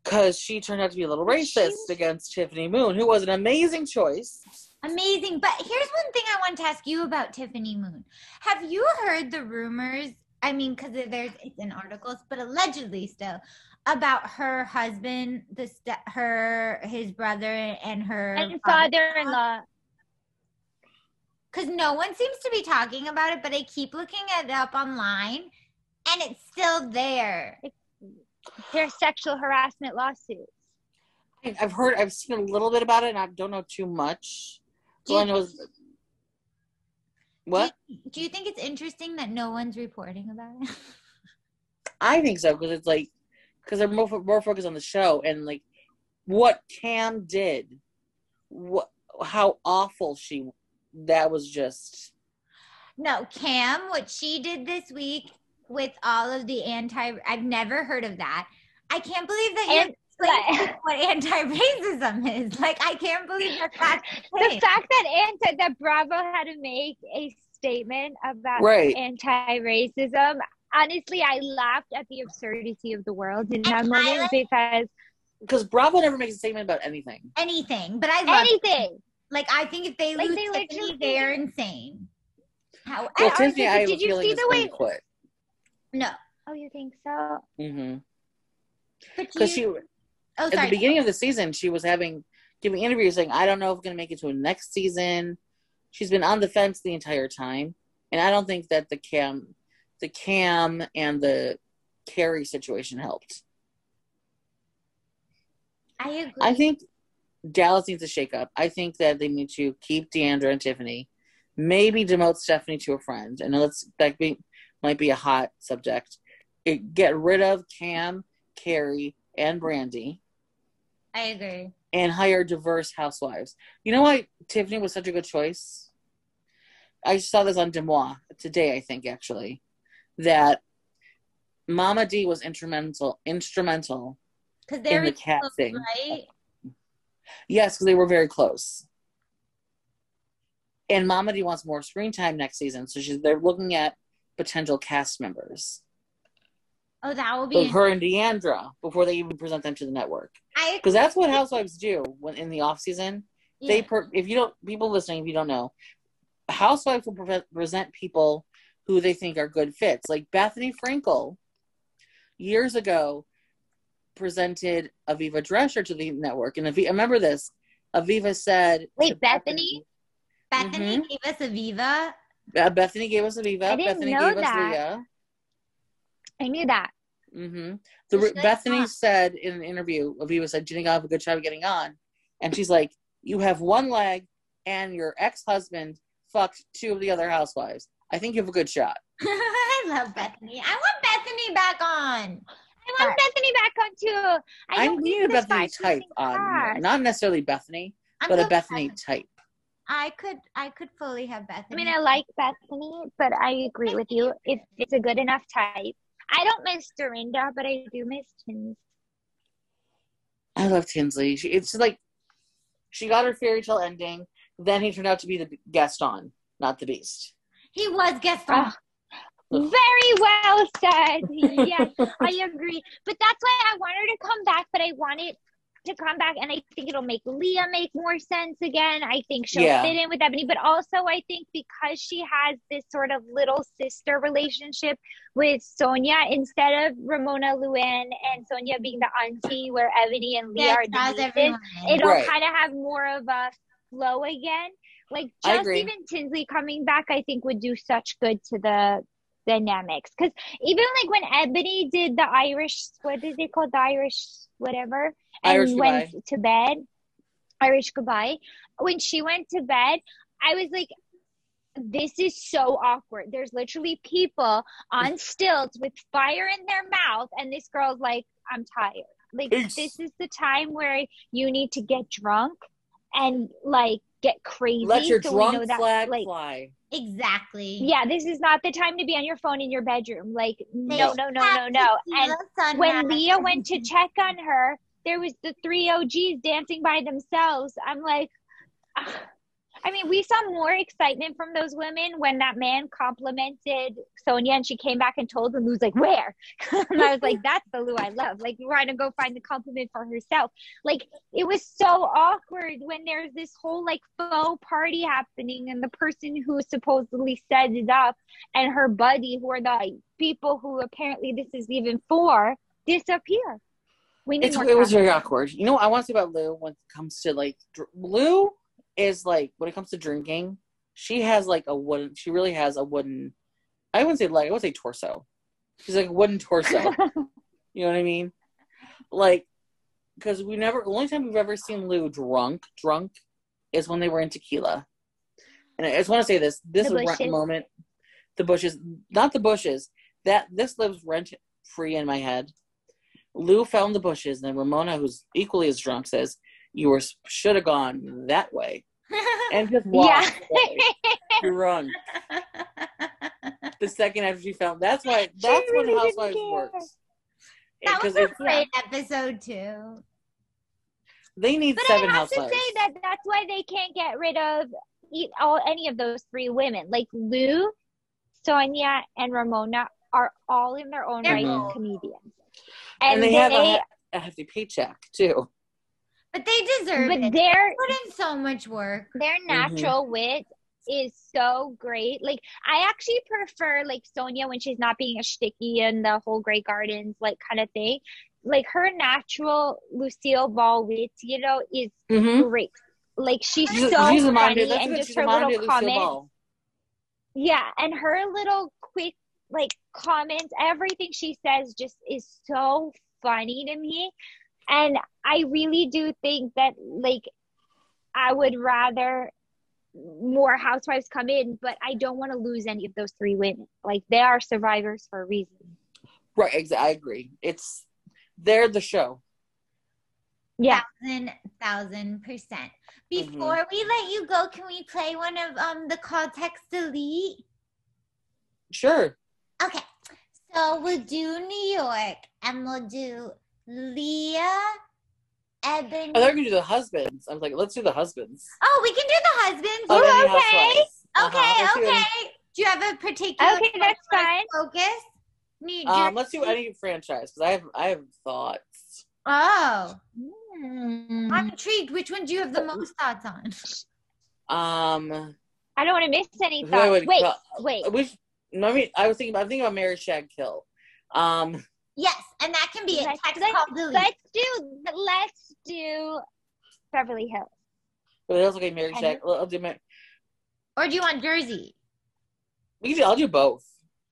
Speaker 3: because she turned out to be a little racist against Tiffany Moon, who was an amazing choice.
Speaker 2: Amazing. But here's one thing I want to ask you about Tiffany Moon. Have you heard the rumors? I mean, because there's it's in articles, but allegedly still about her husband, the st- her his brother and her
Speaker 1: and father-in-law.
Speaker 2: Because no one seems to be talking about it, but I keep looking it up online, and it's still there.
Speaker 1: Their sexual harassment lawsuits.
Speaker 3: I- I've heard, I've seen a little bit about it, and I don't know too much.
Speaker 2: Do
Speaker 3: All I
Speaker 2: you,
Speaker 3: know is what
Speaker 2: do you think it's interesting that no one's reporting about it?
Speaker 3: I think so because it's like because they're more more focused on the show and like what Cam did, what how awful she that was just
Speaker 2: No, Cam, what she did this week with all of the anti I've never heard of that. I can't believe that
Speaker 1: And-
Speaker 2: you're explaining what anti-racism is. Like I can't believe that that's the
Speaker 1: The fact that anti that Bravo had to make a statement about
Speaker 3: right.
Speaker 1: anti-racism. Honestly, I laughed at the absurdity of the world in that moment because
Speaker 3: Because Bravo never makes a statement about anything.
Speaker 2: anything. But I love
Speaker 1: anything.
Speaker 2: Like I think if they
Speaker 1: Like,
Speaker 2: lose
Speaker 1: they
Speaker 2: Tiffany,
Speaker 1: literally-
Speaker 2: they're insane. How
Speaker 3: Well,
Speaker 1: I-
Speaker 3: Tiffany, I
Speaker 1: did you see the way-
Speaker 3: to quit.
Speaker 2: no.
Speaker 1: Oh, you think so?
Speaker 3: hmm Because
Speaker 2: you,
Speaker 3: she
Speaker 2: oh
Speaker 3: at
Speaker 2: sorry.
Speaker 3: the beginning of the season, she was having giving interviews saying, "I don't know if I'm going to make it to a next season." She's been on the fence the entire time, and I don't think that the Cam, the Cam and the Kary situation helped.
Speaker 2: I agree.
Speaker 3: I think Dallas needs a shakeup. I think that they need to keep D'Andra and Tiffany, maybe demote Stephanie to a friend, and let's that be, might be a hot subject. It, get rid of Cam, Kary, and Brandi,
Speaker 2: I agree.
Speaker 3: and hire diverse housewives. You know why Tiffany was such a good choice? I saw this on Deuxmoi today, I think actually, that Mama D was instrumental instrumental
Speaker 2: Because
Speaker 3: in
Speaker 2: they're
Speaker 3: in
Speaker 2: the
Speaker 3: casting.
Speaker 2: right?
Speaker 3: Yes, because they were very close. And Mama D wants more screen time next season, so she's they're looking at potential cast members.
Speaker 2: Oh, that will
Speaker 3: So
Speaker 2: be.
Speaker 3: her and D'Andra before they even present them to the network, because that's what housewives do when in the off season. They per, if you don't people listening, if you don't know, housewives will pre- present people who they think are good fits. Like Bethenny Frankel, years ago, presented Aviva Drescher to the network, and Aviva, remember this. Aviva said,
Speaker 1: Wait, Bethenny?
Speaker 2: Bethenny
Speaker 3: Mhm.
Speaker 2: gave us Aviva.
Speaker 3: Uh, Bethenny gave us Aviva.
Speaker 1: I didn't
Speaker 3: Bethenny
Speaker 1: know
Speaker 3: gave
Speaker 1: that.
Speaker 3: us Leah.
Speaker 1: I knew that.
Speaker 3: hmm The,
Speaker 2: said, Bethenny
Speaker 3: said in an interview, Aviva said, "Do you think I'll have a good job getting on?" And she's like, "You have one leg, and your ex-husband fucked two of the other housewives. I think you have a good shot."
Speaker 2: I love Bethenny. I want Bethenny back on.
Speaker 1: I want Bethenny back on too. I, don't
Speaker 3: need a
Speaker 1: Bethenny
Speaker 3: type on,
Speaker 1: fast.
Speaker 3: not necessarily Bethenny,
Speaker 2: I'm
Speaker 3: but a Bethenny type.
Speaker 2: I could, I could fully have
Speaker 1: Bethenny.
Speaker 2: I
Speaker 1: mean, I like Bethenny, but I agree with you. If it's a good enough type, I don't miss Dorinda, but I do miss Tins.
Speaker 3: I love Tinsley. She, it's like she got her fairy tale ending. Then he turned out to be the Gaston, not the beast.
Speaker 2: he was Gaston.
Speaker 1: Ah. Very well said. Yes, I agree. But that's why I want her to come back. But I want it. to come back, and I think it'll make Leah make more sense again. I think she'll
Speaker 3: Yeah.
Speaker 1: fit in with Eboni, but also I think because she has this sort of little sister relationship with Sonja, instead of Ramona Luann and Sonja being the auntie, where Eboni and Leah are the nieces, it'll
Speaker 3: Right.
Speaker 1: kind of have more of a flow again. Like just even Tinsley coming back, I think would do such good to the dynamics. Because even like when Eboni did the Irish, what is it called, the Irish whatever, and
Speaker 3: Irish
Speaker 1: went
Speaker 3: goodbye.
Speaker 1: to bed, Irish goodbye. When she went to bed, I was like. This is so awkward. There's literally people on stilts with fire in their mouth, and this girl's like, I'm tired. Like,
Speaker 3: Peace.
Speaker 1: this is the time where you need to get drunk and like get crazy.
Speaker 3: Let your
Speaker 1: so we know
Speaker 3: drunk
Speaker 1: that,
Speaker 3: flag
Speaker 1: like,
Speaker 3: fly.
Speaker 2: Exactly.
Speaker 1: yeah, this is not the time to be on your phone in your bedroom. Like,
Speaker 2: They
Speaker 1: no, no, no, no, no. And when Leah went to check on her, there was the three OGs dancing by themselves. I'm like, ah. I mean, we saw more excitement from those women when that man complimented Sonja and she came back and told him, Lou's like, where? and I was like, that's the Lou I love. Like, trying to go find the compliment for herself. Like, it was so awkward when there's this whole like faux party happening and the person who supposedly set it up and her buddy, who are the people who apparently this is even for, disappear. We need
Speaker 3: it was very awkward. You know what I want to say about Lou when it comes to like Lou is like when it comes to drinking, she has like a wooden. She really has a wooden. I wouldn't say leg. I would say torso. She's like a wooden torso. you know what I mean? Like because we never. The only time we've ever seen Lou drunk, drunk, is when they were in tequila. And I just want to say this. This moment. The bushes, not the bushes. That this lives rent free in my head. Lou found the bushes, and then Ramona, who's equally as drunk, says, "You were should have gone that way and just walked away, drunk." The second after she found, that's why. That's when
Speaker 1: really
Speaker 3: Housewives works.
Speaker 2: that was a great episode too.
Speaker 3: they need
Speaker 1: But
Speaker 3: seven
Speaker 1: I have
Speaker 3: housewives.
Speaker 1: to say that that's why they can't get rid of all any of those three women. Like Lou, Sonja, and Ramona are all in their own
Speaker 2: They're
Speaker 1: right
Speaker 3: both.
Speaker 1: comedians,
Speaker 3: and
Speaker 1: and,
Speaker 3: they
Speaker 1: they,
Speaker 3: have a, a hefty paycheck too.
Speaker 2: But they deserve
Speaker 1: but
Speaker 2: it.
Speaker 1: their
Speaker 2: Put in so much work.
Speaker 1: their natural wit is so great. Like I actually prefer like Sonja when she's not being a shticky and the whole Grey Gardens like kind of thing. Like her natural Lucille Ball wit, you know, is
Speaker 3: Mm-hmm.
Speaker 1: great. Like she's
Speaker 3: She's,
Speaker 1: so
Speaker 3: she's
Speaker 1: funny.
Speaker 3: That's
Speaker 1: and just her
Speaker 3: a modern day
Speaker 1: little comments. Yeah, and her little quick like comments, everything she says just is so funny to me. And I really do think that like I would rather more housewives come in, but I don't want to lose any of those three women. Like they are survivors for a reason.
Speaker 3: Right. Exactly. I agree. It's they're the show.
Speaker 1: Yeah.
Speaker 2: Thousand, thousand percent.
Speaker 3: Mm-hmm.
Speaker 2: Before we let you go, can we play one of um the call text delete?
Speaker 3: Sure.
Speaker 2: Okay. So we'll do New York and we'll do Leah, Eboni.
Speaker 3: Oh, they're gonna do the husbands. I was like, let's do the husbands.
Speaker 2: Oh, we can do the husbands.
Speaker 3: of
Speaker 1: Ooh, okay.
Speaker 2: Okay,
Speaker 3: Uh-huh. Let's do any-
Speaker 2: okay. Do you have a particular
Speaker 1: Okay, that's fine.
Speaker 2: focus? New
Speaker 3: Um, let's do
Speaker 2: Jersey?
Speaker 3: any franchise because I have I have thoughts.
Speaker 2: Oh,
Speaker 1: Hmm.
Speaker 2: I'm intrigued. Which one do you have the most thoughts on?
Speaker 3: Um,
Speaker 1: I don't want to miss any
Speaker 3: I
Speaker 1: thoughts. Wait,
Speaker 3: call-
Speaker 1: wait.
Speaker 3: which no, I mean, I was thinking. about I'm thinking about Mary Shag Kill. Um,
Speaker 2: Yes, and that can be a
Speaker 1: Let's-
Speaker 2: text
Speaker 1: let's-
Speaker 2: call delete.
Speaker 1: Let's do let's do Beverly Hills.
Speaker 3: but it was okay. Mary
Speaker 1: And-
Speaker 3: Shag. I'll do. Mar-
Speaker 2: Or do you want Jersey?
Speaker 3: We can do, I'll do both.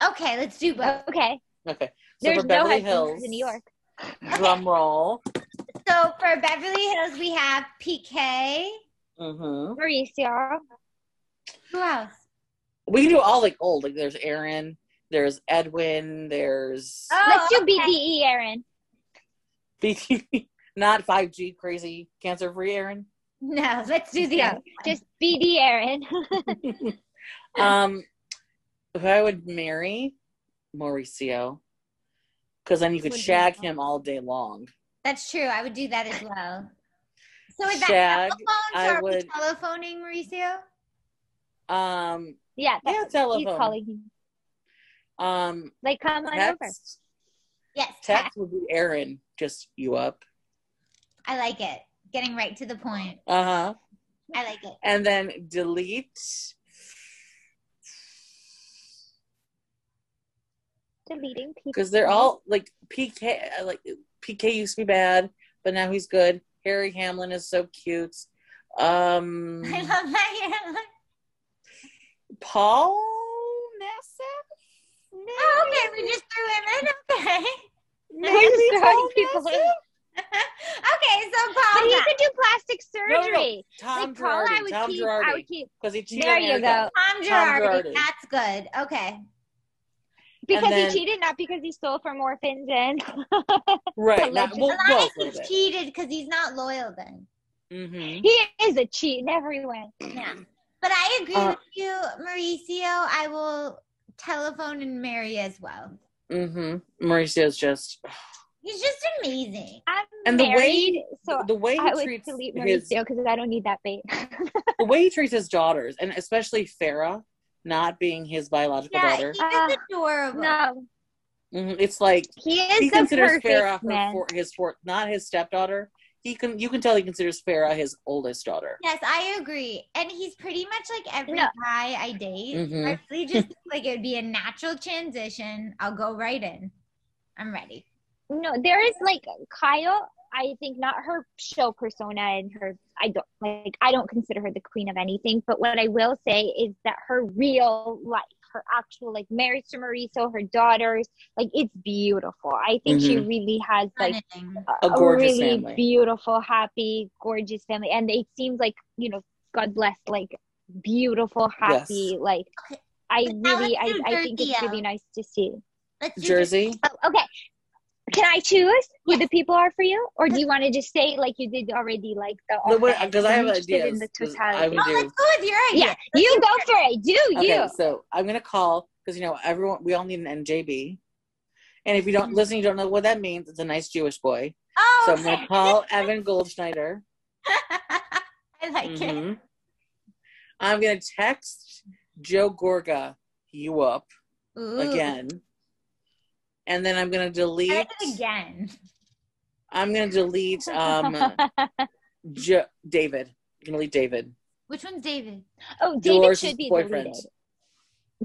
Speaker 2: Okay, let's do both.
Speaker 1: Okay.
Speaker 3: Okay. So
Speaker 1: There's
Speaker 3: for
Speaker 1: no
Speaker 3: Beverly
Speaker 1: husbands
Speaker 3: Hills,
Speaker 1: in New York.
Speaker 3: Drum roll.
Speaker 2: So for Beverly Hills, we have PK.
Speaker 3: Mm-hmm.
Speaker 1: Mauricio.
Speaker 2: Who else?
Speaker 3: We can do all like old. Like there's Aaron. There's Edwin. There's
Speaker 2: Oh,
Speaker 1: Let's do. BDE, Aaron.
Speaker 3: BT. Not 5G crazy cancer free Aaron.
Speaker 2: No, let's do the other.
Speaker 1: Just BD Aaron.
Speaker 3: um, who I would marry, Mauricio, because then you could
Speaker 1: Would be
Speaker 3: shag him all day long.
Speaker 2: That's true. I would do that as well. So is that
Speaker 3: Shag,
Speaker 2: telephone? So
Speaker 3: I
Speaker 2: are we
Speaker 3: would-
Speaker 2: telephoning Mauricio?
Speaker 3: Um,
Speaker 1: yeah,
Speaker 3: yeah,
Speaker 1: that's he's
Speaker 3: telephone.
Speaker 1: calling him.
Speaker 3: Um,
Speaker 1: Like, come on over.
Speaker 2: Yes.
Speaker 3: text would be Aaron. Just you up.
Speaker 2: I like it. Getting right to the point.
Speaker 3: Uh huh.
Speaker 2: I like it.
Speaker 3: And then delete.
Speaker 1: Deleting people.
Speaker 3: because they're all like PK. Like PK used to be bad, but now he's good. Harry Hamlin is so cute. Um,
Speaker 2: I love that. You're
Speaker 3: Paul Nassif.
Speaker 2: Oh, okay, we just threw him in. Okay.
Speaker 1: They're just throwing people in.
Speaker 2: Okay, so
Speaker 1: But
Speaker 2: Paul.
Speaker 1: he could do plastic
Speaker 3: No, no, no.
Speaker 1: surgery.
Speaker 3: Tom
Speaker 1: like Paul, I would
Speaker 3: Tom
Speaker 1: keep. I would keep
Speaker 3: Because he cheated
Speaker 1: There
Speaker 3: on
Speaker 1: you
Speaker 3: Erika.
Speaker 2: Tom
Speaker 3: Tom
Speaker 2: Girardi.
Speaker 3: Girardi.
Speaker 2: That's good. Okay.
Speaker 1: because
Speaker 3: then-
Speaker 1: he cheated, not because he stole from orphans and.
Speaker 3: Right. Not,
Speaker 1: Alleged-
Speaker 3: well,
Speaker 2: As long
Speaker 3: both
Speaker 2: as
Speaker 3: a little
Speaker 2: he
Speaker 3: bit.
Speaker 2: cheated because he's not loyal then.
Speaker 3: Mm-hmm.
Speaker 1: he is a cheat in every way.
Speaker 2: Yeah. But I agree
Speaker 3: Uh,
Speaker 2: with you, Mauricio. I will telephone and Mary as well.
Speaker 3: Mm-hmm. Mauricio's just
Speaker 2: He's just amazing.
Speaker 1: I'm
Speaker 3: and the
Speaker 1: married,
Speaker 3: way
Speaker 1: so
Speaker 3: the way he
Speaker 1: I would
Speaker 3: treats
Speaker 1: delete
Speaker 3: his
Speaker 1: Mauricio because I don't need that bait.
Speaker 3: the way he treats his daughters, and especially Farrah, not being his biological
Speaker 2: Yeah,
Speaker 3: daughter.
Speaker 2: he's
Speaker 1: Ah,
Speaker 2: adorable.
Speaker 1: no,
Speaker 3: Mhm. It's like
Speaker 1: he is
Speaker 3: he considers Farrah
Speaker 1: man.
Speaker 3: for, his fourth, not his stepdaughter. He can you can tell he considers Farrah his oldest daughter.
Speaker 2: Yes, I agree. And he's pretty much like every
Speaker 1: No.
Speaker 2: guy I date.
Speaker 3: Mhm.
Speaker 2: I really just like it would be a natural transition. I'll go right in. I'm ready.
Speaker 1: No, there is like Kyle. I think not her show persona and her. I don't like. I don't consider her the queen of anything. But what I will say is that her real life, her actual like marriage to Mauricio, her daughters, like it's beautiful. I think she mm-hmm. really has like a,
Speaker 3: A gorgeous
Speaker 1: really
Speaker 3: family.
Speaker 1: beautiful, happy, gorgeous family, and it seems like you know, God bless, like beautiful, happy, like. I
Speaker 2: But
Speaker 1: really, I, I think it's
Speaker 2: Jersey
Speaker 1: really
Speaker 2: out.
Speaker 1: nice to see.
Speaker 2: Let's
Speaker 3: Jersey.
Speaker 1: Oh, okay. Can I choose who
Speaker 2: Yes.
Speaker 1: the people are for you, or do you want to just say like you did already, like the
Speaker 3: Because I have
Speaker 1: I'm interested
Speaker 3: ideas.
Speaker 1: in the totality.
Speaker 3: I would
Speaker 2: Oh,
Speaker 3: do.
Speaker 2: let's go with your idea.
Speaker 1: Yeah, you go for it. Do
Speaker 3: Okay,
Speaker 1: you?
Speaker 3: so I'm gonna call because you know everyone we all need an NJB, and if you don't
Speaker 2: Mhm.
Speaker 3: listen, you don't know what that means. It's a nice Jewish boy.
Speaker 2: Oh,
Speaker 3: So I'm gonna call Evan Goldschneider.
Speaker 2: I like it.
Speaker 3: Mhm. I'm gonna text Joe Gorga you up
Speaker 2: Ooh.
Speaker 3: again, and then I'm gonna delete.
Speaker 2: it again.
Speaker 3: I'm gonna delete um jo- David. I'm gonna delete David.
Speaker 2: Which one's David?
Speaker 1: oh, David should be
Speaker 3: boyfriend.
Speaker 1: deleted.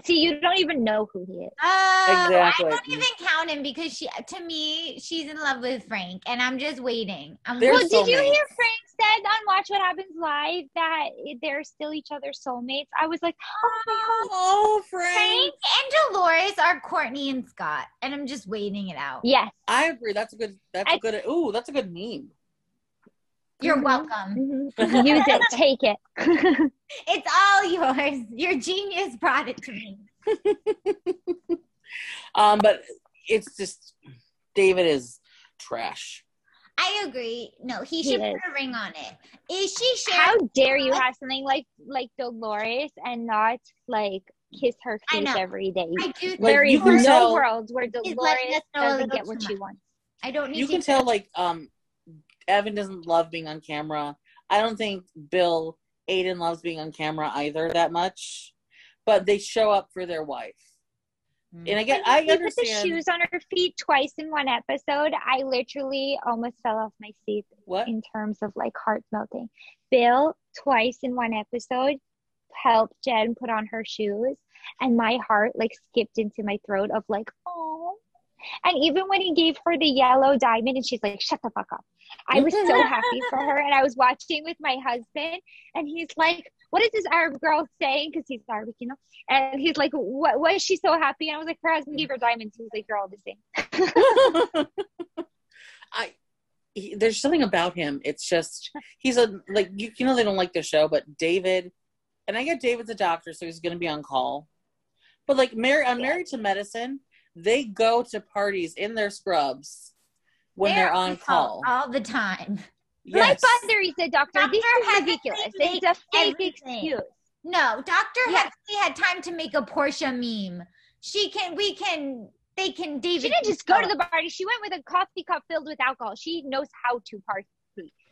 Speaker 1: See, you don't even know who he is.
Speaker 2: Oh,
Speaker 3: Exactly.
Speaker 2: I don't even count him because she, to me, she's in love with Frank, and I'm just waiting. I'm
Speaker 3: They're
Speaker 1: well,
Speaker 2: waiting.
Speaker 1: did you hear Frank said on Watch What Happens Live that they're still each other's soulmates? I was like, oh my god.
Speaker 3: Oh,
Speaker 2: Frank and Dolores are Courtney and Scott, and I'm just waiting it out.
Speaker 1: Yes.
Speaker 3: I agree. That's a good. That's a
Speaker 1: I-
Speaker 3: good. Ooh, that's a good meme.
Speaker 2: You're
Speaker 1: Mhm.
Speaker 2: welcome.
Speaker 1: Mhm. Use it. Take it.
Speaker 2: It's all yours. Your genius brought it to me.
Speaker 3: Um, but it's just David is trash.
Speaker 2: I agree. No, he
Speaker 1: He
Speaker 2: should
Speaker 1: is.
Speaker 2: put a ring on it. Is she
Speaker 1: How dare you have something like like Dolores and not like kiss her face every day?
Speaker 2: I do.
Speaker 3: Like,
Speaker 1: there
Speaker 3: you can
Speaker 1: no
Speaker 3: tell-
Speaker 1: world where Dolores
Speaker 2: us know a
Speaker 1: doesn't get what
Speaker 2: too
Speaker 1: she wants.
Speaker 2: I don't need
Speaker 3: You
Speaker 2: to.
Speaker 3: can tell like um Evan doesn't love being on camera. I don't think Bill Aydin loves being on camera either that much. But they show up for their wife. Mm. And again, I
Speaker 1: She put the shoes on her feet twice in one episode. I literally almost fell off my seat
Speaker 3: what?
Speaker 1: in terms of like heart melting. Bill twice in one episode helped Jen put on her shoes, and my heart like skipped into my throat of like, oh. And even when he gave her the yellow diamond, and she's like, "Shut the fuck up," I was so happy for her. And I was watching with my husband, and he's like, "What is this Arab girl saying?" Because he's Arabic, you know. And he's like, "What? Why is she so happy?" And I was like, "Her husband gave her diamonds." He was like, "You're all the same."
Speaker 3: I he, there's something about him. It's just he's a like you, you know they don't like the show, but David and I get David's a doctor, so he's gonna be on call. But like Mary on Married to Medicine, they go to parties in their scrubs when they're, on call.
Speaker 2: all the time.
Speaker 3: Yes.
Speaker 1: My father is a doctor.
Speaker 2: Dr.
Speaker 1: This is
Speaker 2: Heather
Speaker 1: ridiculous. It's a fake
Speaker 2: everything.
Speaker 1: excuse.
Speaker 2: No, Doctor
Speaker 1: Yeah.
Speaker 2: Hexley had time to make a Porsha meme. She can. We can. They can. David.
Speaker 1: She didn't just go to the party. She went with a coffee cup filled with alcohol. She knows how to party.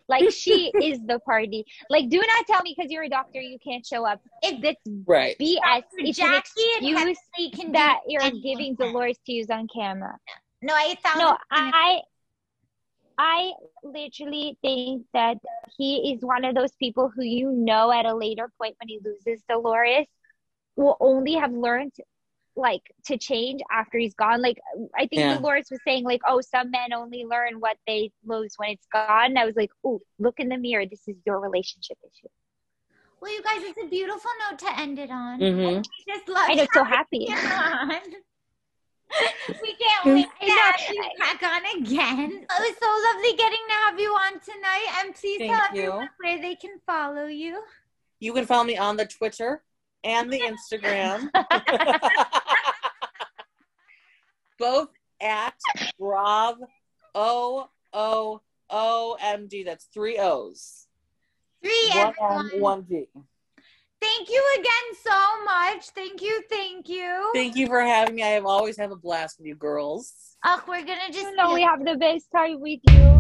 Speaker 1: Like she is the party. Like, do not tell me because you're a doctor you can't show up.
Speaker 2: If
Speaker 1: That's
Speaker 3: right.
Speaker 1: BS. It's an
Speaker 2: Jackie and
Speaker 1: excuse
Speaker 2: Hexley can
Speaker 1: that you're
Speaker 2: anything.
Speaker 1: giving Dolores to use on camera.
Speaker 2: No, I found.
Speaker 1: No, I I literally think that he is one of those people who you know at a later point when he loses Dolores will only have learned like to change after he's gone. Like I think
Speaker 3: Yeah.
Speaker 1: Dolores was saying like, oh, some men only learn what they lose when it's gone. And I was like, oh, look in the mirror. This is your relationship issue.
Speaker 2: Well, you guys, it's a beautiful note to end it on.
Speaker 3: Mhm.
Speaker 2: Just love
Speaker 1: I know, so happy.
Speaker 2: we can't wait to have you back on again. It was so lovely getting to have you on tonight. And please
Speaker 3: Thank
Speaker 2: tell
Speaker 3: you.
Speaker 2: everyone where they can follow you.
Speaker 3: You can follow me on the Twitter and the Instagram. Both at Brav O O O M D. That's three O's.
Speaker 2: Three,
Speaker 3: One
Speaker 2: everyone.
Speaker 3: M, one D.
Speaker 2: Thank you again so much. Thank you, thank you.
Speaker 3: Thank you for having me. I have always have a blast with you girls.
Speaker 2: Ugh, we're gonna just
Speaker 1: You know, we have the best time with you.